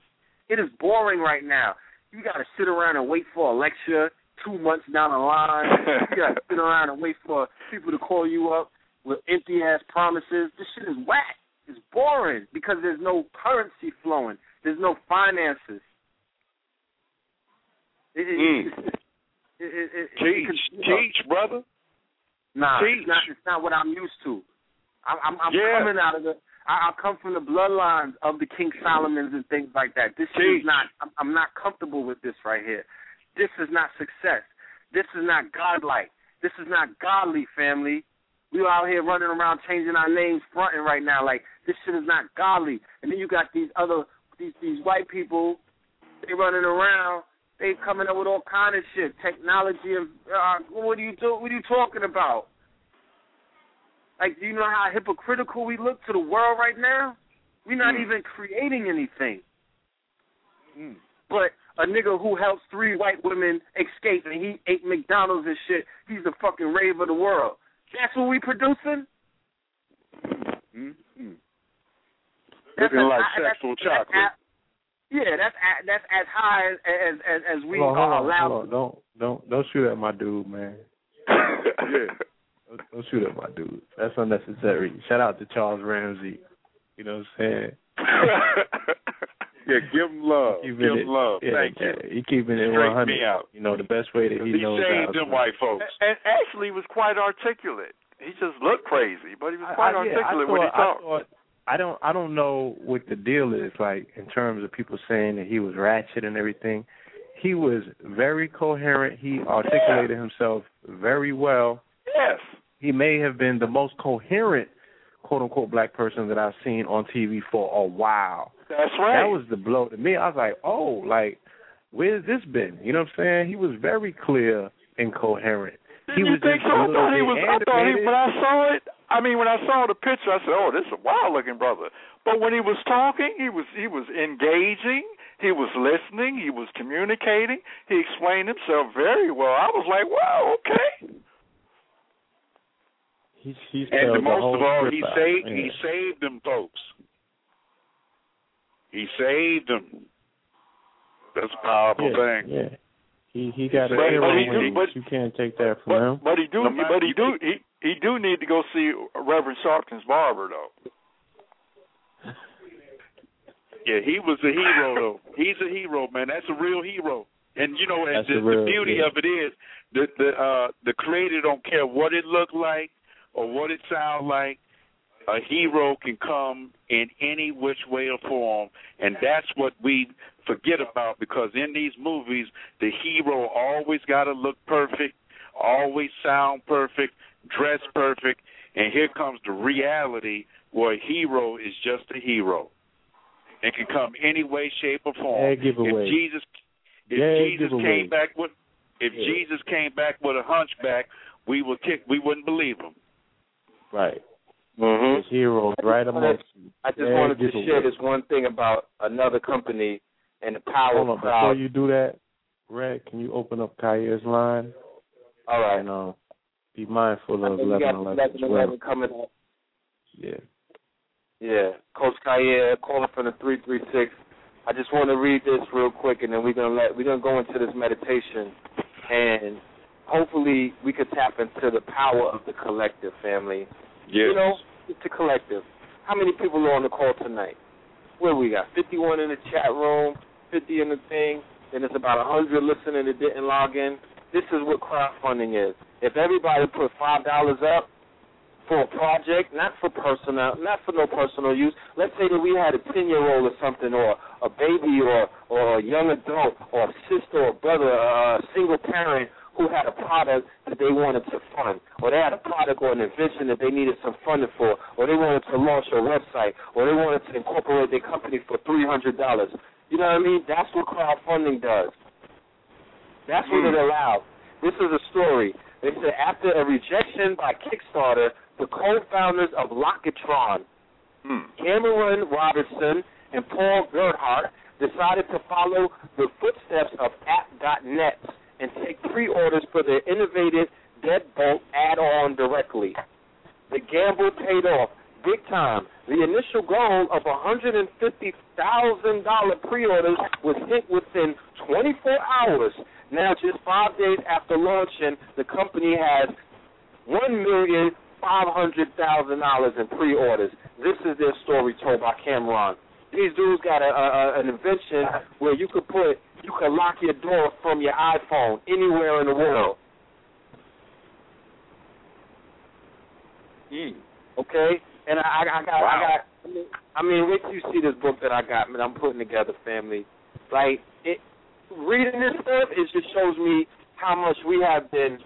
It is boring right now. You got to sit around and wait for a lecture two months down the line. you got to sit around and wait for people to call you up with empty ass promises. This shit is whack. It's boring because there's no currency flowing. There's no finances. It, it, Mm. it, it, it, Teach, it- you know, teach, brother. Nah, it's not. It's not what I'm used to. I'm, I'm, I'm Yeah. coming out of the. I, I come from the bloodlines of the King Solomons and things like that. This is not. I'm, I'm not comfortable with this right here. This is not success. This is not godlike. This is not godly, family. We are out here running around changing our names, fronting right now. Like this shit is not godly. And then you got these other these these white people. They running around They coming up with all kind of shit, technology and uh, what are you do, what are you talking about? Like, do you know how hypocritical we look to the world right now? We're not Mm. even creating anything. Mm. But a nigga who helps three white women escape and he ate McDonald's and shit, he's the fucking rave of the world. That's what we producing? Mm-hmm. Looking like I- sexual chocolate. A- yeah, that's a- that's as high as as as we hold on, are hold on, allowed. hold on. Don't don't don't shoot at my dude, man. yeah. Don't, don't shoot at my dude. That's unnecessary. Shout out to Charles Ramsey. You know what I'm saying? yeah, give him love. Give it- him love. yeah, Thank yeah, you. He keeping it Straighten 100. me out. You know the best way that he, He knows saved how. them white folks. And actually, he was quite articulate. He just looked crazy, but he was quite I, I articulate when he thought- I talked. I don't I don't know what the deal is like in terms of people saying that he was ratchet and everything. He was very coherent. He articulated himself very well. Yes. He may have been the most coherent quote unquote black person that I've seen on TV for a while. That's right. That was the blow to me. I was like, oh, like where's this been? You know what I'm saying? He was very clear and coherent. Didn't he you was think so? I thought he was. I thought he when I saw it. I mean, when I saw the picture, I said, "Oh, this is a wild-looking brother." But when he was talking, he was he was engaging. He was listening. He was communicating. He explained himself very well. I was like, "Wow, okay." He's he's And the the most whole of all, he out. saved Yeah. he saved them folks. He saved them. That's a powerful yeah, thing. Yeah. He he got a But- hero but he do- but- you can't take that from But him. but he do No matter- but he do he he do need to go see Reverend Sharpton's barber though. Yeah, he was a hero though. He's a hero, man. That's a real hero. And you know, and the, real- the beauty yeah. of it is the the uh the creator don't care what it look like or what it sound like. A hero can come in any which way or form, and that's what we forget about because in these movies, the hero always got to look perfect, always sound perfect, dress perfect, and here comes the reality where a hero is just a hero. It can come any way, shape, or form. Yeah, giveaway. If Jesus, if Yeah, Jesus giveaway. came back with, if Yeah. Jesus came back with a hunchback, we would kick, we wouldn't believe him. Right. Mm-hmm. His heroes right amongst you. I just Yeah, wanted to giveaway. share this one thing about another company and the power Hold on, of before you do that, Red, can you open up Khayr's line? All right. And uh, be mindful of know we eleven got eleven as 11 11 coming up. Yeah. Yeah, Coach Kaye calling from the three three six. I just want to read this real quick, and then we're gonna let we're gonna go into this meditation, and hopefully we could tap into the power of the collective family. You know, it's a collective. How many people are on the call tonight? Where we got? 51 in the chat room, 50 in the thing, and it's about 100 listening that didn't log in. This is what crowdfunding is. If everybody put five dollars up for a project, not for personal, not for no personal use. Let's say that we had a 10 year old or something, or a baby, or or a young adult, or a sister or brother, a single parent who had a product that they wanted to fund, or they had a product or an invention that they needed some funding for, or they wanted to launch a website, or they wanted to incorporate their company for three hundred dollars. You know what I mean? That's what crowdfunding does. That's what it allows. This is a story. They said after a rejection by Kickstarter, the co-founders of Lockitron, hmm. Cameron Robertson and Paul Gerhardt, decided to follow the footsteps of App.net and take pre-orders for their innovative Deadbolt add-on directly. The gamble paid off big time. The initial goal of $150,000 pre-orders was hit within 24 hours. Now, just five days after launching, the company has one million five hundred thousand dollars in pre-orders. This is their story told by Cameron. These dudes got a, a, an invention where you could put you could lock your door from your iPhone anywhere in the world. Hmm. Okay, and I, I, I got, I got. I mean, I mean, wait till you see this book that I got, man. I'm putting together, family. Like it, reading this stuff, it just shows me how much we have been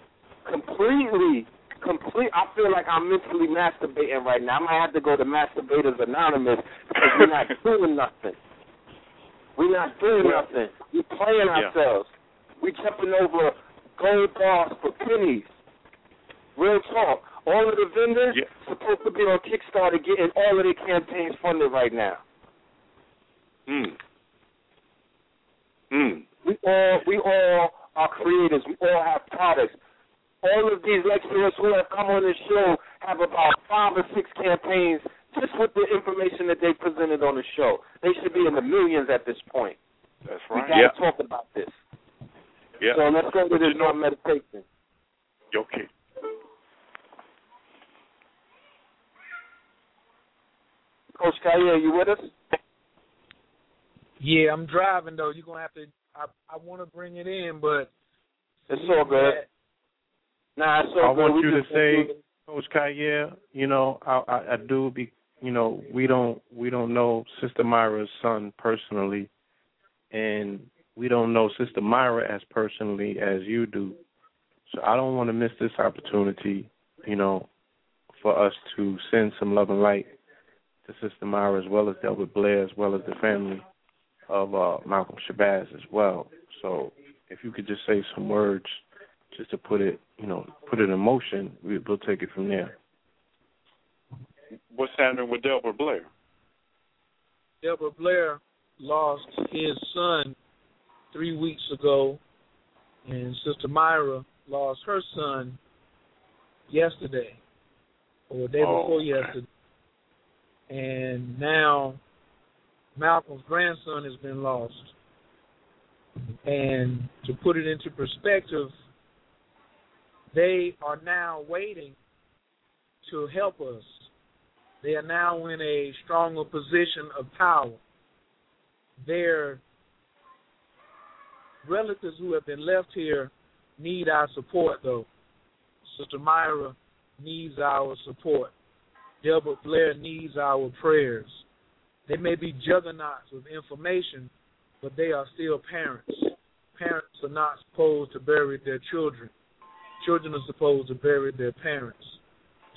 completely, complete. I feel like I'm mentally masturbating right now. I might have to go to Masturbators Anonymous because we're not doing nothing. We're not doing nothing. We're playing yeah. ourselves. We're jumping over gold bars for pennies. Real talk. All of the vendors Yeah. supposed to be on Kickstarter getting all of their campaigns funded right now. Mm. Mm. We all we all are creators. We all have products. All of these lecturers who have come on this show have about five or six campaigns just with the information that they presented on the show. They should be in the millions at this point. That's right. We gotta Yeah. talk about this. Yeah. So let's go to this you know- non meditation. Okay. Coach Kaye, you with us? Yeah, I'm driving though. You're gonna have to. I I want to bring it in, but It's all good. Nah, it's all I good. want We you to just say, Coach Kaye, you know, I, I, I do be, you know, we don't we don't know Sister Myra's son personally, and we don't know Sister Myra as personally as you do. So I don't want to miss this opportunity, you know, for us to send some love and light to Sister Myra as well as Delbert Blair as well as the family of uh, Malcolm Shabazz as well. So if you could just say some words just to put it, you know, put it in motion, we, we'll take it from there. What's happening with Delbert Blair? Delbert Blair lost his son three weeks ago, and Sister Myra lost her son yesterday, or the day Oh, before okay. yesterday. And now Malcolm's grandson has been lost. And to put it into perspective, they are now waiting to help us. They are now in a stronger position of power. Their relatives who have been left here need our support, though. Sister Myra needs our support. Delbert Blair needs our prayers. They may be juggernauts with information, but they are still parents. Parents are not supposed to bury their children. Children are supposed to bury their parents.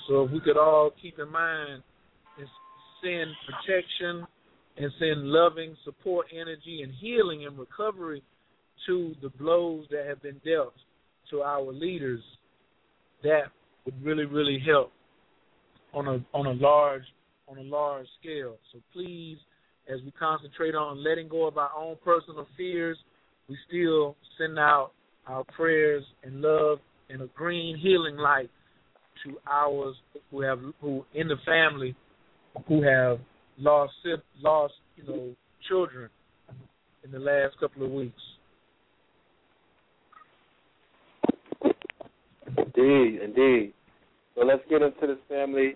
So if we could all keep in mind and send protection and send loving support energy and healing and recovery to the blows that have been dealt to our leaders, that would really, really help on a on a large on a large scale. So please, as we concentrate on letting go of our own personal fears, we still send out our prayers and love and a green healing light to ours who have who in the family who have lost lost you know children in the last couple of weeks. Indeed, indeed. So let's get into this family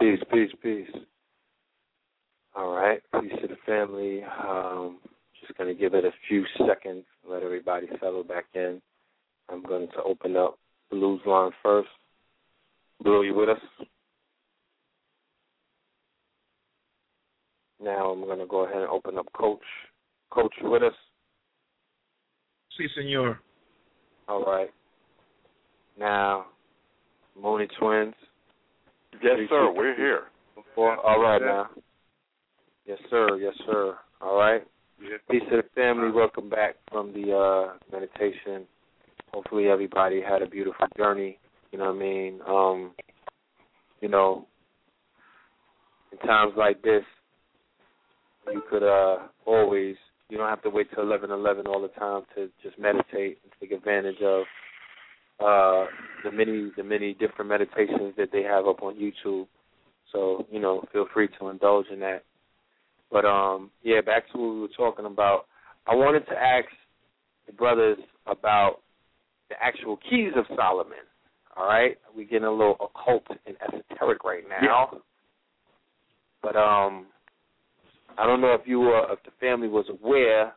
Peace, peace, peace. All right, peace to the family. Um, just going to give it a few seconds, let everybody settle back in. I'm going to open up Blue's line first. Blue, you with us? Now I'm going to go ahead and open up Coach. Coach, you with us? Si, senor. All right. Now, Mooney Twins. Yes, sir. We're here. Before, all right now. Yes, sir. Yes, sir. All right. Peace to the family. Welcome back from the uh, meditation. Hopefully, everybody had a beautiful journey. You know what I mean? Um, you know, in times like this, you could uh, always. You don't have to wait till eleven eleven all the time to just meditate and take advantage of uh, the many the many different meditations that they have up on YouTube. So you know, feel free to indulge in that. But um, yeah, back to what we were talking about. I wanted to ask the brothers about the actual keys of Solomon. All right, we're getting a little occult and esoteric right now. Yeah. But um, I don't know if you were, if the family was aware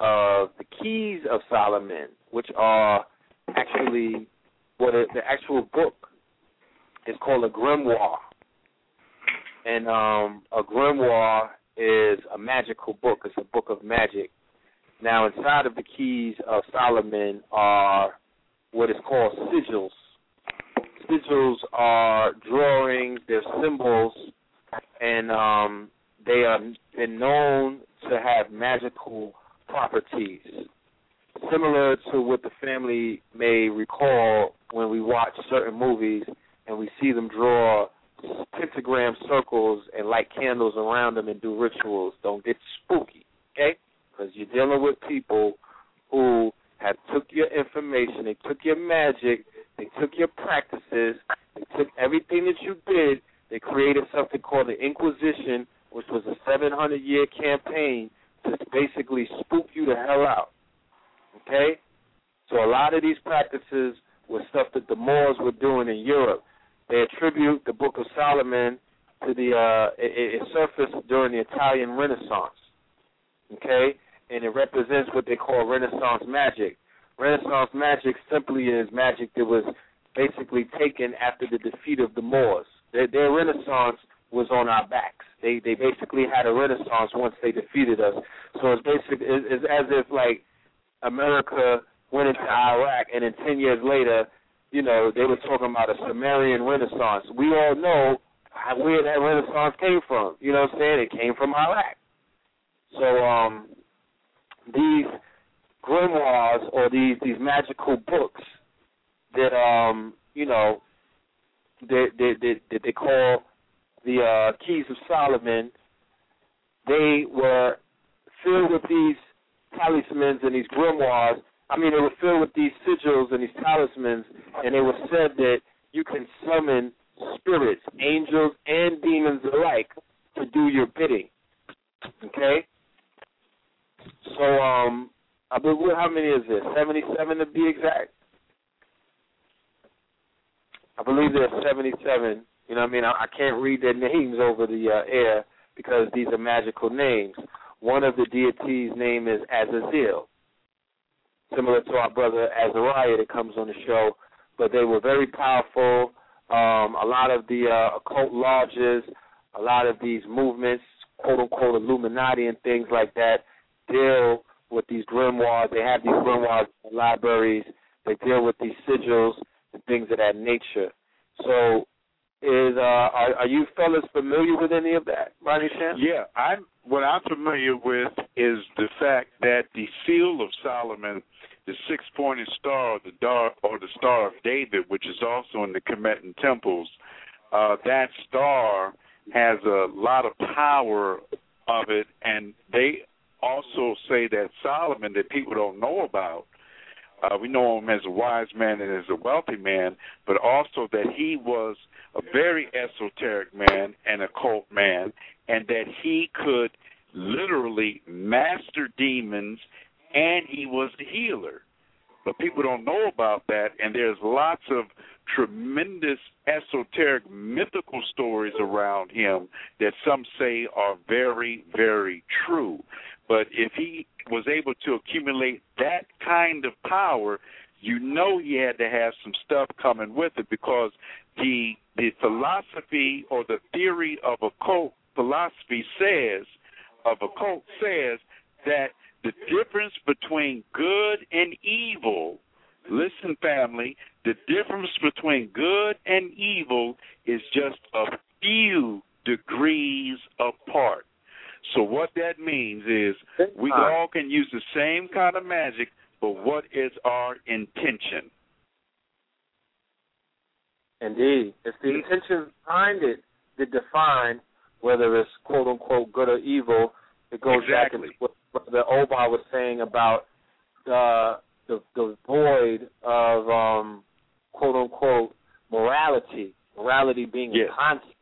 of the keys of Solomon, which are actually what the actual book is called a grimoire, and um, a grimoire is a magical book. It's a book of magic. Now, inside of the keys of Solomon are what is called sigils. Sigils are drawings, they're symbols, and um, they are been known to have magical properties similar to what the family may recall when we watch certain movies and we see them draw pentagram circles and light candles around them and do rituals. Don't get spooky, okay? Because you're dealing with people who have took your information, they took your magic, they took your practices, they took everything that you did, they created something called the Inquisition, which was a 700 year campaign to basically spook you the hell out. Okay? So a lot of these practices were stuff that the Moors were doing in Europe. They attribute the Book of Solomon to the uh it, it surfaced during the Italian Renaissance. Okay? And it represents what they call Renaissance magic. Renaissance magic simply is magic that was basically taken after the defeat of the Moors. Their, their Renaissance was on our backs. They they basically had a Renaissance once they defeated us. So it's basically it's, as if like America went into Iraq, and then ten years later, you know, they were talking about a Sumerian Renaissance. We all know where that Renaissance came from. You know what I'm saying? It came from Iraq. So um, these grimoires or these these magical books that um you know that that that, that they call the uh, Keys of Solomon, they were filled with these talismans and these grimoires. I mean, they were filled with these sigils and these talismans, and it was said that you can summon spirits, angels, and demons alike to do your bidding. Okay? So, um, I believe, how many is this? 77 to be exact? I believe there's 77. You know what I mean? I, I can't read their names over the uh, air because these are magical names. One of the deities' name is Azazel, similar to our brother Azariah that comes on the show. But they were very powerful. Um, a lot of the uh, occult lodges, a lot of these movements, quote unquote Illuminati and things like that, deal with these grimoires. They have these grimoires in libraries. They deal with these sigils and things of that nature. So, is uh, are, are you fellas familiar with any of that, Ronnie? Yeah, I'm. What I'm familiar with is the fact that the seal of Solomon, the six-pointed star, the dar, or the Star of David, which is also in the Kemetan temples, uh, that star has a lot of power of it, and they also say that Solomon, that people don't know about, uh, we know him as a wise man and as a wealthy man, but also that he was a very esoteric man and occult man, and that he could literally master demons, and he was a healer. But people don't know about that, and there's lots of tremendous esoteric mythical stories around him that some say are very, very true. But if he was able to accumulate that kind of power, you know he had to have some stuff coming with it because the the philosophy or the theory of occult philosophy says of occult says that the difference between good and evil listen family the difference between good and evil is just a few degrees apart so what that means is we uh, all can use the same kind of magic, but what is our intention? Indeed. It's the intention behind it that define whether it's quote unquote good or evil. It goes exactly. back to what the Oba was saying about the the, the void of um, quote unquote morality. Morality being yes. a concept.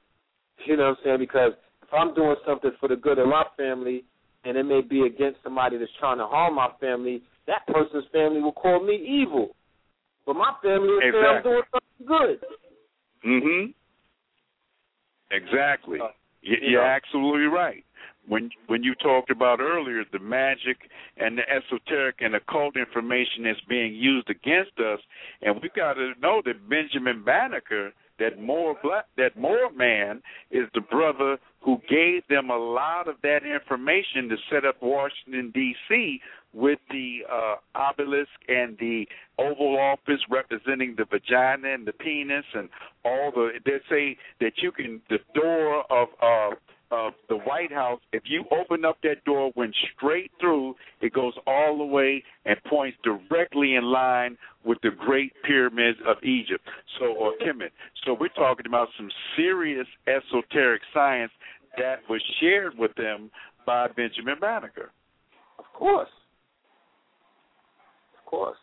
You know what I'm saying? Because if I'm doing something for the good of my family and it may be against somebody that's trying to harm my family, that person's family will call me evil. But my family will exactly. say I'm doing something good. Mhm. Exactly. Uh, You're absolutely right. When when you talked about earlier the magic and the esoteric and occult information that's being used against us, and we've got to know that Benjamin Banneker that more black that more man is the brother who gave them a lot of that information to set up Washington D.C. with the uh, obelisk and the Oval Office representing the vagina and the penis and all the. They say that you can the door of. Uh, of the White House, if you open up that door, went straight through, it goes all the way and points directly in line with the Great Pyramids of Egypt. So, or Kemet. So we're talking about some serious esoteric science that was shared with them by Benjamin Banneker. Of course. Of course.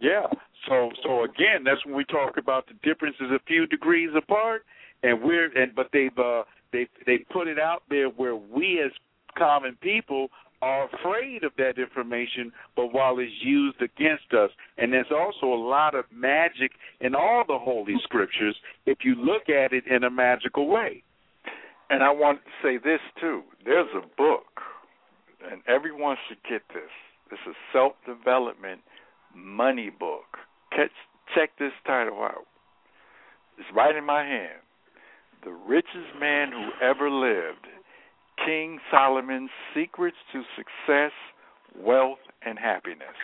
Yeah. So so again, that's when we talk about the differences a few degrees apart, and we're and but they've uh, they they put it out there where we as common people are afraid of that information, but while it's used against us, and there's also a lot of magic in all the holy scriptures if you look at it in a magical way. And I want to say this too. There's a book, and everyone should get this. It's a self development money book. Catch, check this title out. It's right in my hand. The richest man who ever lived. King Solomon's Secrets to Success, Wealth, and Happiness.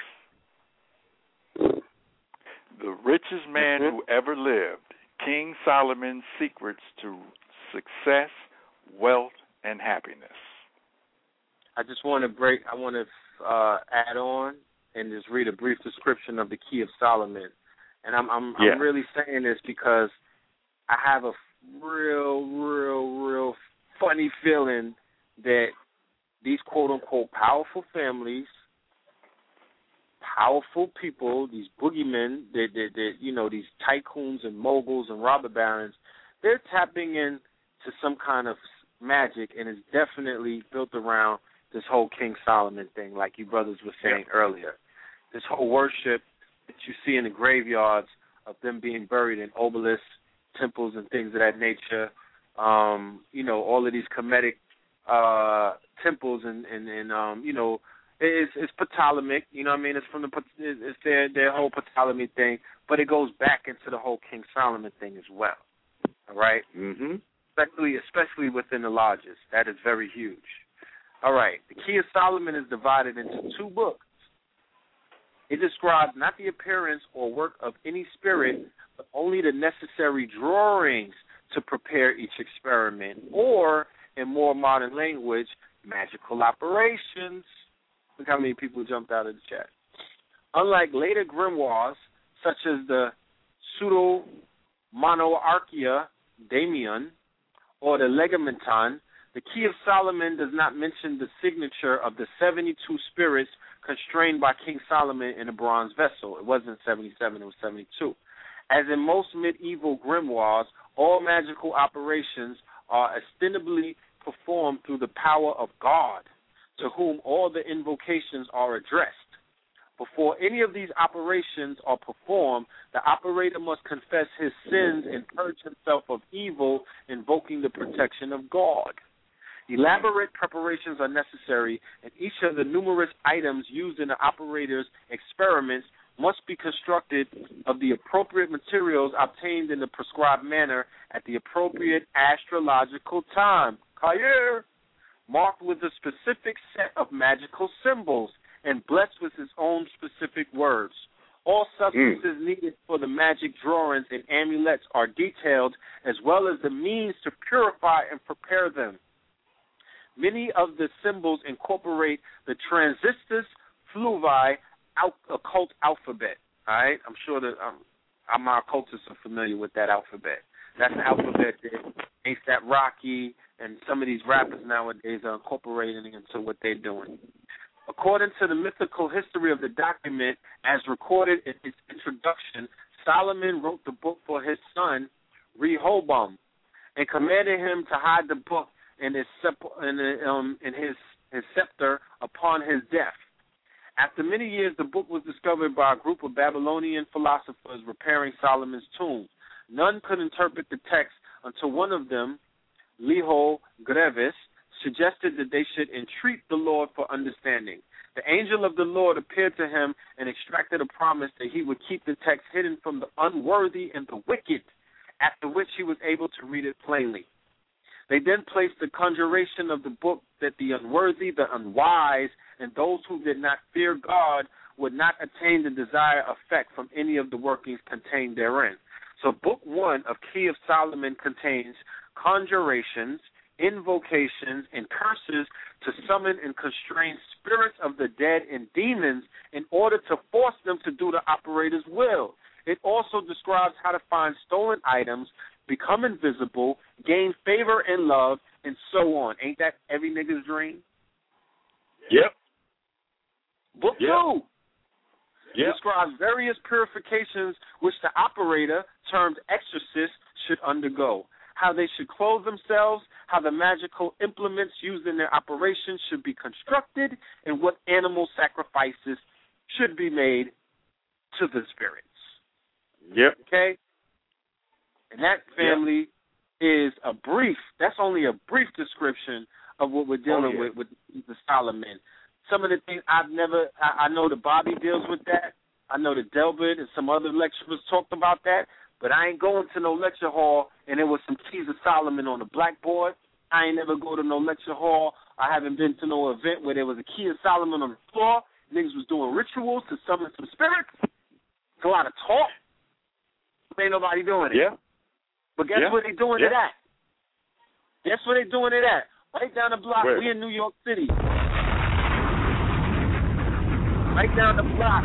The richest man who ever lived. King Solomon's secrets to success, wealth, and happiness. I just want to break. I want to uh, add on and just read a brief description of the Key of Solomon. And I'm I'm, Yeah. I'm really saying this because I have a real, real, real funny feeling that these quote unquote powerful families, powerful people, these boogeymen, that that that you know these tycoons and moguls and robber barons, they're tapping into some kind of magic, and it's definitely built around this whole King Solomon thing, like you brothers were saying earlier. This whole worship that you see in the graveyards of them being buried in obelisks, temples, and things of that nature. Um, you know, all of these Kemetic uh, temples and and and um, you know, it's it's Ptolemaic. You know, what I mean, it's from the it's it's their their whole Ptolemy thing, but it goes back into the whole King Solomon thing as well. All right, Mm-hmm. especially especially within the lodges. That is very huge. All right, the Key of Solomon is divided into two books. It describes not the appearance or work of any spirit, but only the necessary drawings to prepare each experiment, or in more modern language, magical operations. Look how many people jumped out of the chat. Unlike later grimoires, such as the Pseudo Monarchia Damian or the Lemegeton, the Key of Solomon does not mention the signature of the 72 spirits constrained by King Solomon in a bronze vessel. It wasn't 77, it was 72. As in most medieval grimoires, all magical operations are ostensibly performed through the power of God, to whom all the invocations are addressed. Before any of these operations are performed, the operator must confess his sins and purge himself of evil, invoking the protection of God. Elaborate preparations are necessary, and each of the numerous items used in the operator's experiments must be constructed of the appropriate materials obtained in the prescribed manner at the appropriate astrological time. Kayer, marked with a specific set of magical symbols and blessed with his own specific words. All substances hmm. needed for the magic drawings and amulets are detailed, as well as the means to purify and prepare them. Many of the symbols incorporate the Transitus Fluvii al- occult alphabet. All right, I'm sure that um, my occultists are familiar with that alphabet. That's an alphabet that ASAP Rocky and some of these rappers nowadays are incorporating into what they're doing. According to the mythical history of the document, as recorded in its introduction, Solomon wrote the book for his son Rehoboam, and commanded him to hide the book in his the, um, in his his scepter upon his death. After many years, the book was discovered by a group of Babylonian philosophers repairing Solomon's tomb. None could interpret the text until one of them, Leho Grevis, suggested that they should entreat the Lord for understanding. The angel of the Lord appeared to him and extracted a promise that he would keep the text hidden from the unworthy and the wicked, after which he was able to read it plainly. They then placed the conjuration of the book that the unworthy, the unwise, and those who did not fear God would not attain the desired effect from any of the workings contained therein. So, Book One of Key of Solomon contains conjurations, invocations, and curses to summon and constrain spirits of the dead and demons in order to force them to do the operator's will. It also describes how to find stolen items, become invisible, gain favor and love, and so on. Ain't that every nigga's dream? Yep. Book Yep. two Yep. describes various purifications which the operator, termed exorcist, should undergo. How they should clothe themselves, how the magical implements used in their operations should be constructed, and what animal sacrifices should be made to the spirits. Yep. Okay? And that family is a brief, that's only a brief description of what we're dealing oh, yeah. with with the Solomon. Some of the things I've never, I, I know the Bobby deals with that. I know the Delbert and some other lecturers talked about that, but I ain't going to no lecture hall and there was some keys of Solomon on the blackboard. I ain't never go to no lecture hall. I haven't been to no event where there was a key of Solomon on the floor. Niggas was doing rituals to summon some spirits. It's a lot of talk. Ain't nobody doing it. Yeah. But guess Yeah. where they doing it at? Guess where they're doing it at? Right down the block. Where? We in New York City. Right down the block.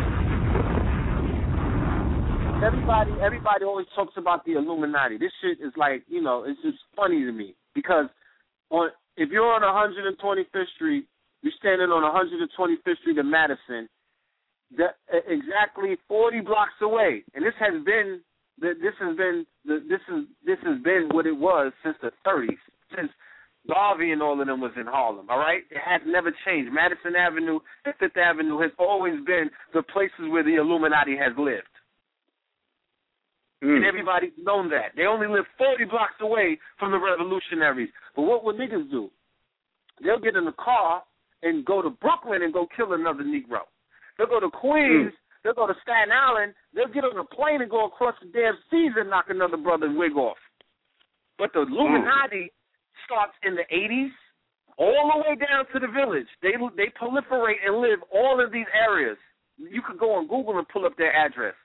Everybody, everybody always talks about the Illuminati. This shit is like, you know, it's just funny to me because on if you're on 125th Street, you're standing on 125th Street in Madison, that exactly 40 blocks away, and this has been the- this has been the, this is this has been what it was since the 30s, since Garvey and all of them was in Harlem. All right, it has never changed. Madison Avenue Fifth Avenue has always been the places where the Illuminati has lived. And hmm. everybody's known that. They only live 40 blocks away from the revolutionaries. But what will niggas do? They'll get in the car and go to Brooklyn and go kill another Negro. They'll go to Queens. Hmm. They'll go to Staten Island. They'll get on a plane and go across the damn seas and knock another brother's wig off. But the Illuminati hmm. starts in the 80s all the way down to the village. They they proliferate and live all of these areas. You could go on Google and pull up their address.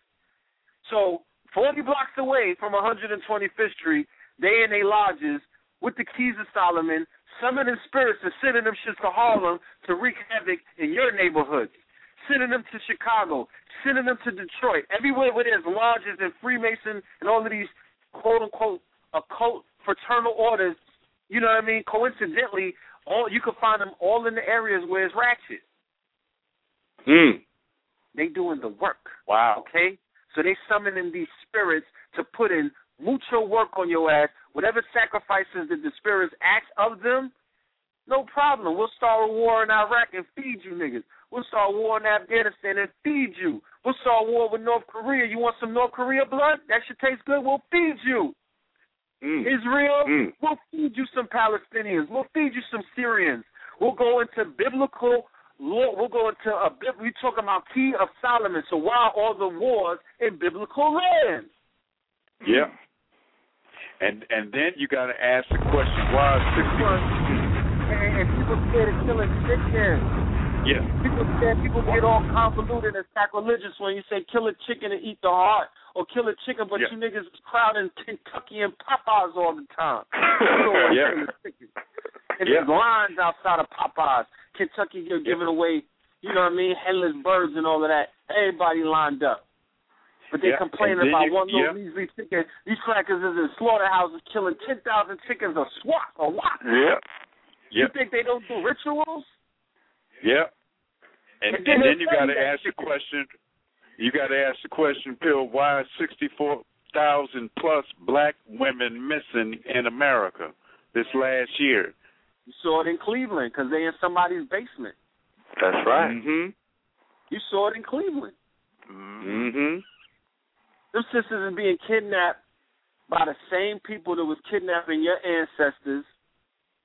So 40 blocks away from 125th Street, they in their lodges with the keys of Solomon, summoning spirits and sending them shits to Harlem to wreak havoc in your neighborhoods, sending them to Chicago, sending them to Detroit, everywhere where there's lodges and Freemason and all of these quote unquote occult fraternal orders. You know what I mean? Coincidentally, all you can find them all in the areas where it's ratchet. Mm. They doing the work. Wow. Okay? So they summoning these spirits to put in mucho work on your ass. Whatever sacrifices that the spirits ask of them, no problem. We'll start a war in Iraq and feed you niggas. We'll start war in Afghanistan and feed you. We'll start war with North Korea. You want some North Korea blood? That should taste good. We'll feed you. Israel, Mm. we'll feed you some Palestinians. We'll feed you some Syrians. We'll go into biblical law. We'll go into a bib- we talking about key of Solomon. So why all the wars in biblical lands? Yeah. And and then you got to ask the question: Why is sixty? And, and people scared of killing chickens. Yeah. People scared people get all convoluted and sacrilegious when you say kill a chicken and eat the heart, or kill a chicken, but Yeah. you niggas is crowding Kentucky and Popeyes all the time. Yeah. And Yeah. there's lines outside of Popeyes. Kentucky, you're giving away, you know what I mean, headless birds and all of that. Everybody lined up. But they Yeah, complaining about you- one little yeah. measly chicken. These crackers is in slaughterhouses killing 10,000 chickens a swat, a lot. Yeah. You Yeah. think they don't do rituals? Yeah. And And then and then they you say got to ask the question. You got to ask the question, Bill. Why is sixty four thousand plus black women missing in America this last year? You saw it in Cleveland because they in somebody's basement. That's right. Mm-hmm. You saw it in Cleveland. Mm-hmm. Them sisters is being kidnapped by the same people that was kidnapping your ancestors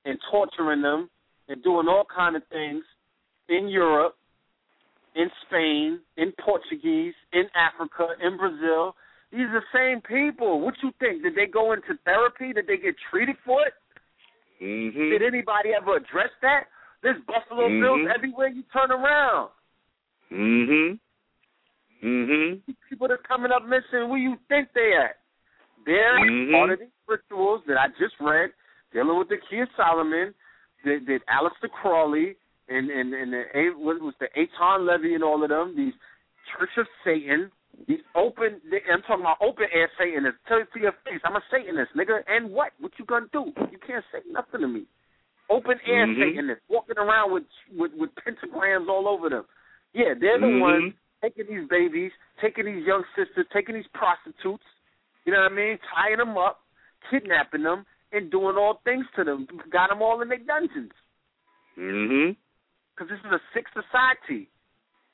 and torturing them and doing all kind of things in Europe, in Spain, in Portuguese, in Africa, in Brazil. These are the same people. What you think? Did they go into therapy? Did they get treated for it? Mm-hmm. Did anybody ever address that? There's Buffalo Mhm. Bills everywhere you turn around. Mm-hmm. Mm-hmm. People that's coming up missing, where you think they at? They're Mhm. part of these rituals that I just read, dealing with the Key of Solomon, that, that Aleister Crowley and and and the A- what was the Anton LaVey and all of them, these Church of Satan, these open. I'm talking about open air Satanists. Tell it to your face, I'm a Satanist, nigga. And what? What you gonna do? You can't say nothing to me. Open air Mhm. Satanists walking around with, with with pentagrams all over them. Yeah, they're the Mhm. ones taking these babies, taking these young sisters, taking these prostitutes. You know what I mean? Tying them up, kidnapping them, and doing all things to them. Got them all in their dungeons Mm-hmm. Because this is a sick society.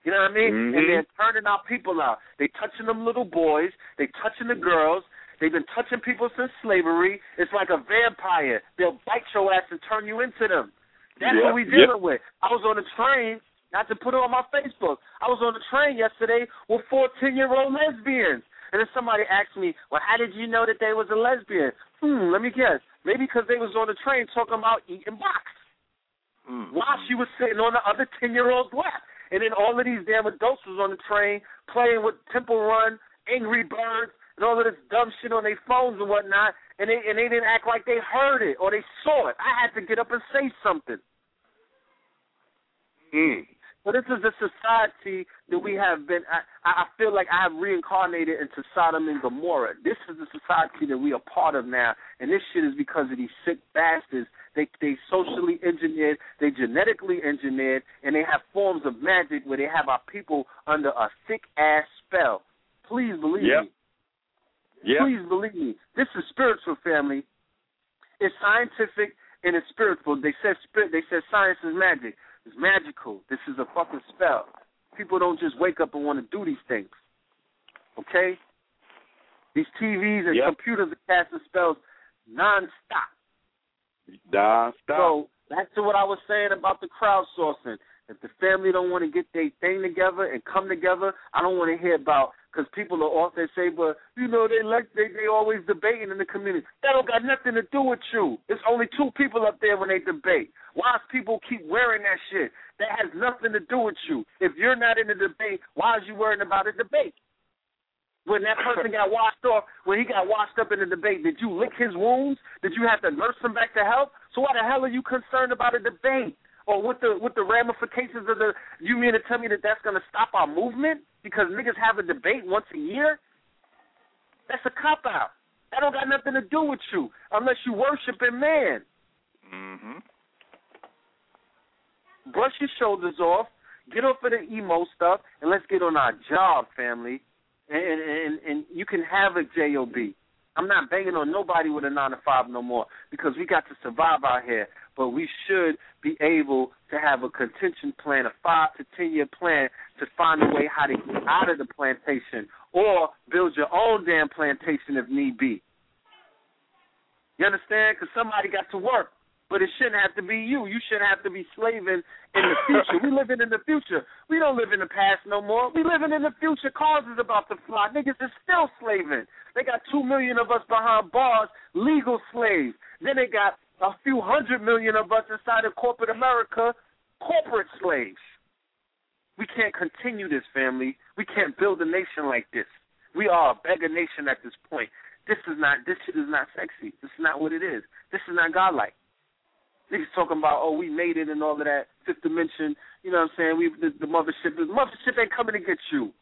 You know what I mean? Mhm. And they're turning our people out. They touching them little boys. They touching the girls. They've been touching people since slavery. It's like a vampire. They'll bite your ass and turn you into them. That's Yeah, what we dealing with. I was on the train, not to put it on my Facebook. I was on the train yesterday with four ten-year-old lesbians. And then somebody asked me, well, how did you know that they was a lesbian? Hmm, let me guess. Maybe because they was on the train talking about eating box while she was sitting on the other 10 year old's lap. And then all of these damn adults was on the train playing with Temple Run, Angry Birds, and all of this dumb shit on their phones and whatnot, and they and they didn't act like they heard it or they saw it. I had to get up and say something. Mm. But this is the society that we have been. I, I feel like I have reincarnated into Sodom and Gomorrah. This is the society that we are part of now, and this shit is because of these sick bastards. They they socially engineered, they genetically engineered, and they have forms of magic where they have our people under a sick ass spell. Please believe Yep. me. Yep. Please believe me. This is spiritual, family. It's scientific and it's spiritual. They said spirit. They said science is magic. It's magical. This is a fucking spell. People don't just wake up and want to do these things. Okay? These TVs and Yep. computers are casting spells nonstop. Nah, stop. So back to what I was saying about the crowdsourcing. If the family don't want to get their thing together and come together, I don't want to hear about because people are off. They say, "But you know, they like they they always debating in the community." That don't got nothing to do with you. It's only two people up there when they debate. Why is people keep wearing that shit? That has nothing to do with you. If you're not in the debate, why is you worrying about a debate? When that person got washed off, when he got washed up in the debate, did you lick his wounds? Did you have to nurse him back to health? So why the hell are you concerned about a debate? Or with the with the ramifications of the? You mean to tell me that that's going to stop our movement because niggas have a debate once a year? That's a cop out. That don't got nothing to do with you unless you worshiping man. Mm-hmm. Brush your shoulders off, get off of the emo stuff, and let's get on our job, family. And and and you can have a job. I'm not banging on nobody with a nine to five no more because we got to survive out here. But we should be able to have a contention plan, a five to ten year plan to find a way how to get out of the plantation or build your own damn plantation if need be. You understand? Because somebody got to work. But it shouldn't have to be you. You shouldn't have to be slaving in the future. we living in the future. We don't live in the past no more. We living in the future. Cars is about to fly. Niggas is still slaving. They got two million of us behind bars, legal slaves. Then they got a few hundred million of us inside of corporate America, corporate slaves. We can't continue this, family. We can't build a nation like this. We are a beggar nation at this point. This is not. This shit is not sexy. This is not what it is. This is not godlike. Niggas talking about, oh, we made it and all of that. Fifth dimension, you know what I'm saying? We the, the mothership, the mothership ain't coming to get you.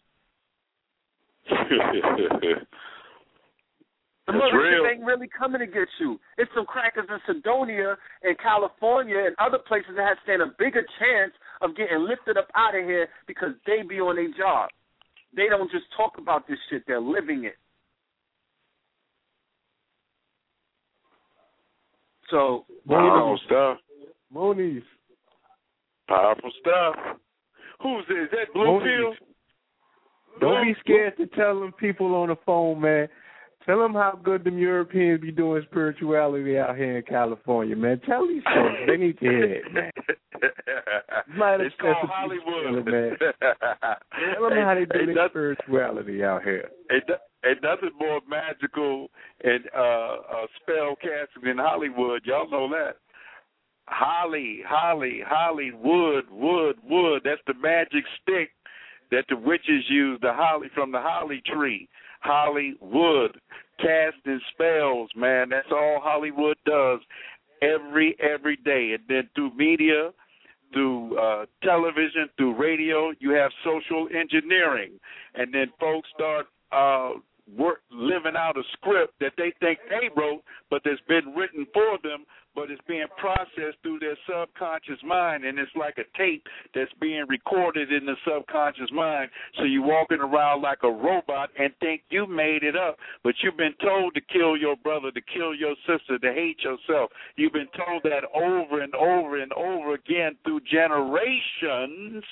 The That's mothership real. ain't really coming to get you. It's some crackers in Sedonia and California and other places that have stand a bigger chance of getting lifted up out of here because they be on their job. They don't just talk about this shit; they're living it. So Powerful stuff. Moniz. Powerful stuff. Who's this? Is that Bluefield? Don't be scared to tell them people on the phone, man. Tell them how good them Europeans be doing spirituality out here in California, man. Tell these folks they need to hear it, man. Might it's called Hollywood. man. Tell them how they do their spirituality out here. Ain't, no- ain't nothing more magical and uh, uh, spell casting than Hollywood. Y'all know that. Holly, Holly, Holly, wood, wood, wood. That's the magic stick that the witches use. The holly from the holly tree. Holly wood, casting spells. Man, that's all Hollywood does every every day. And then through media, through uh, television, through radio, you have social engineering, and then folks start uh, work living out a script that they think they wrote, but that's been written for them, but it's being processed through their subconscious mind, and it's like a tape that's being recorded in the subconscious mind. So you're walking around like a robot and think you made it up, but you've been told to kill your brother, to kill your sister, to hate yourself. You've been told that over and over and over again through generations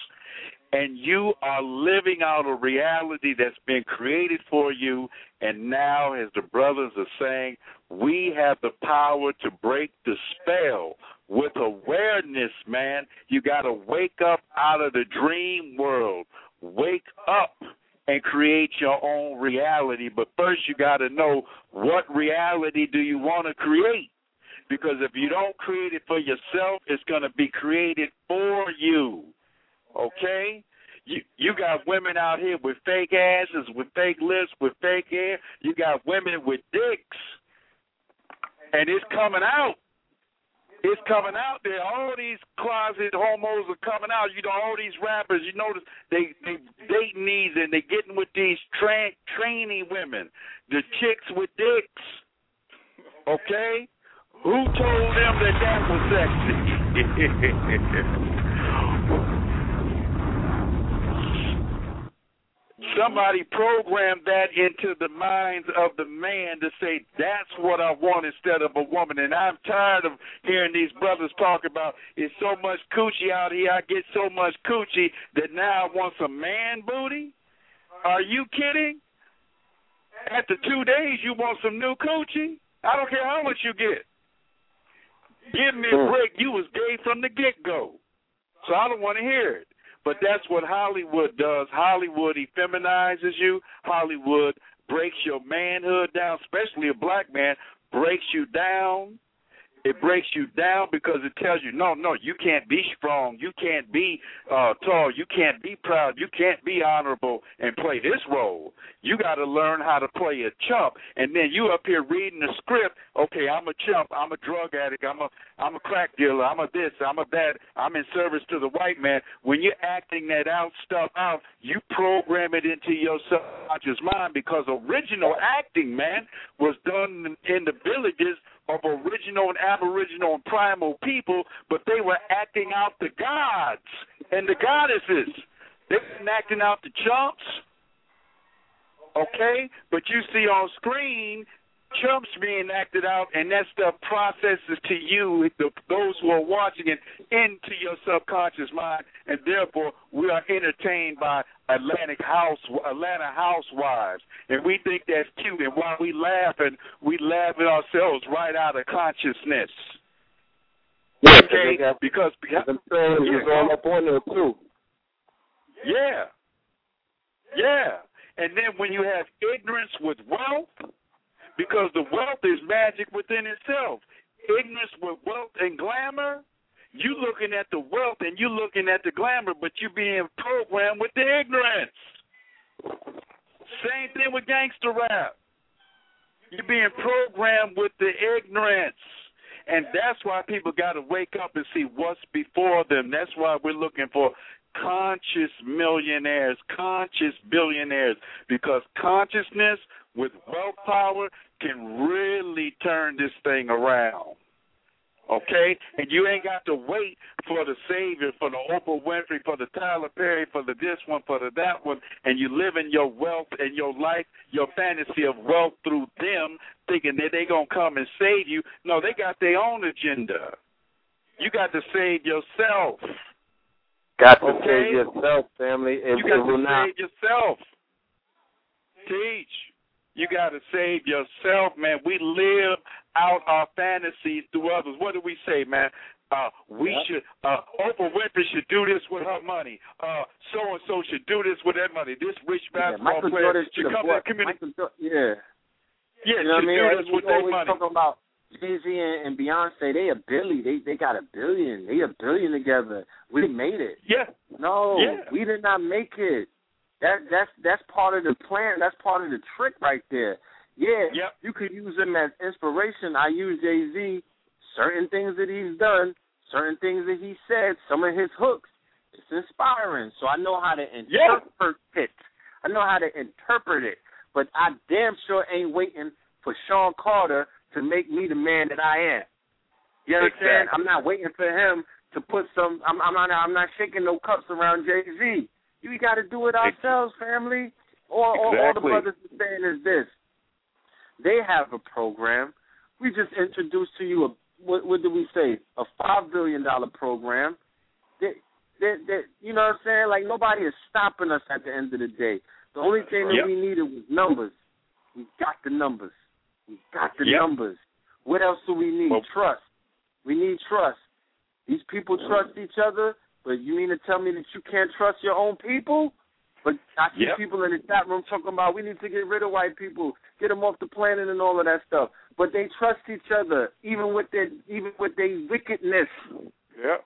and you are living out a reality that's been created for you. And now, as the brothers are saying, we have the power to break the spell with awareness, man. You got to wake up out of the dream world. Wake up and create your own reality. But first, you got to know what reality do you want to create. Because if you don't create it for yourself, it's going to be created for you. Okay? You you got women out here with fake asses, with fake lips, with fake hair. You got women with dicks, and it's coming out. It's coming out there. All these closet homos are coming out. You know, all these rappers. You notice they they dating these and they getting with these tra- trainee women, the chicks with dicks. Okay, who told them that that was sexy? Somebody programmed that into the minds of the man to say that's what I want instead of a woman. And I'm tired of hearing these brothers talk about it's so much coochie out here. I get so much coochie that now I want some man booty. Are you kidding? After two days, you want some new coochie? I don't care how much you get. Give me a hmm. break. You was gay from the get go. So I don't want to hear it. But that's what Hollywood does. Hollywood effeminizes you. Hollywood breaks your manhood down, especially a black man, breaks you down. It breaks you down because it tells you, no, no, you can't be strong. You can't be uh, tall. You can't be proud. You can't be honorable and play this role. You got to learn how to play a chump. And then you up here reading the script. Okay, I'm a chump. I'm a drug addict. I'm a I'm a crack dealer. I'm a this. I'm a that. I'm in service to the white man. When you're acting that out stuff out, you program it into your subconscious mind because original acting, man, was done in the villages of original and aboriginal and primal people, but they were acting out the gods and the goddesses. They weren't acting out the chumps. Okay? But you see on screen chumps being acted out, and that stuff processes to you, the, those who are watching it, into your subconscious mind, and therefore we are entertained by Atlantic house, Atlanta housewives, and we think that's cute. And while we laugh, and we laugh at ourselves right out of consciousness. Yeah, okay, got, because because them fans was all up on there too. Yeah, yeah, and then when you have ignorance with wealth because the wealth is magic within itself. Ignorance with wealth and glamour, you looking at the wealth and you looking at the glamour, but you're being programmed with the ignorance. Same thing with gangster rap. You're being programmed with the ignorance. And that's why people got to wake up and see what's before them. That's why we're looking for conscious millionaires, conscious billionaires, because consciousness with wealth power can really turn this thing around. Okay? And you ain't got to wait for the Savior, for the Oprah Winfrey, for the Tyler Perry, for the this one, for the that one, and you live in your wealth and your life, your fantasy of wealth through them, thinking that they going to come and save you. No, they got their own agenda. You got to save yourself. Got to okay? save yourself, family. And you got to not... save yourself. Teach. You got to save yourself, man. We live out our fantasies through others. What do we say, man? Uh, we yep. should. Uh, Oprah Winfrey should do this with her money. Uh, so and so should do this with their money. This rich basketball yeah, player should come to the community. yeah. Yeah, you know should what I mean? do this we with their always money. talking about Jay Z and, and Beyonce. They a billion. They they got a billion. They a billion together. We made it. Yeah. No, yeah. we did not make it. That that's that's part of the plan. That's part of the trick right there. Yeah, yep. you could use him as inspiration. I use Jay Z. Certain things that he's done, certain things that he said, some of his hooks. It's inspiring. So I know how to interpret yeah. it. I know how to interpret it. But I damn sure ain't waiting for Sean Carter to make me the man that I am. You understand? Exactly. I'm not waiting for him to put some. I'm, I'm not. I'm not shaking no cups around Jay Z. We got to do it ourselves, family. All, exactly. all, all the brothers are saying is this: they have a program. We just introduced to you a what, what did we say? A five billion dollar program. That, that, that, you know what I'm saying? Like nobody is stopping us at the end of the day. The only thing that yep. we needed was numbers. We got the numbers. We got the yep. numbers. What else do we need? Well, trust. We need trust. These people trust each other, but you mean to tell me that you can't trust your own people? But I see yep. people in the chat room talking about we need to get rid of white people, get them off the planet, and all of that stuff. But they trust each other, even with their even with their wickedness. Yep.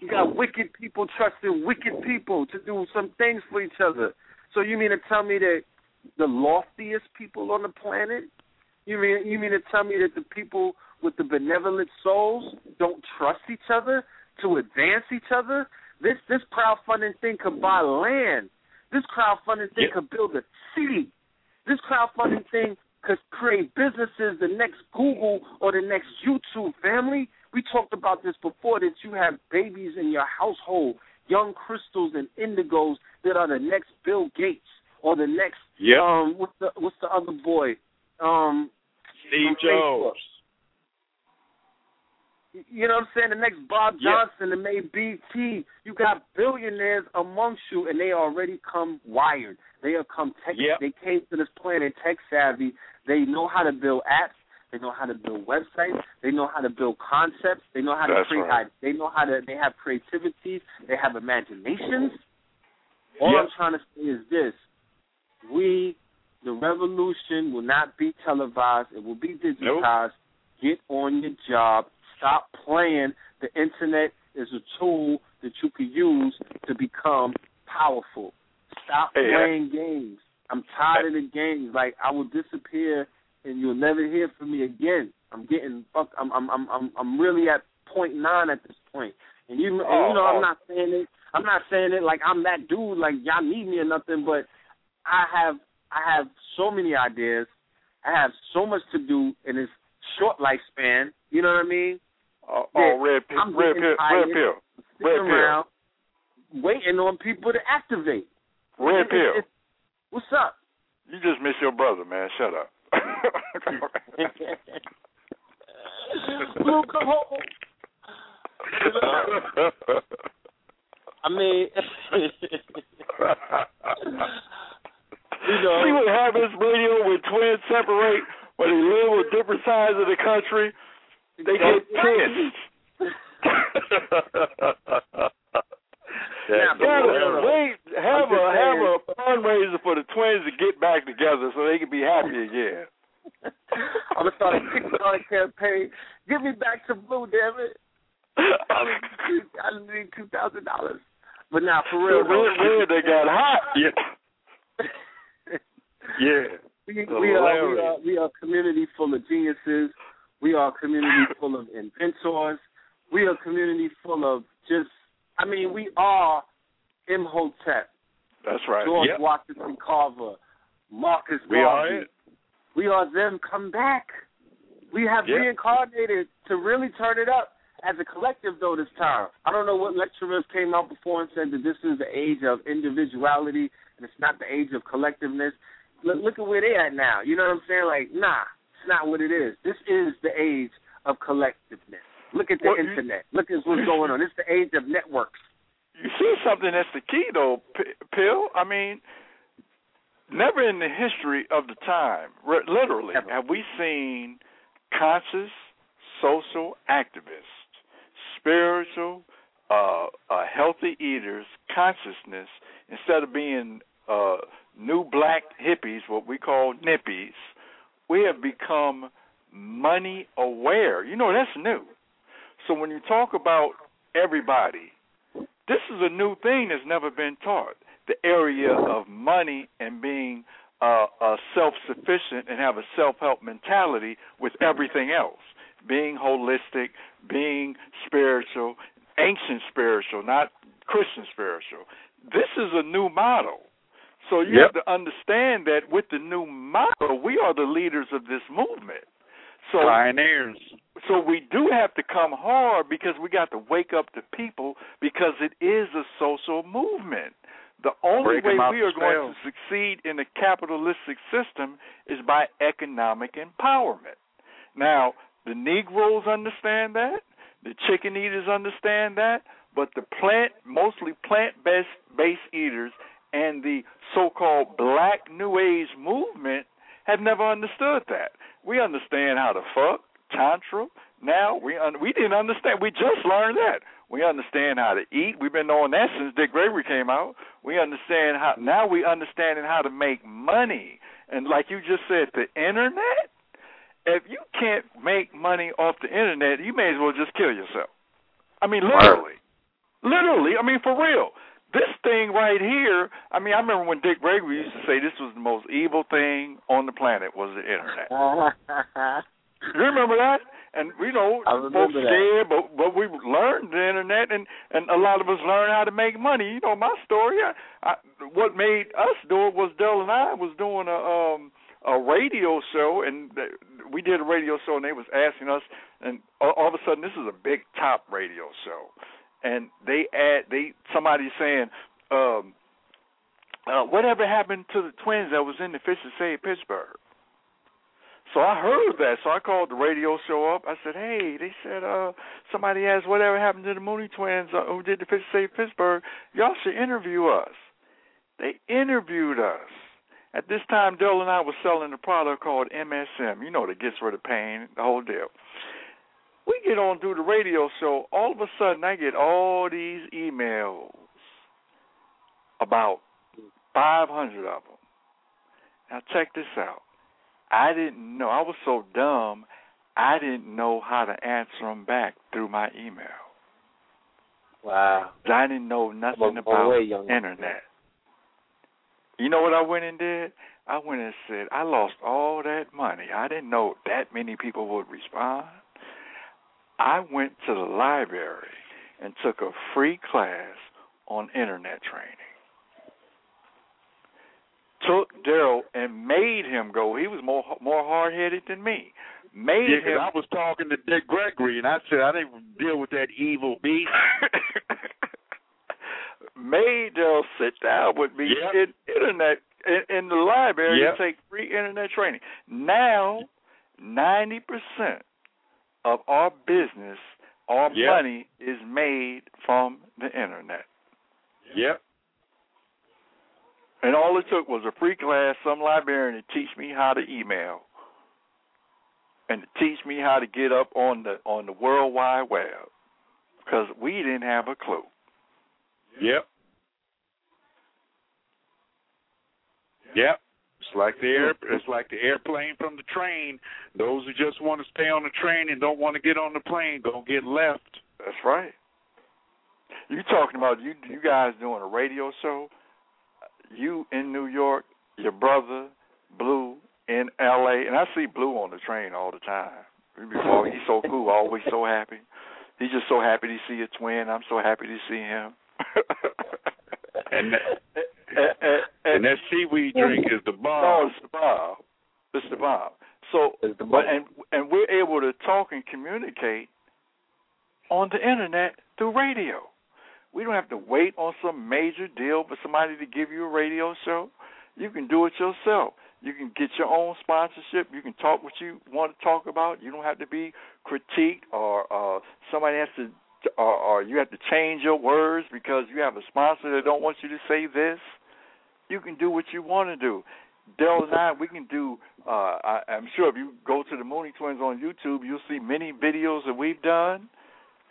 You got wicked people trusting wicked people to do some things for each other. So you mean to tell me that the loftiest people on the planet? You mean you mean to tell me that the people with the benevolent souls don't trust each other to advance each other? This this crowdfunding thing could buy land. This crowdfunding thing Yep. could build a city. This crowdfunding thing could create businesses, the next Google or the next YouTube family. We talked about this before that you have babies in your household, young crystals and indigos that are the next Bill Gates or the next Yep. um what's the what's the other boy? Um Steve. Jobs. You know what I'm saying? The next Bob Yeah. Johnson that made BET. You got billionaires amongst you, and they already come wired. They have come tech. Yep. They came to this planet tech savvy. They know how to build apps. They know how to build websites. They know how to build concepts. They know how to That's create. right. They know how to. They have creativity. They have imaginations. All Yep. I'm trying to say is this: we, the revolution, will not be televised. It will be digitized. Get on your job. Stop playing. The internet is a tool that you can use to become powerful. Stop Hey, I- playing games. I'm tired of the games. Like I will disappear and you'll never hear from me again. I'm getting fucked. I'm I'm I'm I'm I'm really at point nine at this point. And you and Oh, you know oh. I'm not saying it. I'm not saying it like I'm that dude. Like y'all need me or nothing. But I have I have so many ideas. I have so much to do in this short lifespan. You know what I mean? Oh, oh red pill, red pill, red pill, red pill, waiting on people to activate. red It- pill. it- What's up? You just miss your brother, man. Shut up. Blue, come home. I mean, you know, see what happens radio when twins separate when they live on different sides of the country. They get pissed. Now, Gotta wait, have a have a fundraiser for the twins to get back together so they can be happy again. I'm gonna start a Kickstarter campaign. Give me back some Blue, damn it. I need, two thousand dollars. But now, for real, Red, red, they got hot. Yeah. Yeah. we, we are we are we are a community full of geniuses. We are a community full of inventors. We are a community full of just. I mean, we are Imhotep, That's right. George Yep. Washington Carver, Marcus We are Garvey. it. We are them come back. We have Yep. reincarnated to really turn it up as a collective though this time. I don't know what lecturers came out before and said that this is the age of individuality and it's not the age of collectiveness. Look, look at where they at now. You know what I'm saying? Like, nah, it's not what it is. This is the age of collectiveness. Look at the Well, internet. Look at what's going on. It's the age of networks. You see something that's the key though, P- Pill. I mean, never in the history of the time, re- literally, Ever. have we seen conscious social activists, spiritual, uh, uh, healthy eaters, consciousness instead of being uh, new black hippies, what we call nippies. We have become money aware. You know that's new. So when you talk about everybody, this is a new thing that's never been taught. The area of money and being uh, uh, self-sufficient and have a self-help mentality with everything else. Being holistic, being spiritual, ancient spiritual, not Christian spiritual. This is a new model. So you Yep. have to understand that with the new model, we are the leaders of this movement. So Pioneers. so we do have to come hard because we got to wake up the people because it is a social movement. The only Break way we are going to succeed in a capitalistic system is by economic empowerment. Now, the Negroes understand that, the chicken eaters understand that, but the plant, mostly plant-based based eaters and the so-called Black New Age movement have never understood that. We understand how to fuck, tantra. Now we un- we didn't understand. We just learned that. We understand how to eat. We've been knowing that since Dick Gregory came out. We understand how now we understanding how to make money. And like you just said, the internet. If you can't make money off the internet, you may as well just kill yourself. I mean, literally. Literally, I mean, for real. This thing right here, I mean, I remember when Dick Gregory used to say this was the most evil thing on the planet was the internet. you remember that? And you know, folks that. scared, but but we learned the internet, and and a lot of us learned how to make money. You know, my story. I, I, what made us do it was Dell and I was doing a um a radio show, and we did a radio show, and they was asking us, and all, all of a sudden, this is a big top radio show, and they add they somebody saying, um, uh, whatever happened to the twins that was in the Fisher Save Pittsburgh? So I heard that, so I called the radio show up. I said, "Hey," they said, "Uh, somebody asked whatever happened to the Mooney twins uh, who did the Fisher Save Pittsburgh. Y'all should interview us." They interviewed us. At this time, Dell and I was selling a product called MSM. You know, that gets rid of pain, the whole deal. We get on through the radio show. All of a sudden, I get all these emails, about 500 of them. Now, check this out. I didn't know. I was so dumb. I didn't know how to answer them back through my email. Wow. I didn't know nothing Well, about way, internet. You know what I went and did? I went and said, I lost all that money. I didn't know that many people would respond. I went to the library and took a free class on internet training. Took Daryl and made him go. He was more more hard headed than me. Made Yeah, him I was talking to Dick Gregory, and I said I didn't deal with that evil beast. made Daryl sit down with me Yep. in internet in, in the library Yep. to take free internet training. Now, ninety percent of our business, our Yep. money is made from the internet. Yep. And all it took was a free class, some librarian to teach me how to email, and to teach me how to get up on the on the World Wide Web, because we didn't have a clue. Yep. Yep. It's like the air. It's like the airplane from the train. Those who just want to stay on the train and don't want to get on the plane gonna get left. That's right. You talking about you you guys doing a radio show? You in New York, your brother Blue in L.A. and I see Blue on the train all the time. Before he's so cool, always so happy. He's just so happy to see a twin. I'm so happy to see him. And that, and, and, and that seaweed drink is the No, bomb. it's the bomb. It's the bomb. So, the but bomb. and and we're able to talk and communicate on the internet through radio. We don't have to wait on some major deal for somebody to give you a radio show. You can do it yourself. You can get your own sponsorship. You can talk what you want to talk about. You don't have to be critiqued or uh, somebody has to, or, or you have to change your words because you have a sponsor that don't want you to say this. You can do what you want to do. Dell and I, we can do. Uh, I, I'm sure if you go to the Mooney Twins on YouTube, you'll see many videos that we've done.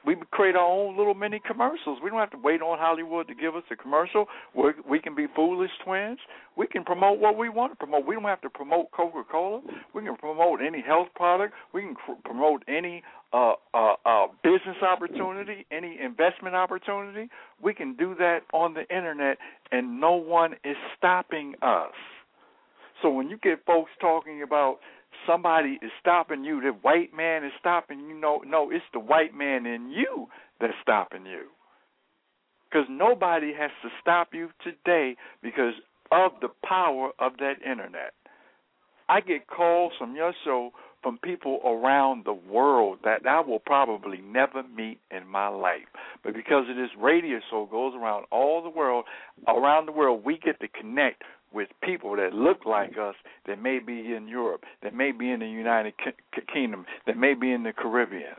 We create our own little mini commercials. We don't have to wait on Hollywood to give us a commercial. we we can be foolish twins. We can promote what we want to promote. We don't have to promote Coca Cola. We can promote any health product. We can cr- promote any uh, uh, uh, business opportunity, any investment opportunity. We can do that on the internet, and no one is stopping us. So when you get folks talking about somebody is stopping you, the white man is stopping you, no, no, it's the white man in you that's stopping you. Because nobody has to stop you today because of the power of that internet. I get calls from your show from people around the world that I will probably never meet in my life. But because of this radio show goes around all the world, around the world, we get to connect with people that look like us that may be in Europe, that may be in the United Ki- Kingdom, that may be in the Caribbean.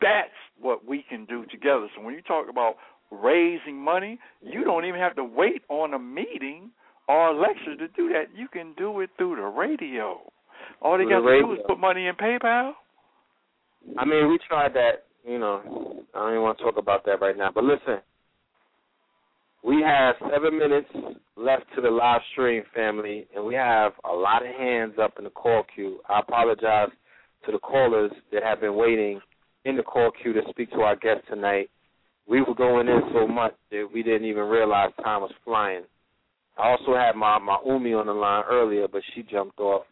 That's what we can do together. So when you talk about raising money, you don't even have to wait on a meeting or a lecture to do that. You can do it through the radio. All they got to do is put money in PayPal. I mean, we tried that. You know, I don't even want to talk about that right now. But listen, we have seven minutes left to the live stream, family, and we have a lot of hands up in the call queue. I apologize to the callers that have been waiting in the call queue to speak to our guest tonight. we were going in so much that we didn't even realize time was flying. I also had my my Umi on the line earlier, but she jumped off.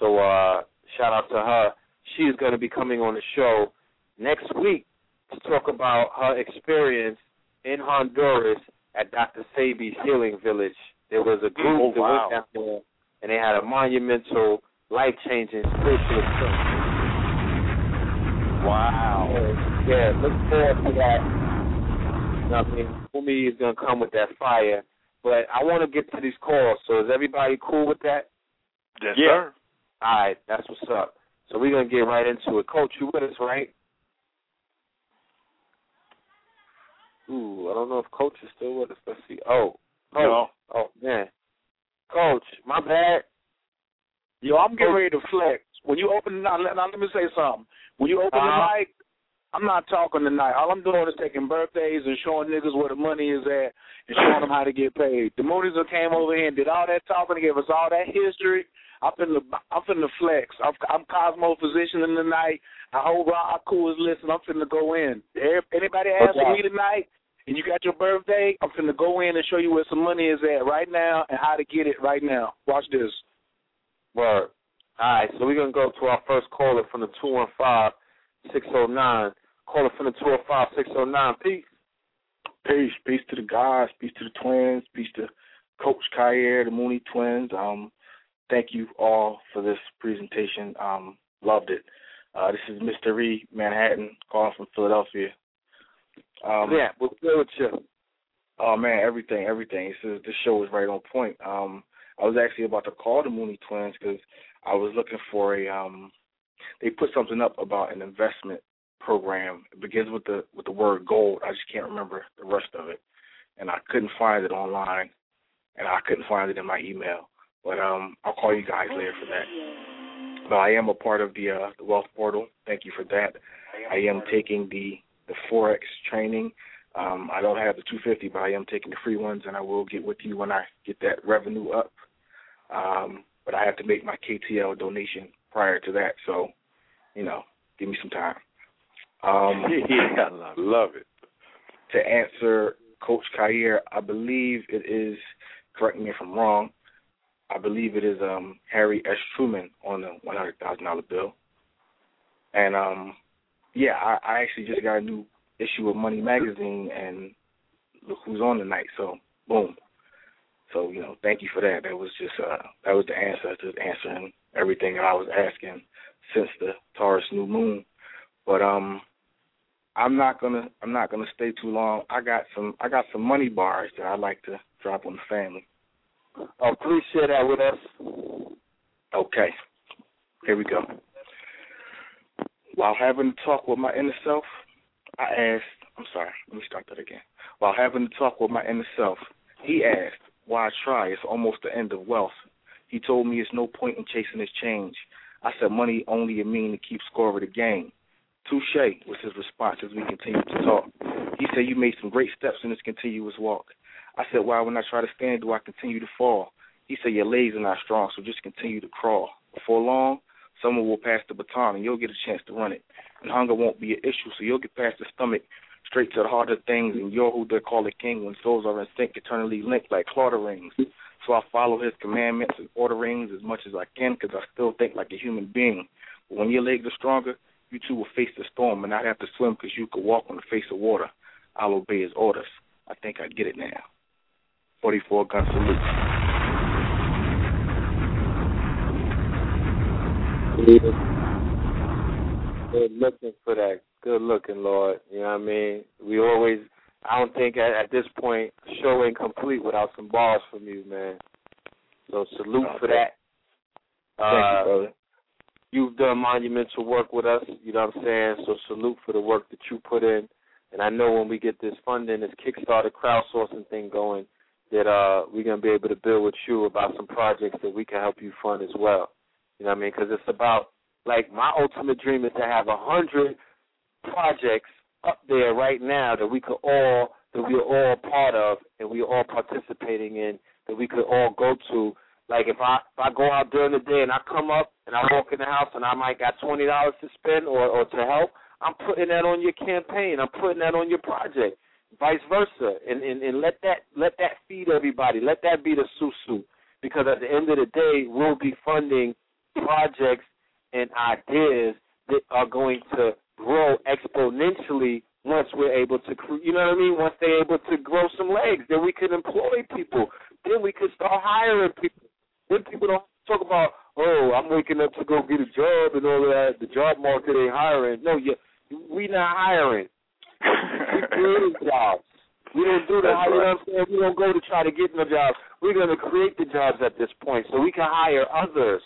So uh, shout out to her. She's going to be coming on the show next week to talk about her experience in Honduras at Dr. Sebi's Healing Village. There was a group Oh, that wow. went down there, and they had a monumental, life-changing spiritual experience. Wow. Yeah, look forward to that. You know what I mean? Umi is going to come with that fire. But I want to get to these calls, so is everybody cool with that? Yes, Yeah. sir. All right, that's what's up. So we're gonna get right into it. Coach, you with us, right? Ooh, I don't know if Coach is still with us. Let's see. Oh, Coach. No. Oh man, Coach, my bad. Yo, I'm getting ready to flex. When you open now, let, now let me say something. When you open Uh-huh. the mic, I'm not talking tonight. All I'm doing is taking birthdays and showing niggas where the money is at and showing them how to get paid. The Moonies that came over here and did all that talking and gave us all that history. I'm finna, I'm finna flex. I'm, I'm Cosmo physicianing tonight. I hope Rob Cool is listening. I'm finna go in. Anybody asking Okay. me tonight and you got your birthday, I'm finna go in and show you where some money is at right now and how to get it right now. Watch this. Word. All right, so we're gonna go to our first caller from the two one five six oh nine. Caller from the two one five six oh nine. Peace. Peace, peace to the guys, peace to the twins, peace to Coach Khayr, the Mooney twins. Um, thank you all for this presentation. Um, loved it. Uh, this is Mr. Reed, Manhattan, calling from Philadelphia. Um, yeah, what's good with you? Oh man, everything, everything. This is this show is right on point. Um, I was actually about to call the Mooney twins because I was looking for a. Um, they put something up about an investment program. It begins with the with the word gold. I just can't remember the rest of it, and I couldn't find it online, and I couldn't find it in my email. But um, I'll call you guys later for that. But I am a part of the uh, the Wealth Portal. Thank you for that. I am taking the the forex training. Um, I don't have the 250, but I am taking the free ones, and I will get with you when I get that revenue up. Um, but I have to make my KTL donation prior to that, so you know, give me some time. Um, yeah, I love it. To answer Coach Khayr, I believe it is. Correct me if I'm wrong. I believe it is um, Harry S. Truman on the one hundred thousand dollar bill. And um, yeah, I, I actually just got a new issue of Money Magazine, and look who's on tonight. So boom. So you know, thank you for that. That was just uh, that was the answer to answering everything that I was asking since the Taurus new moon. But um, I'm not gonna I'm not gonna stay too long. I got some I got some money bars that I'd like to drop on the family. Oh, please share that with us. Okay. Here we go. While having a talk with my inner self, I asked, I'm sorry, let me start that again. While having a talk with my inner self, he asked, why try? It's almost the end of wealth. He told me it's no point in chasing this change. I said money only a mean to keep score of the game. Touche was his response as we continued to talk. He said, You made some great steps in this continuous walk. I said, Why, when I try to stand, do I continue to fall? He said, Your legs are not strong, so just continue to crawl. Before long, someone will pass the baton and you'll get a chance to run it. And hunger won't be an issue, so you'll get past the stomach straight to the heart of things, and you're who they call a king when souls are in sync, eternally linked like Claudia rings. So I follow his commandments and orderings as much as I can because I still think like a human being. But when your legs are stronger, you too will face the storm and not have to swim because you could walk on the face of water. I'll obey his orders. I think I get it now. 44 gun salute. Good looking for that. Good looking, Lord. You know what I mean? We always, I don't think at, at this point, show ain't complete without some bars from you, man. So salute for that. Thank you, Uh, brother. You've done monumental work with us, you know what I'm saying? So salute for the work that you put in. And I know when we get this funding, this Kickstarter crowdsourcing thing going, that uh we're going to be able to build with you about some projects that we can help you fund as well. You know what I mean? Because it's about, like, my ultimate dream is to have a hundred projects up there right now that we could all, that we're all part of and we're all participating in, that we could all go to. Like if I if I go out during the day and I come up and I walk in the house and I might got twenty dollars to spend or or to help, I'm putting that on your campaign. I'm putting that on your project. Vice versa, and and, and let that let that feed everybody. Let that be the susu, because at the end of the day, we'll be funding projects and ideas that are going to grow exponentially once we're able to, you know what I mean? Once they're able to grow some legs, then we can employ people. Then we can start hiring people. Then people don't talk about, oh, I'm waking up to go get a job and all that. The job market ain't hiring. No, you, we not hiring. We creating jobs. We don't do that. You know what I'm saying? We don't go to try to get no jobs. We're going to create the jobs at this point so we can hire others.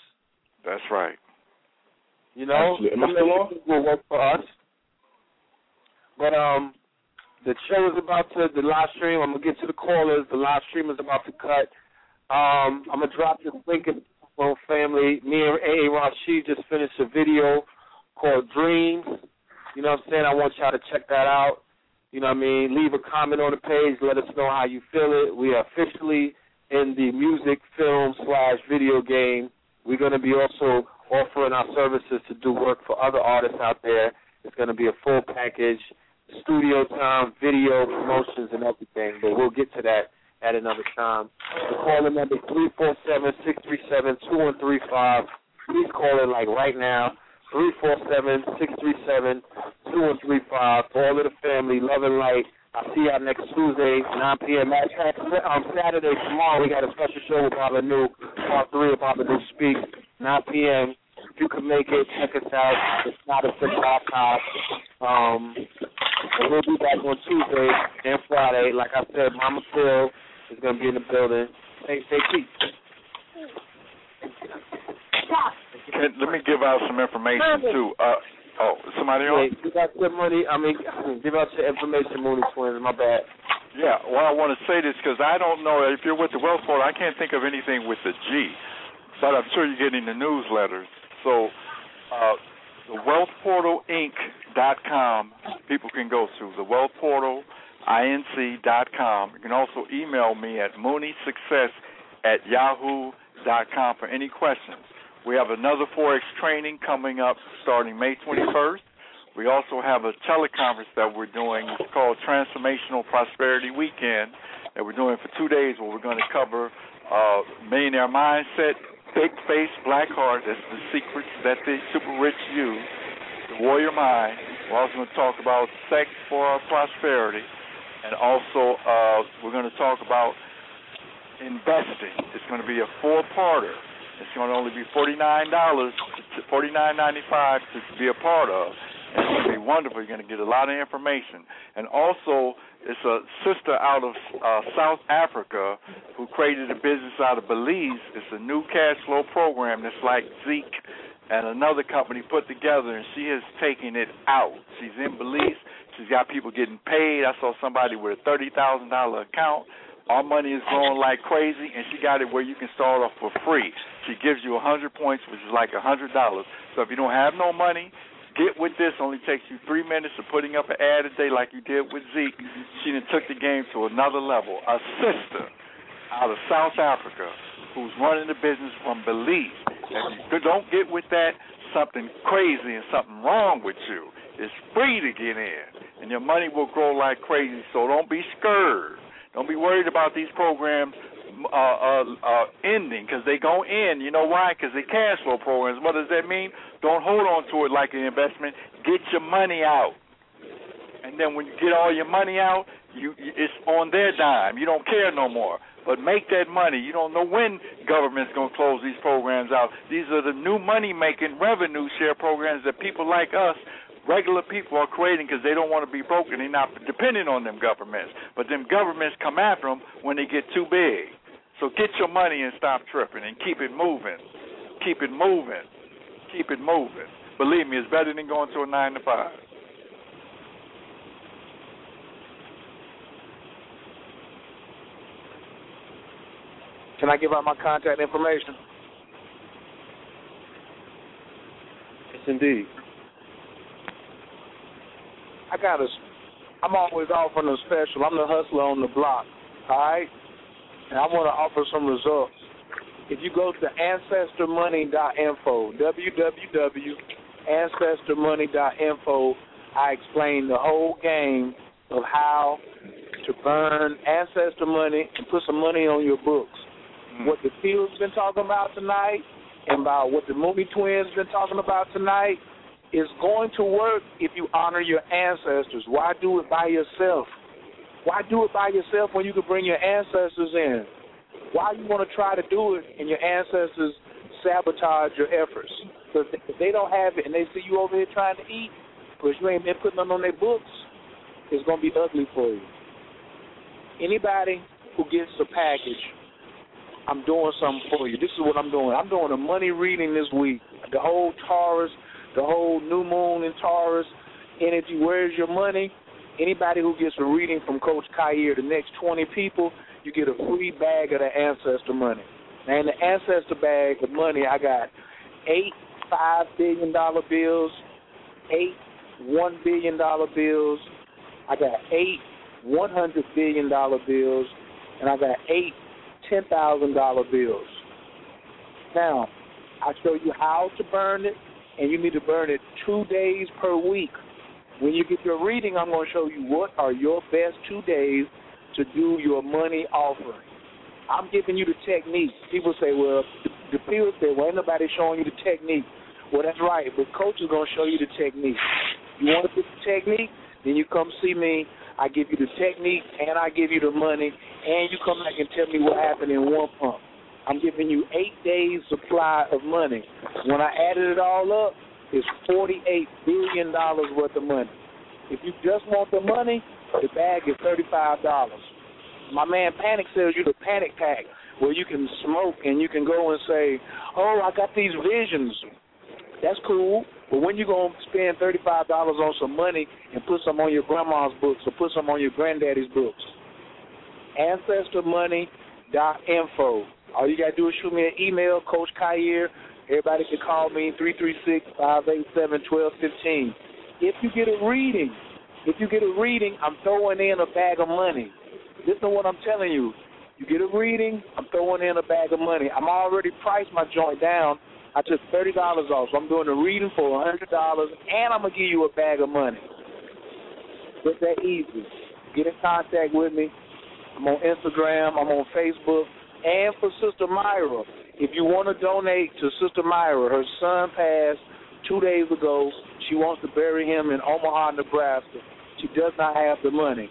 That's right. You know, Mr. will work for us. But um, the show is about to the live stream. I'm gonna get to the callers. The live stream is about to cut. Um, I'm gonna drop this link in the family. Me and A. Rashid just finished a video called Dreams. You know what I'm saying? I want y'all to check that out. You know what I mean? Leave a comment on the page. Let us know how you feel it. We are officially in the music, film slash video game. We're going to be also offering our services to do work for other artists out there. It's going to be a full package studio time, video, promotions, and everything. But we'll get to that at another time. The calling number three five. Please call in like right now. Three four seven six three seven two one three five. For all of the family, love and light. I'll see y'all next Tuesday, 9 p.m. On Saturday, tomorrow, we got a special show with Baba New, part three of Baba New Speak, 9 p.m. If you can make it, check us out. It's not a simple archive. Um, and we'll be back on Tuesday and Friday. Like I said, Mama Phil is going to be in the building. Stay, stay peace. Can, let me give out some information too. Uh, oh, somebody on? Hey, give out your money. I mean, give out your information, Mooney Twins. My bad. Yeah, well, I want to say this because I don't know if you're with the Wealth Portal. I can't think of anything with the G, but I'm sure you're getting the newsletters. So, uh, the wealthportalinc.com people can go to the wealthportalinc.com. You can also email me at mooneysuccess at yahoo.com for any questions. We have another Forex training coming up starting May 21st. We also have a teleconference that we're doing. It's called Transformational Prosperity Weekend that we're doing for two days where we're going to cover uh, millionaire mindset, big face, black heart. That's the secrets that the super rich use. The warrior mind. We're also going to talk about sex for our prosperity, and also uh, we're going to talk about investing. It's going to be a four-parter. It's going to only be forty-nine dollars, forty-nine ninety-five to be a part of. And it's going to be wonderful. You're going to get a lot of information, and also it's a sister out of uh, South Africa who created a business out of Belize. It's a new cash flow program that's like Zeek and another company put together, and she has taken it out. She's in Belize. She's got people getting paid. I saw somebody with a thirty thousand dollar account. Our money is growing like crazy, and she got it where you can start off for free. She gives you a hundred points, which is like a hundred dollars. So if you don't have no money, get with this. Only takes you three minutes of putting up an ad a day, like you did with Zeek. She then took the game to another level. A sister out of South Africa who's running the business from Belize. If you don't get with that, something crazy and something wrong with you. It's free to get in, and your money will grow like crazy. So don't be scared. Don't be worried about these programs uh, uh, uh, ending because they go end. You know why? Because they cash flow programs. What does that mean? Don't hold on to it like an investment. Get your money out, and then when you get all your money out, you it's on their dime. You don't care no more. But make that money. You don't know when government's going to close these programs out. These are the new money making revenue share programs that people like us regular people are creating because they don't want to be broken. They're not depending on them governments. But them governments come after them when they get too big. So get your money and stop tripping and keep it moving. Keep it moving. Keep it moving. Believe me, it's better than going to a nine to five. Can I give out my contact information? Yes, indeed. I got a. I'm always offering a special. I'm the hustler on the block. All right, and I want to offer some results. If you go to ancestormoney.info, www.ancestormoney.info, I explain the whole game of how to burn ancestor money and put some money on your books. Mm. What the field's been talking about tonight and about what the Mooney Twins been talking about tonight is going to work if you honor your ancestors. Why do it by yourself? Why do it by yourself when you can bring your ancestors in? Why you want to try to do it and your ancestors sabotage your efforts? Because if they don't have it and they see you over here trying to eat because you ain't been putting them on their books, it's going to be ugly for you. Anybody who gets a package, I'm doing something for you. This is what I'm doing. I'm doing a money reading this week. The whole Taurus, the whole new moon in Taurus energy. Where's your money? Anybody who gets a reading from Coach Khayr, the next 20 people, you get a free bag of the ancestor money. In the ancestor bag of money, I got eight five billion dollar bills, eight one billion dollar bills. I got eight one hundred billion dollar bills, and I got eight ten thousand dollar bills. Now, I show you how to burn it, and you need to burn it two days per week. When you get your reading, I'm going to show you what are your best two days to do your money offering. I'm giving you the technique. People say, well, the people say, well, ain't nobody showing you the technique. Well, that's right, but coach is going to show you the technique. You want to the technique? Then you come see me. I give you the technique, and I give you the money, and you come back and tell me what happened in one pump. I'm giving you eight days supply of money. When I added it all up, it's forty-eight billion dollars worth of money. If you just want the money, the bag is thirty-five dollars. My man Panic sells you the Panic Pack, where you can smoke and you can go and say, "Oh, I got these visions." That's cool, but when you gonna spend thirty-five dollars on some money and put some on your grandma's books or put some on your granddaddy's books? Ancestormoney.info. All you gotta do is shoot me an email, Coach Khayr. Everybody can call me three three six five eight seven twelve fifteen. If you get a reading, if you get a reading, I'm throwing in a bag of money. Listen to what I'm telling you. You get a reading, I'm throwing in a bag of money. I'm already priced my joint down. I took thirty dollars off, so I'm doing a reading for a hundred dollars, and I'm gonna give you a bag of money. It's that easy. Get in contact with me. I'm on Instagram. I'm on Facebook. And for Sister Myra, if you want to donate to Sister Myra, her son passed two days ago. She wants to bury him in Omaha, Nebraska. She does not have the money.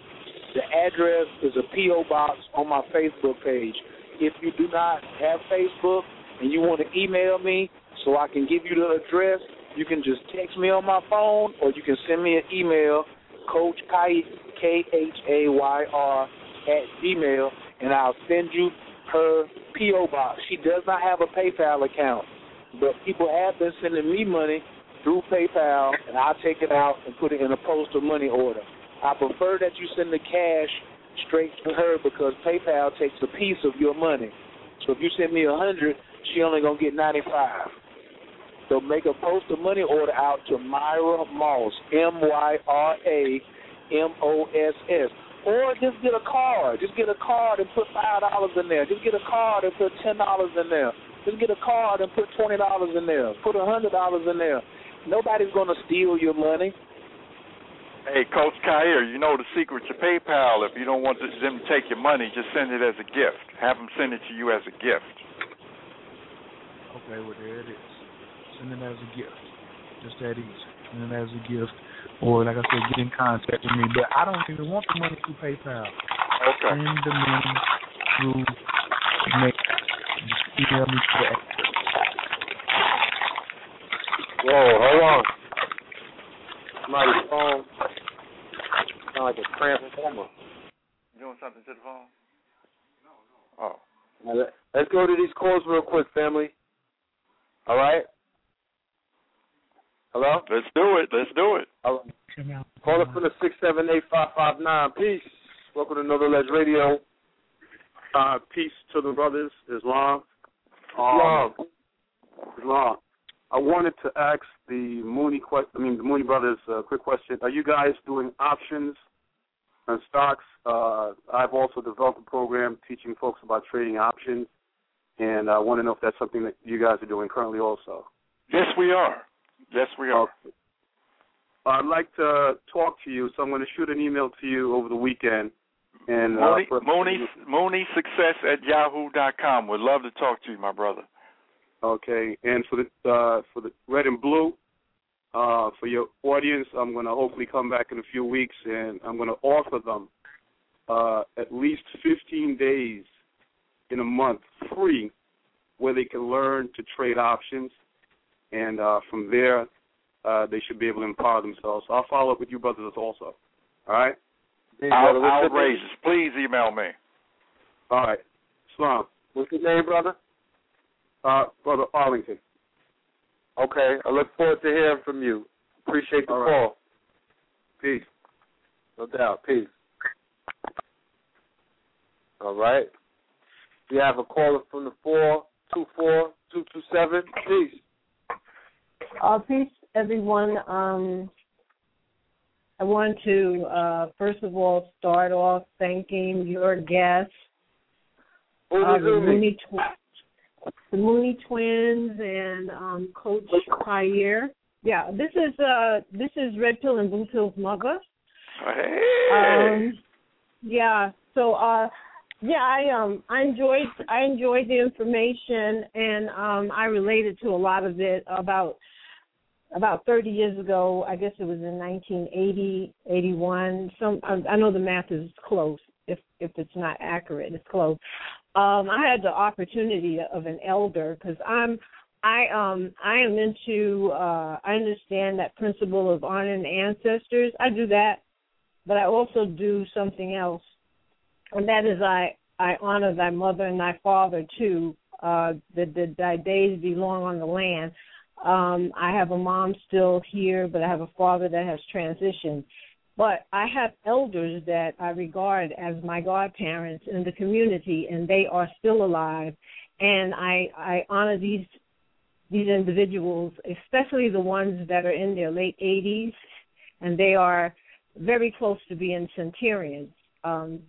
The address is a P.O. box on my Facebook page. If you do not have Facebook and you want to email me so I can give you the address, you can just text me on my phone or you can send me an email, Coach K H A Y R at Gmail, and I'll send you her P.O. box. She does not have a PayPal account, but people have been sending me money through PayPal, and I'll take it out and put it in a postal money order. I prefer that you send the cash straight to her because PayPal takes a piece of your money. So if you send me a hundred, she only gonna get ninety five. So make a postal money order out to Myra Moss, M Y R A M O S S. Or just get a card. Just get a card and put five dollars in there. Just get a card and put ten dollars in there. Just get a card and put twenty dollars in there. Put a hundred dollars in there. Nobody's gonna steal your money. Hey, Coach Khayr, you know the secret to PayPal. If you don't want them to take your money, just send it as a gift. Have them send it to you as a gift. Okay, well there it is. Send it as a gift. Just that easy. Send it as a gift. Or like I said, get in contact with me. But I don't even want the money through PayPal. Okay. Send the money through Make. Just email me to the. Whoa, hold on. Somebody's phone sound like a transformer. You doing something to the phone? No, no. Oh. Now, let- Let's go to these calls real quick, family. All right? Hello? Let's do it. Let's do it. All right. Call up from the six seven eight five five nine. Peace. Welcome to Know the Ledge Radio. Uh, peace to the brothers, Islam. Islam. Islam. I wanted to ask the Mooney question. I mean, the Mooney brothers. A quick question: Are you guys doing options and stocks? Uh, I've also developed a program teaching folks about trading options, and I want to know if that's something that you guys are doing currently, also. Yes, we are. Yes, we are. I'd like to talk to you, so I'm going to shoot an email to you over the weekend. And uh, for- Mooney, Mooney Success at Yahoo dot com. Would love to talk to you, my brother. Okay, and for the uh, for the red and blue, uh, for your audience, I'm going to hopefully come back in a few weeks, and I'm going to offer them uh, at least 15 days in a month free, where they can learn to trade options, and uh, from there, uh, they should be able to empower themselves. So I'll follow up with you brothers also. All right. Out, outrageous. Please email me. All right. Islam. What's your name, brother? Uh, brother Arlington. Okay, I look forward to hearing from you. Appreciate the All right. call. Peace. No doubt. Peace. All right. We have a caller from the four two four two two seven. Peace. Uh, peace, everyone. Um, I want to uh, first of all start off thanking your guests, uh, the Mooney, tw- the Mooney twins, and um, Coach Khayr. Yeah, this is uh, this is Red Pill and Blue Pill's mother. Hey. Um, yeah. So, uh, yeah, I um, I enjoyed I enjoyed the information, and um, I related to a lot of it about about 30 years ago. I guess it was in 1980, 81. Some I, know the math is close. If if it's not accurate, it's close. Um, I had the opportunity of an elder because I'm I um I am into uh I understand that principle of honoring ancestors. I do that, but I also do something else, and that is I I honor thy mother and thy father too. Uh, that that thy days belong on the land. Um, I have a mom still here, but I have a father that has transitioned. But I have elders that I regard as my godparents in the community, and they are still alive. And I I honor these these individuals, especially the ones that are in their late 80s, and they are very close to being centurions. Um,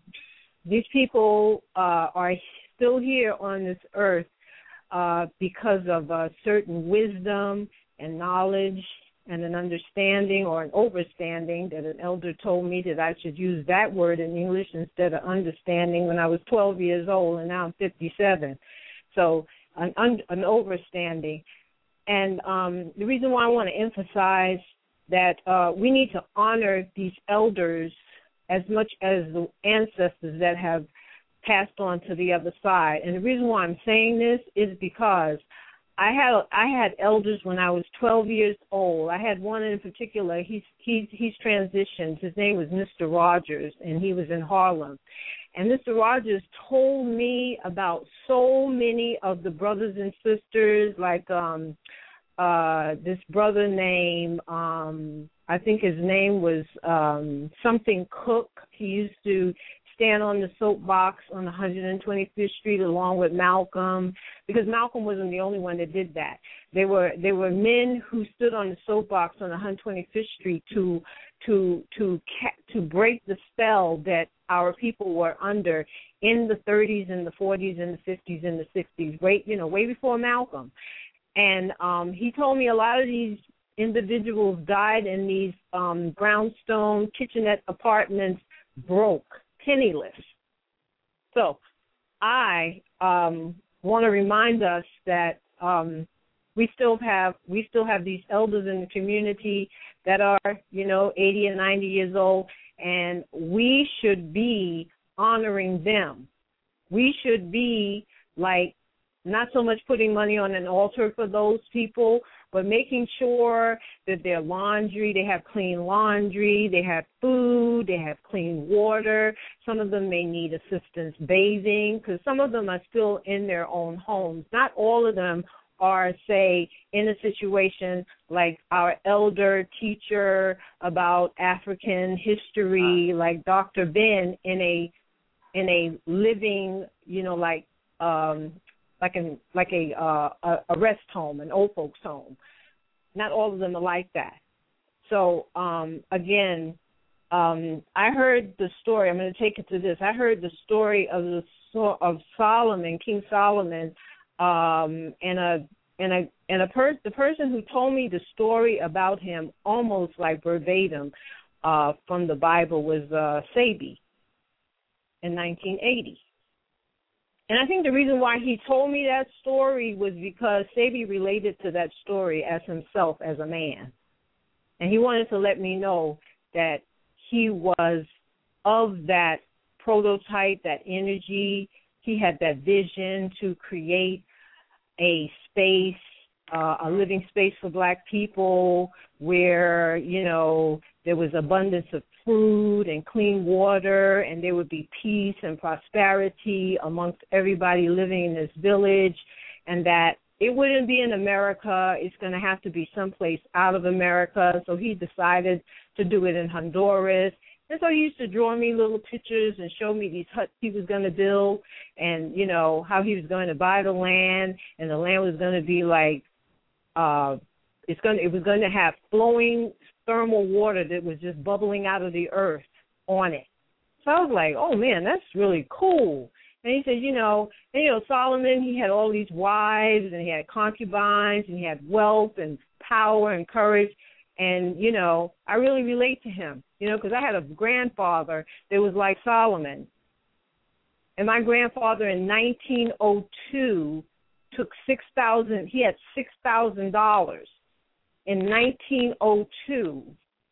these people uh, are still here on this earth uh, because of a certain wisdom and knowledge and an understanding or an overstanding that an elder told me that I should use that word in English instead of understanding when I was 12 years old and now I'm 57. So an un- an overstanding. And um, the reason why I want to emphasize that uh, we need to honor these elders as much as the ancestors that have passed on to the other side. And the reason why I'm saying this is because I had I had elders when I was 12 years old. I had one in particular. He's he's he's transitioned. His name was Mr. Rogers, and he was in Harlem. And Mr. Rogers told me about so many of the brothers and sisters, like um uh this brother named um I think his name was um something Cook. He used to stand on the soapbox on 125th Street along with Malcolm because Malcolm wasn't the only one that did that. They were there were men who stood on the soapbox on 125th Street to to to to break the spell that our people were under in the 30s and the 40s and the 50s and the 60s, way you know way before Malcolm. And um he told me a lot of these individuals died in these um brownstone kitchenette apartments broke penniless. So I um, want to remind us that um, we still have we still have these elders in the community that are you know 80 and 90 years old, and we should be honoring them. We should be like not so much putting money on an altar for those people, but making sure that their laundry, they have clean laundry, they have food, they have clean water. Some of them may need assistance bathing because some of them are still in their own homes. Not all of them are, say, in a situation like our elder teacher about African history, like Dr. Ben, in a in a living, you know, like um like an like a uh a, rest home, an old folks home. Not all of them are like that. So um again, um I heard the story. I'm going to take it to this. I heard the story of the of Solomon, King Solomon, um and a and a and a per the person who told me the story about him almost like verbatim uh from the Bible was uh Sebi in 1980. And I think the reason why he told me that story was because Sebi related to that story as himself as a man. And he wanted to let me know that he was of that prototype, that energy. He had that vision to create a space, uh, a living space for black people where, you know, there was abundance of food and clean water and there would be peace and prosperity amongst everybody living in this village and that it wouldn't be in America. It's going to have to be someplace out of America. So he decided to do it in Honduras. And so he used to draw me little pictures and show me these huts he was going to build and, you know, how he was going to buy the land and the land was going to be like, uh, it's going to, it was going to have flowing thermal water that was just bubbling out of the earth on it. So I was like, oh man, that's really cool. And he said, you know, and you know, Solomon, he had all these wives and he had concubines and he had wealth and power and courage. And, you know, I really relate to him, you know, because I had a grandfather that was like Solomon. And my grandfather in 1902 took 6000 he had $6,000 in 1902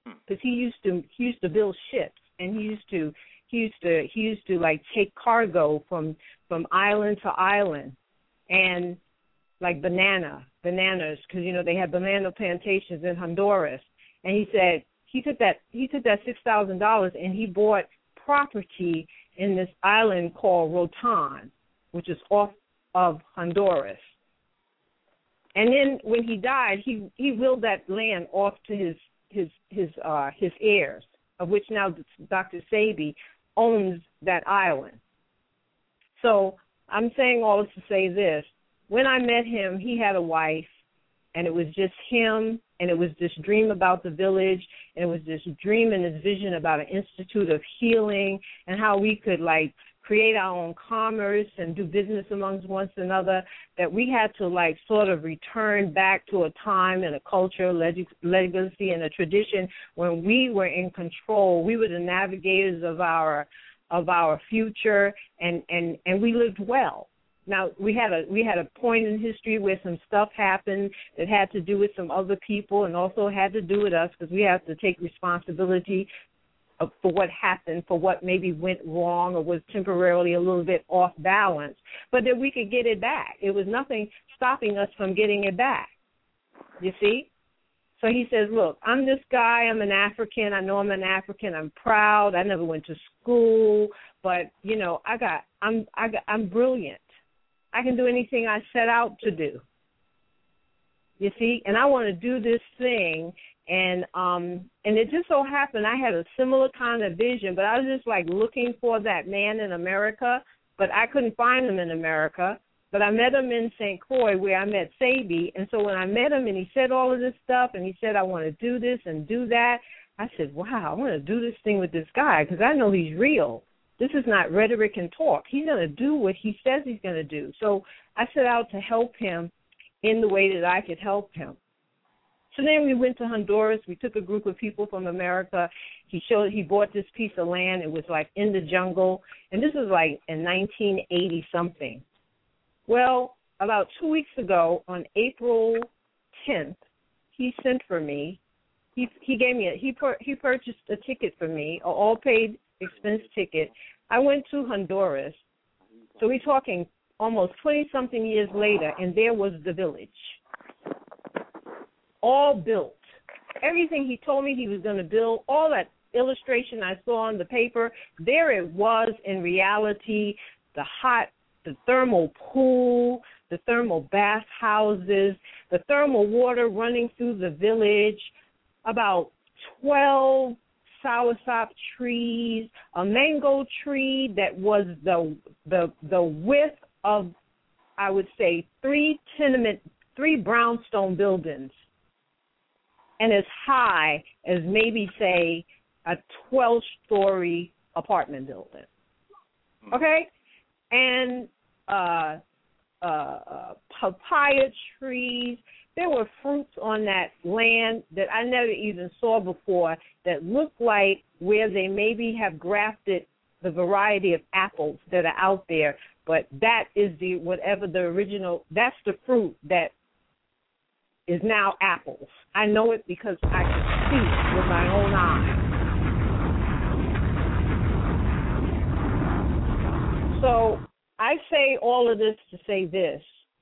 because hmm. he used to he used to build ships and he used to he used to he used to like take cargo from from island to island and like banana bananas because you know they had banana plantations in Honduras. And he said he took that he took that six thousand dollars and he bought property in this island called Roatan which is off of Honduras and then when he died, he he willed that land off to his his his uh his heirs, of which now Dr. Sebi owns that island. So I'm saying all this to say this: when I met him, he had a wife, and it was just him, and it was this dream about the village, and it was this dream and this vision about an institute of healing, and how we could like create our own commerce and do business amongst one another that we had to like sort of return back to a time and a culture leg- legacy and a tradition when we were in control. We were the navigators of our of our future and and and we lived well. Now we had a we had a point in history where some stuff happened that had to do with some other people and also had to do with us because we have to take responsibility for what happened, for what maybe went wrong or was temporarily a little bit off balance, but that we could get it back. It was nothing stopping us from getting it back. You see? So he says, Look, I'm this guy, I'm an African, I know I'm an African, I'm proud, I never went to school, but you know, I got I'm I got I'm brilliant. I can do anything I set out to do. You see? And I want to do this thing and um and it just so happened I had a similar kind of vision, but I was just like looking for that man in America, but I couldn't find him in America. But I met him in St. Croix where I met Sebi, and so when I met him and he said all of this stuff and he said I want to do this and do that, I said, "Wow, I want to do this thing with this guy because I know he's real. This is not rhetoric and talk. He's going to do what he says he's going to do." So I set out to help him in the way that I could help him. So then we went to Honduras. We took a group of people from America. He showed he bought this piece of land. It was like in the jungle, and this was like in 1980 something. Well, about two weeks ago, on April 10th, he sent for me. He he gave me a he per, he purchased a ticket for me, a all paid expense ticket. I went to Honduras. So we're talking almost 20 something years later, and there was the village all built. Everything he told me he was going to build, all that illustration I saw on the paper, there it was in reality. The hot, the thermal pool, the thermal bath houses, the thermal water running through the village, about 12 soursop trees, a mango tree that was the the the width of I would say three tenement three brownstone buildings and as high as maybe say a 12 story apartment building. Okay? And uh uh, uh, papaya trees. There were fruits on that land that I never even saw before that looked like where they maybe have grafted the variety of apples that are out there. But that is the whatever the original. That's the fruit that is now apples. I know it because I can see it with my own eyes. So I say all of this to say this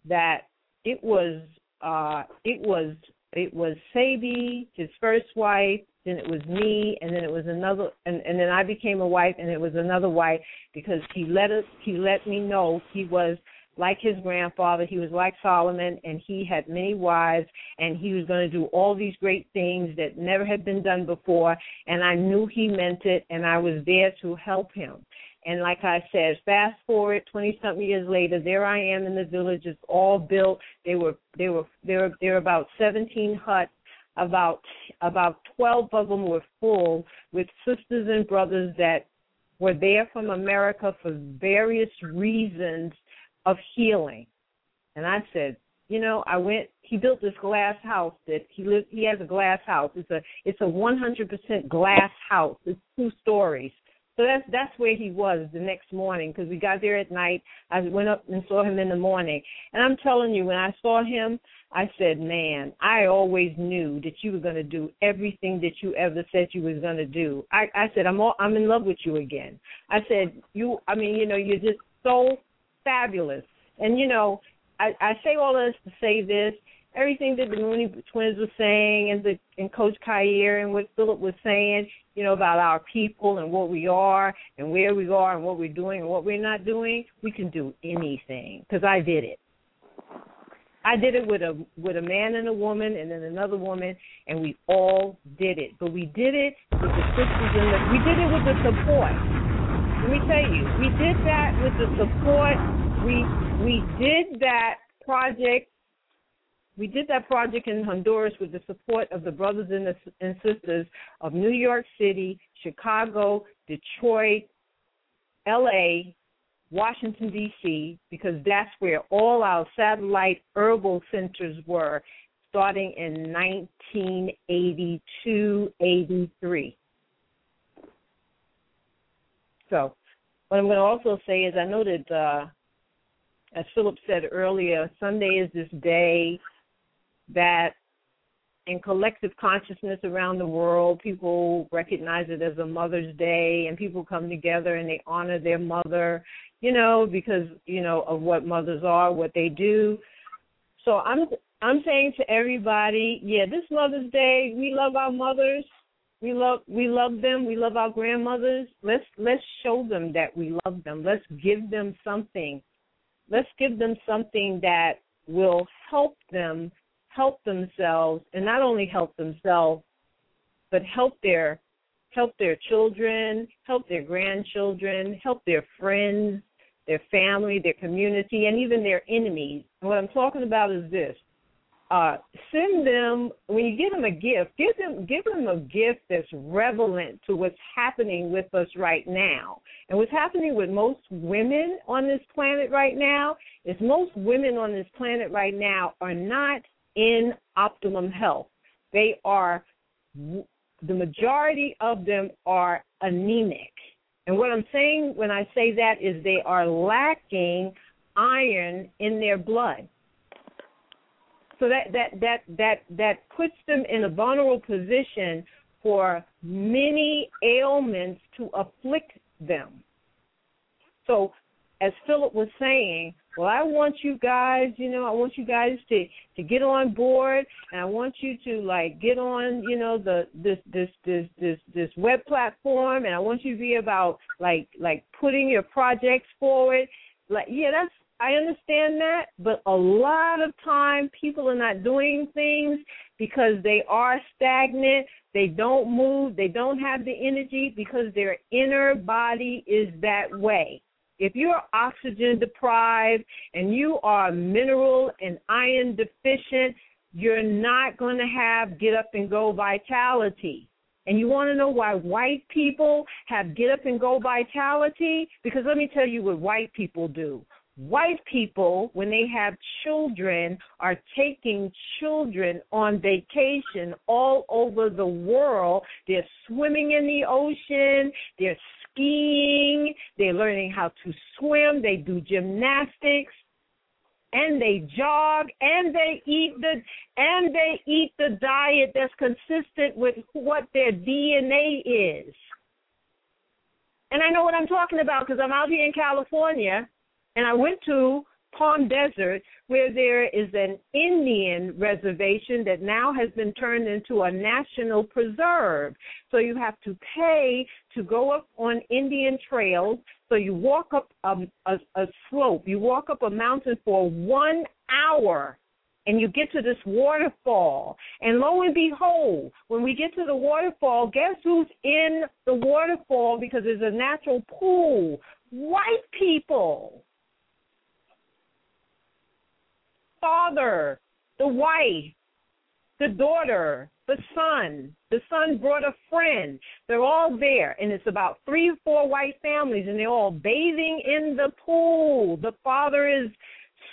that it was uh it was it was Sebi, his first wife, then it was me, and then it was another, and, and then I became a wife, and it was another wife because he let us, he let me know he was like his grandfather, he was like Solomon, and he had many wives, and he was going to do all these great things that never had been done before, and I knew he meant it, and I was there to help him. And like I said, fast forward twenty something years later, there I am in the village. It's all built. They were they were there were there were about seventeen huts. About about twelve of them were full with sisters and brothers that were there from America for various reasons of healing. And I said, you know, I went. He built this glass house that he lived. He has a glass house. It's a it's a 100% glass house. It's two stories so that's that's where he was the next morning because we got there at night. I went up and saw him in the morning, and I'm telling you, when I saw him, I said, "Man, I always knew that you were going to do everything that you ever said you was going to do." I I said, "I'm all, I'm in love with you again." I said, "You, I mean, you know, you're just so fabulous." And you know, I I say all this to say this everything that the Mooney twins were saying and the and Coach Khayr and what Philip was saying, you know, about our people and what we are and where we are and what we're doing and what we're not doing, we can do anything because I did it. I did it with a with a man and a woman and then another woman and we all did it. But we did it with the sisters and the we did it with the support. Let me tell you, we did that with the support. We we did that project we did that project in Honduras with the support of the brothers and, the, and sisters of New York City, Chicago, Detroit, LA, Washington, D.C., because that's where all our satellite herbal centers were starting in 1982 83. So, what I'm going to also say is I know that, uh, as Philip said earlier, Sunday is this day that in collective consciousness around the world, people recognize it as a Mother's Day, and people come together and they honor their mother, you know, because you know of what mothers are, what they do. So I'm I'm saying to everybody, yeah, this Mother's Day, we love our mothers, we love we love them, we love our grandmothers. Let's let's show them that we love them. Let's give them something. Let's give them something that will help them help themselves and not only help themselves but help their help their children, help their grandchildren, help their friends, their family, their community, and even their enemies. And what I'm talking about is this. Uh, send them when you give them a gift, give them give them a gift that's relevant to what's happening with us right now. And what's happening with most women on this planet right now is most women on this planet right now are not in optimum health. They are, the majority of them are anemic. And what I'm saying when I say that is they are lacking iron in their blood. So that that that that that puts them in a vulnerable position for many ailments to afflict them. So as Philip was saying, well, I want you guys, you know, I want you guys to to get on board, and I want you to like get on, you know, the this this this this this web platform, and I want you to be about like like putting your projects forward. Like, yeah, that's I understand that, but a lot of time people are not doing things because they are stagnant. They don't move. They don't have the energy because their inner body is that way. If you're oxygen deprived and you are mineral and iron deficient, you're not going to have get up and go vitality. And you want to know why white people have get up and go vitality? Because let me tell you what white people do. White people, when they have children, are taking children on vacation all over the world. They're swimming in the ocean, they're skiing, they're learning how to swim, they do gymnastics, and they jog. And they eat the and they eat the diet that's consistent with what their DNA is. And I know what I'm talking about because I'm out here in California and I went to Palm Desert where there is an Indian reservation that now has been turned into a national preserve. So you have to pay to go up on Indian trails. So you walk up a, a, a slope, you walk up a mountain for one hour and you get to this waterfall. And lo and behold, when we get to the waterfall, guess who's in the waterfall because there's a natural pool? White people. Father, the wife, the daughter, the son. The son brought a friend. They're all there, and it's about three or four white families, and they're all bathing in the pool. The father is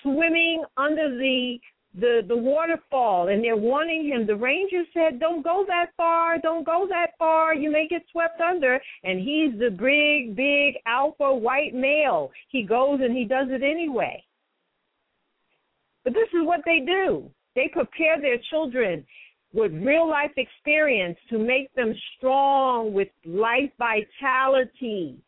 swimming under the the the waterfall and they're warning him the ranger said don't go that far don't go that far you may get swept under and he's the big big alpha white male he goes and he does it anyway but this is what they do they prepare their children with real life experience to make them strong with life vitality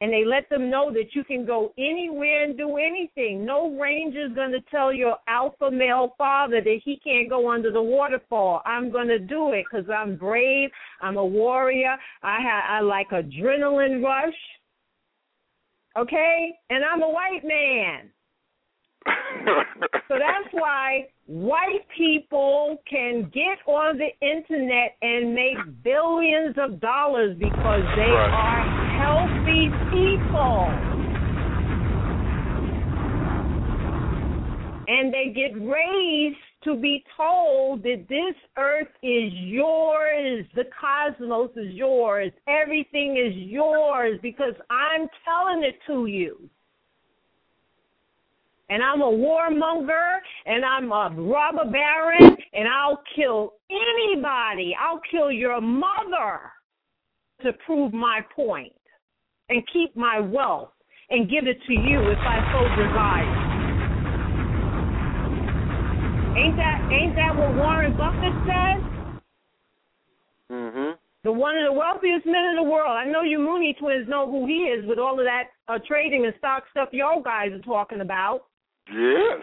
and they let them know that you can go anywhere and do anything. No ranger's going to tell your alpha male father that he can't go under the waterfall. I'm going to do it because I'm brave. I'm a warrior. I ha- I like adrenaline rush. Okay, and I'm a white man. So that's why white people can get on the internet and make billions of dollars because they right. are healthy people. And they get raised to be told that this earth is yours, the cosmos is yours, everything is yours because I'm telling it to you. And I'm a warmonger, and I'm a robber baron, and I'll kill anybody. I'll kill your mother to prove my point and keep my wealth and give it to you if I so desire. Ain't that ain't that what Warren Buffett says? Mhm. The one of the wealthiest men in the world. I know you Mooney twins know who he is with all of that uh, trading and stock stuff y'all guys are talking about. Yes.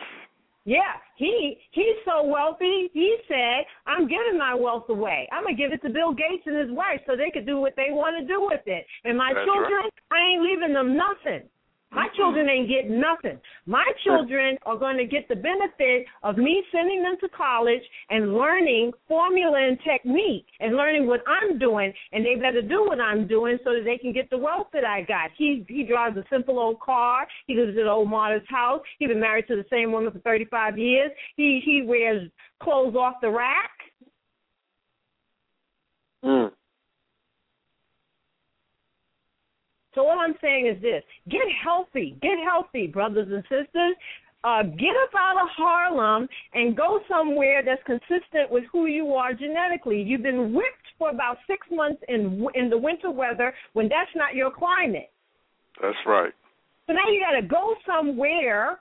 Yeah, he he's so wealthy. He said, "I'm giving my wealth away. I'm gonna give it to Bill Gates and his wife so they could do what they want to do with it. And my That's children, right. I ain't leaving them nothing. My children ain't getting nothing. My children are going to get the benefit of me sending them to college and learning formula and technique and learning what I'm doing, and they better do what I'm doing so that they can get the wealth that I got. He he drives a simple old car. He lives at an old Marta's house. He's been married to the same woman for 35 years. He he wears clothes off the rack. Mm. So all I'm saying is this: get healthy, get healthy, brothers and sisters. Uh, get up out of Harlem and go somewhere that's consistent with who you are genetically. You've been whipped for about six months in in the winter weather when that's not your climate. That's right. So now you got to go somewhere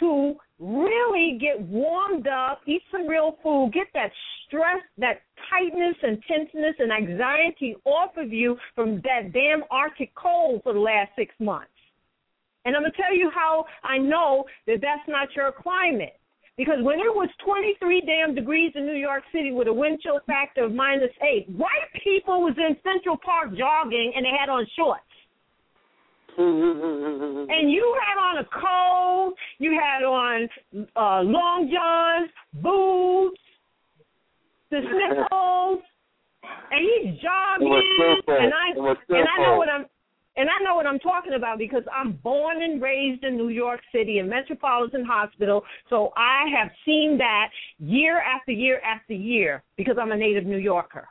to really get warmed up, eat some real food, get that stress, that tightness and tenseness and anxiety off of you from that damn Arctic cold for the last six months. And I'm going to tell you how I know that that's not your climate. Because when it was 23 damn degrees in New York City with a wind chill factor of minus eight, white people was in Central Park jogging and they had on shorts. and you had on a coat, you had on uh, long johns, boots, the sniffles, and he's jogging, and I and I know what I'm and I know what I'm talking about because I'm born and raised in New York City in Metropolitan Hospital, so I have seen that year after year after year because I'm a native New Yorker.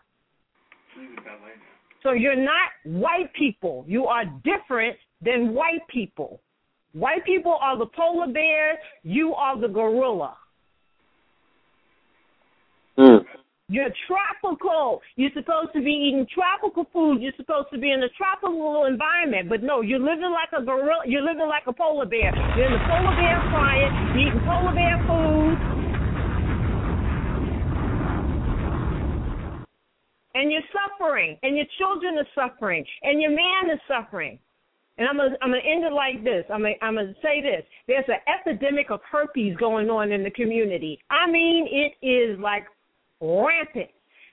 So you're not white people. You are different than white people. White people are the polar bears. You are the gorilla. Mm. You're tropical. You're supposed to be eating tropical food. You're supposed to be in a tropical environment. But no, you're living like a gorilla. You're living like a polar bear. You're in the polar bear climate. You're eating polar bear food. And you're suffering. And your children are suffering. And your man is suffering. And I'm gonna I'm gonna end it like this. I'm gonna I'm gonna say this. There's an epidemic of herpes going on in the community. I mean, it is like rampant.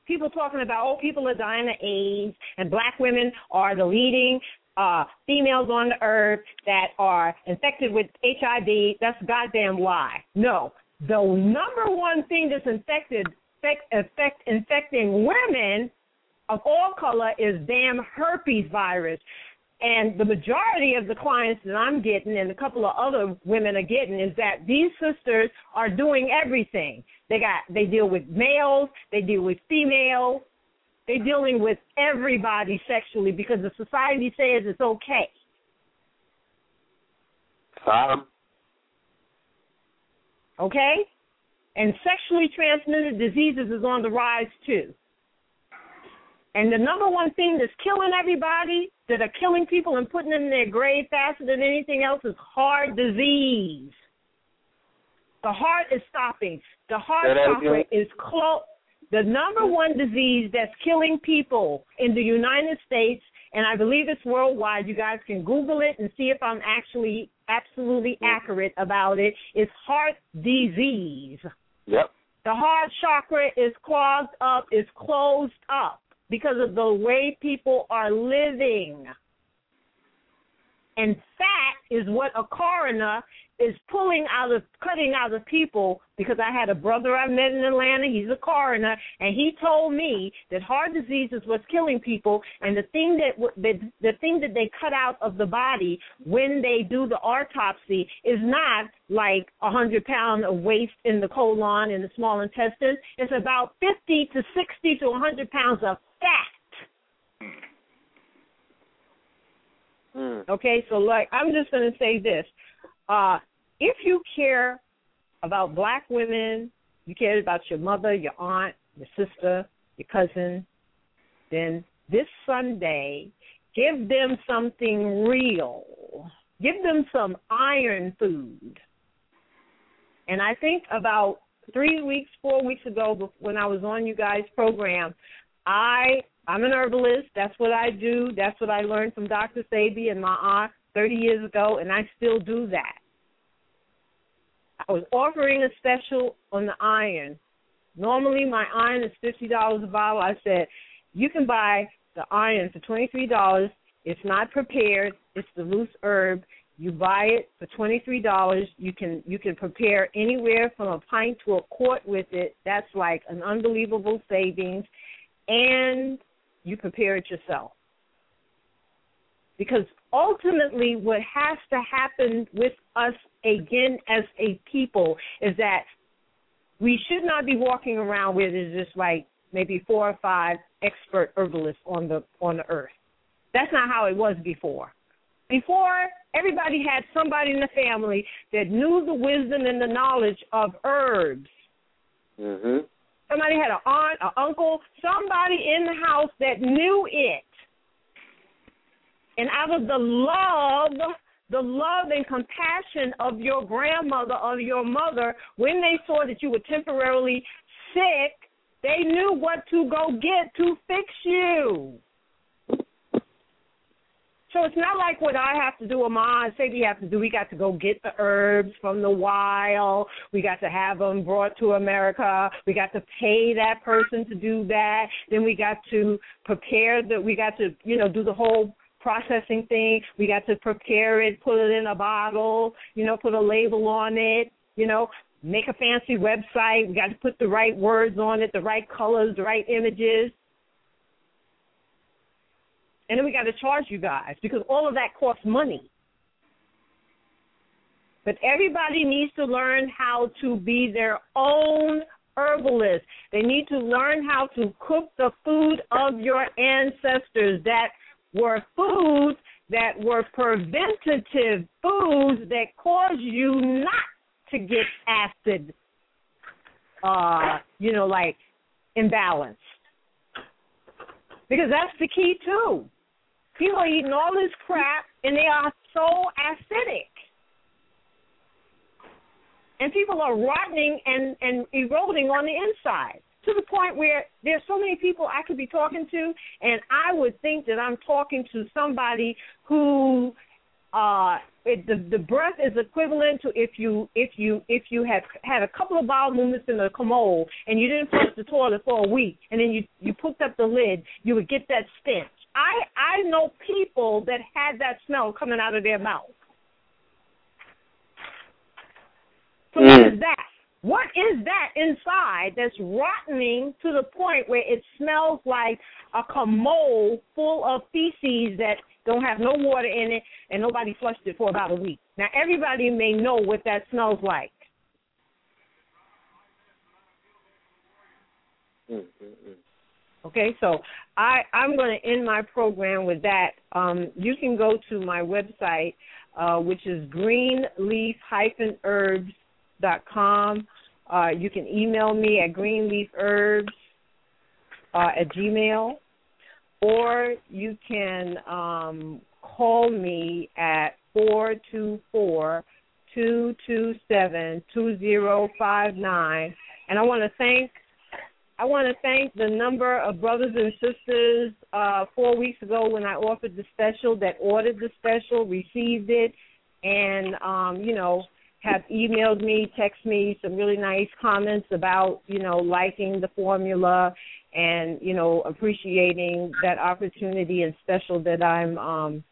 People talking about oh, people are dying of AIDS, and black women are the leading uh, females on the earth that are infected with HIV. That's a goddamn lie. No, the number one thing that's infected affect, affect infecting women of all color is damn herpes virus. And the majority of the clients that I'm getting and a couple of other women are getting is that these sisters are doing everything. They got they deal with males, they deal with females, they're dealing with everybody sexually because the society says it's okay. Um, Okay? And sexually transmitted diseases is on the rise too. And the number one thing that's killing everybody, that are killing people and putting them in their grave faster than anything else, is heart disease. The heart is stopping. The heart chakra is close. The number one disease that's killing people in the United States, and I believe it's worldwide. You guys can Google it and see if I'm actually absolutely accurate about it. Is heart disease. Yep. The heart chakra is clogged up, is closed up because of the way people are living. And fat is what a coroner is pulling out of, cutting out of people. Because I had a brother I met in Atlanta, he's a coroner, and he told me that heart disease is what's killing people. And the thing that the, the thing that they cut out of the body when they do the autopsy is not like a hundred pound of waste in the colon and the small intestines. It's about fifty to sixty to a hundred pounds of fat. Mm. Okay, so like I'm just gonna say this. Uh if you care about black women, you care about your mother, your aunt, your sister, your cousin, then this Sunday give them something real. Give them some iron food. And I think about three weeks, four weeks ago, when I was on you guys' program, I I'm an herbalist. That's what I do. That's what I learned from Dr. Sebi and my aunt 30 years ago, and I still do that. I was offering a special on the iron. Normally, my iron is fifty dollars a bottle. I said, you can buy the iron for twenty three dollars. It's not prepared. It's the loose herb. You buy it for twenty three dollars. You can you can prepare anywhere from a pint to a quart with it. That's like an unbelievable savings, and you prepare it yourself. Because ultimately, what has to happen with us again as a people is that we should not be walking around where there's just like maybe four or five expert herbalists on the on the earth. That's not how it was before. Before, everybody had somebody in the family that knew the wisdom and the knowledge of herbs. Mhm. Somebody had an aunt, an uncle, somebody in the house that knew it. And out of the love, the love and compassion of your grandmother or your mother, when they saw that you were temporarily sick, they knew what to go get to fix you. So it's not like what I have to do or Ma and Sadie have to do. We got to go get the herbs from the wild. We got to have them brought to America. We got to pay that person to do that. Then we got to prepare the. We got to you know do the whole processing thing. We got to prepare it, put it in a bottle. You know, put a label on it. You know, make a fancy website. We got to put the right words on it, the right colors, the right images. And then we got to charge you guys because all of that costs money. But everybody needs to learn how to be their own herbalist. They need to learn how to cook the food of your ancestors that were foods that were preventative foods that cause you not to get acid, uh, you know, like imbalanced. Because that's the key too. People are eating all this crap and they are so acidic. And people are rotting and, and eroding on the inside to the point where there's so many people I could be talking to, and I would think that I'm talking to somebody who uh it, the the breath is equivalent to if you if you if you had had a couple of bowel movements in a commode and you didn't flush the toilet for a week and then you you put up the lid you would get that stench i i know people that had that smell coming out of their mouth so mm. what is that what is that inside that's rotting to the point where it smells like a commode full of feces that don't have no water in it and nobody flushed it for about a week? Now everybody may know what that smells like. Mm, mm, mm. Okay, so I I'm going to end my program with that. Um, you can go to my website, uh, which is greenleaf-herbs.com. Uh, you can email me at greenleafherbs uh, at gmail, or you can um, call me at four two four two two seven two zero five nine. And I want to thank I want to thank the number of brothers and sisters uh, four weeks ago when I offered the special that ordered the special, received it, and um, you know have emailed me, text me some really nice comments about, you know, liking the formula and, you know, appreciating that opportunity and special that I'm um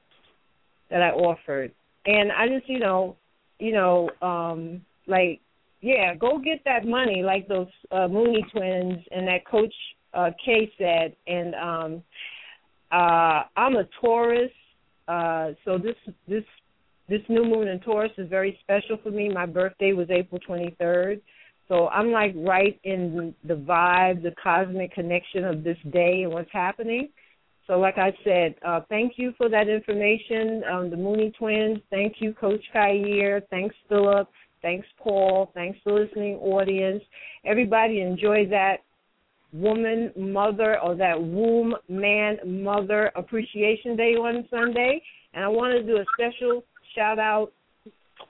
that I offered. And I just, you know, you know, um like yeah, go get that money like those uh Mooney twins and that coach uh K said and um uh I'm a Taurus uh so this this this new moon in Taurus is very special for me. My birthday was April 23rd. So I'm like right in the vibe, the cosmic connection of this day and what's happening. So, like I said, uh, thank you for that information, um, the Mooney Twins. Thank you, Coach Khayr. Thanks, Philip. Thanks, Paul. Thanks, the listening audience. Everybody enjoy that woman, mother, or that womb, man, mother appreciation day on Sunday. And I want to do a special shout out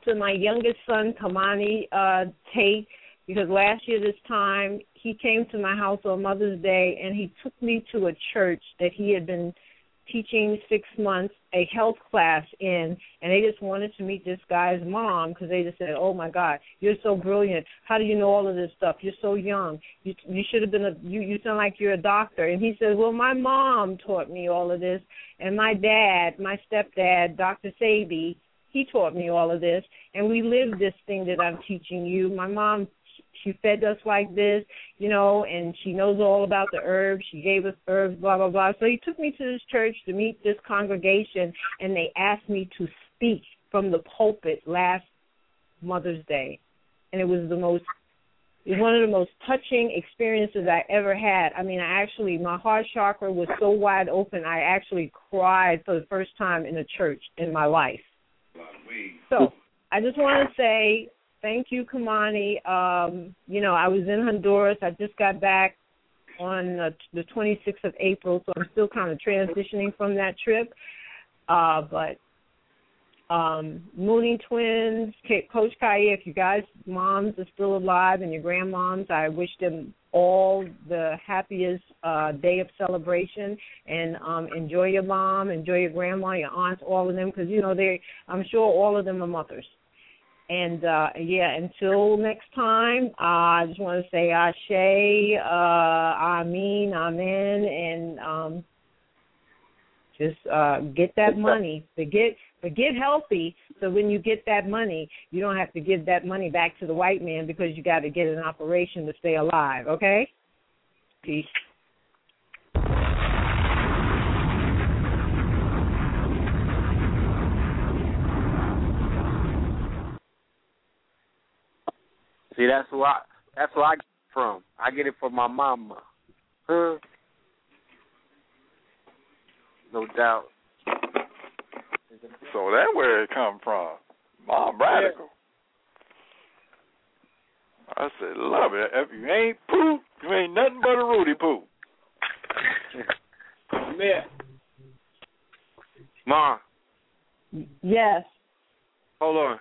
to my youngest son, Kamani uh, Tate, because last year this time he came to my house on Mother's Day and he took me to a church that he had been teaching six months a health class in and they just wanted to meet this guy's mom because they just said oh my god you're so brilliant. How do you know all of this stuff? You're so young. You you should have been a you you sound like you're a doctor. And he said well my mom taught me all of this and my dad my stepdad dr Sebi he taught me all of this, and we lived this thing that I'm teaching you. My mom, she fed us like this, you know, and she knows all about the herbs. She gave us herbs, blah blah blah. So he took me to this church to meet this congregation, and they asked me to speak from the pulpit last Mother's Day, and it was the most it was one of the most touching experiences I ever had. I mean, I actually, my heart chakra was so wide open, I actually cried for the first time in a church in my life. So I just want to say thank you, Kamani. Um, you know, I was in Honduras. I just got back on the, the 26th of April, so I'm still kind of transitioning from that trip. Uh, but um, Mooney Twins, Coach Khayr, if you guys' moms are still alive and your grandmoms, I wish them all the happiest uh, day of celebration and um, enjoy your mom, enjoy your grandma, your aunts, all of them, because you know they. I'm sure all of them are mothers. And uh, yeah, until next time, uh, I just want to say Ashe, uh, Amin, Amen, and um, just uh, get that money. But get but get healthy so when you get that money, you don't have to give that money back to the white man because you got to get an operation to stay alive. Okay? Peace. See, that's where I that's where I get it from. I get it from my mama. Huh? no doubt. So that's where it come from. Mom radical. I said, love it. If you ain't poop, you ain't nothing but a Rudy poop. Man. Ma, Yes. hold on.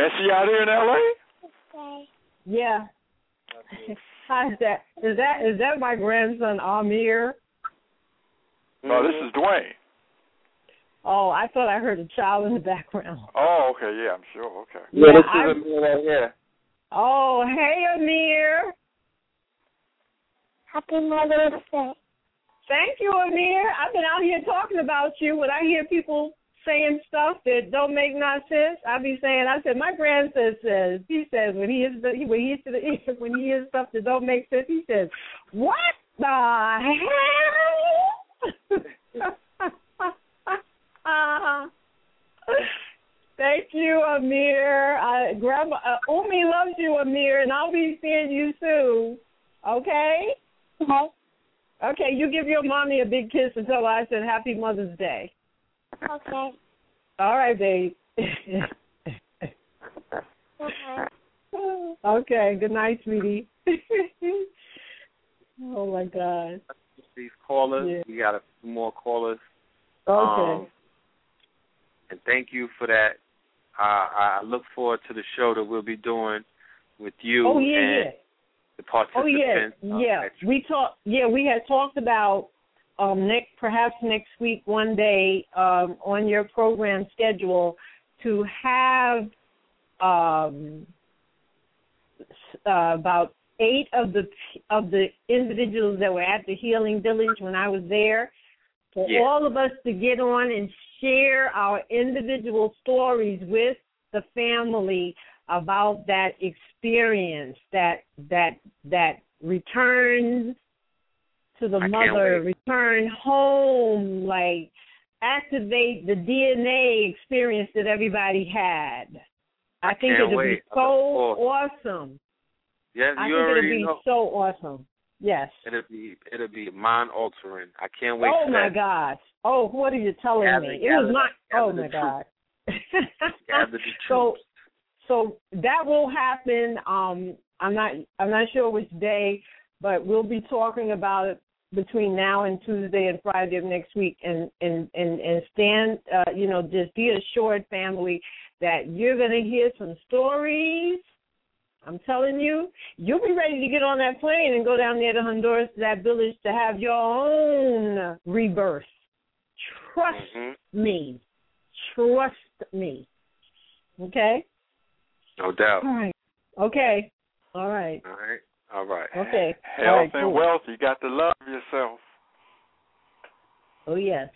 Is she out here in L.A.? Yeah. How's that? Is that is that my grandson Amir? No, this is Dwayne. Oh, I thought I heard a child in the background. Oh, okay, yeah, I'm sure. Okay. Yeah, this I- is Amir right here. Oh, hey Amir. Happy Mother's Day. Thank you, Amir. I've been out here talking about you. When I hear people saying stuff that don't make no sense, I be saying, I said, my grandson says, he says when he is when he is to the when he hears stuff that don't make sense, he says, what the hell? Thank you, Amir. Uh, Grandma uh, Umi loves you, Amir, and I'll be seeing you soon. Okay? Okay. Okay, you give your mommy a big kiss and tell her I said Happy Mother's Day. Okay. All right, babe. Okay. okay, good night, sweetie. oh my God. These callers. Yeah. We got a few more callers. Okay. Um, and thank you for that. Uh, I look forward to the show that we'll be doing with you oh yeah, and yeah. the Oh yeah, participants. uh, yeah. We talked. Yeah, we had talked about um next, perhaps next week, one day, um, on your program schedule to have um uh, about eight of the of the individuals that were at the Healing Village when I was there, for Yeah. all of us to get on and share our individual stories with the family about that experience, that that that return to the I mother, return home, like activate the DNA experience that everybody had. I, think it'll wait. be I so awesome. Yes, I you think it'll be know. so awesome. Yes. It'll be it'll be mind altering. I can't wait oh my that. gosh. Oh, what are you telling Gather- me? It was gather- not. Oh my God. So, so that will happen. Um, I'm not. I'm not sure which day, but we'll be talking about it between now and Tuesday and Friday of next week. And and and and stand. Uh, you know, just be assured, family, that you're going to hear some stories. I'm telling you, you'll be ready to get on that plane and go down there to Honduras to that village to have your own rebirth. Trust Mm-hmm. me. Trust me. Okay? No doubt. All right. Okay. All right. All right. All right. Okay. All Health right, and cool. wealth, you got to love yourself. Oh yes.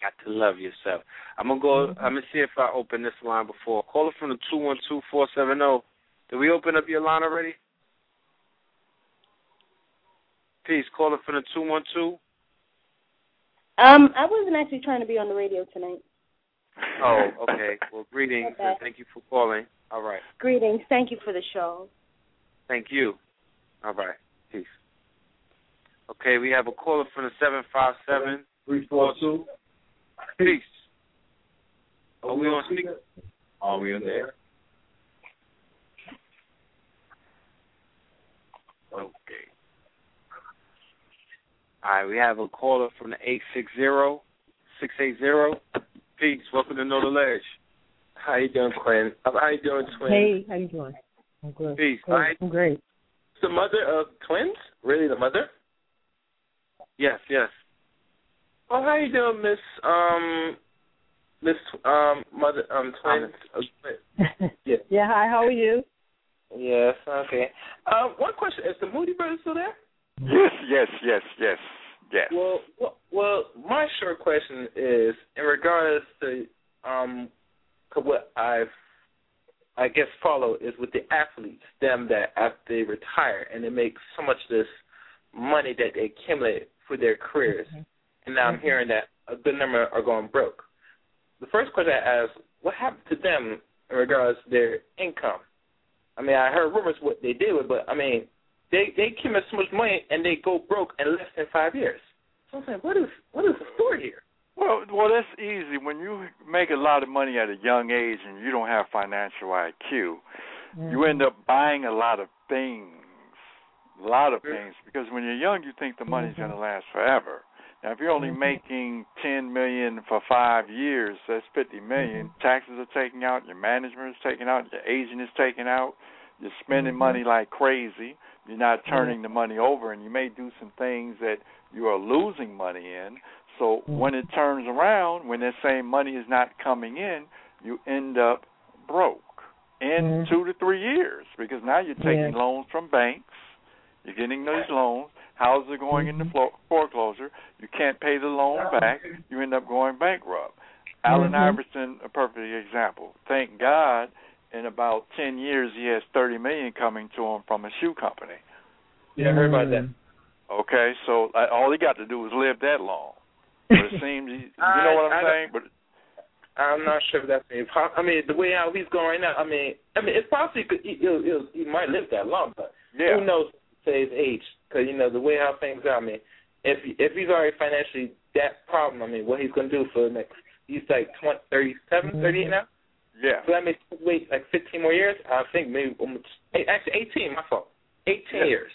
Got to love yourself. I'm gonna go. Mm-hmm. I'm gonna see if I open this line before. Caller from the two one two four seven zero. Did we open up your line already? Peace. Caller from the two one two. Um, I wasn't actually trying to be on the radio tonight. Oh, okay. Well, greetings Okay. and thank you for calling. All right. Greetings. Thank you for the show. Thank you. All right. Peace. Okay, we have a caller from the seven five seven Three four two. Peace. Are we on speaker? Are we on there? Okay. All right, we have a caller from the eight six zero six eight zero. Peace. Welcome to Know the Ledge. How you doing, Quinn? How you doing, twins? Hey, how you doing? I'm good. Peace. Good. All right. I'm great. The mother of twins? Really, the mother? Yes, yes. Oh, how you doing, Miss um, Miss um, mother um, twins? Uh, yeah. yeah. Hi. How are you? Yes. Okay. Um, one question: Is the Moody brothers still there? Yes, yes, yes, yes, yes. Well, well, well, my short question is in regards to um, to what I've I guess follow is with the athletes, them that after they retire and they make so much of this money that they accumulate for their careers, mm-hmm. and now I'm mm-hmm. hearing that a good number are going broke. The first question I ask, what happened to them in regards to their income? I mean, I heard rumors what they did with, but I mean, they they accumulate so much money and they go broke in less than five years. So I'm saying, what is what is the story here? Well, well, that's easy. When you make a lot of money at a young age and you don't have financial IQ, Mm-hmm. you end up buying a lot of things, a lot of things. Because when you're young, you think the money's Mm-hmm. going to last forever. Now, if you're only making ten million for five years, that's fifty million. Mm-hmm. Taxes are taken out, your management is taken out, your agent is taken out. You're spending Mhm. money like crazy. You're not turning the money over, and you may do some things that you are losing money in. So when it turns around, when that same money is not coming in, you end up broke in two to three years because now you're taking Yeah. loans from banks. You're getting these loans. Houses are going into flo- foreclosure. You can't pay the loan back. You end up going bankrupt. Allen Mhm. Iverson, a perfect example. Thank God, in about ten years, he has thirty million coming to him from a shoe company. Yeah, I heard about that. Okay, so uh, all he got to do was live that long. But it seems, you know what I'm I- saying? But I'm not sure if that's the I mean, the way how he's going right now. I mean, I mean, it's possibly could he, he'll, he'll, he might live that long, but yeah, who knows to his age? Because you know the way how things are. I mean, if if he's already financially that problem, I mean, what he's gonna do for the next? He's like 20, 37, 38 now. yeah. So that means wait like 15 more years. I think maybe almost, actually 18. My fault. 18 Yeah. years.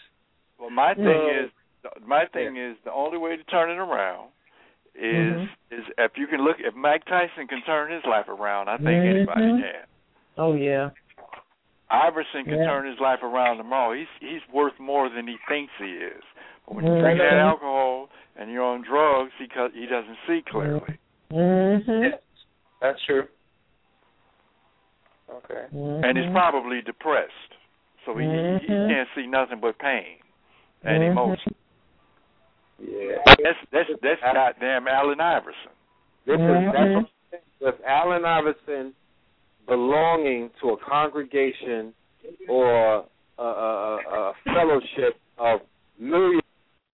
Well, my thing So- is, my thing is the only way to turn it around is Mhm. is if you can look. If Mike Tyson can turn his life around, I think Mhm. anybody can. Oh yeah. Iverson can Yeah. turn his life around tomorrow. He's he's worth more than he thinks he is. But when you Mhm. drink that alcohol and you're on drugs, he co- he doesn't see clearly. Mhm. That's true. Okay. and he's probably depressed, so he, he Mhm. can't see nothing but pain and Mhm. emotion. Yeah. That's that's that's goddamn Allen Iverson. This is that's mm-hmm. what with Allen Iverson belonging to a congregation or a, a, a, a fellowship of millions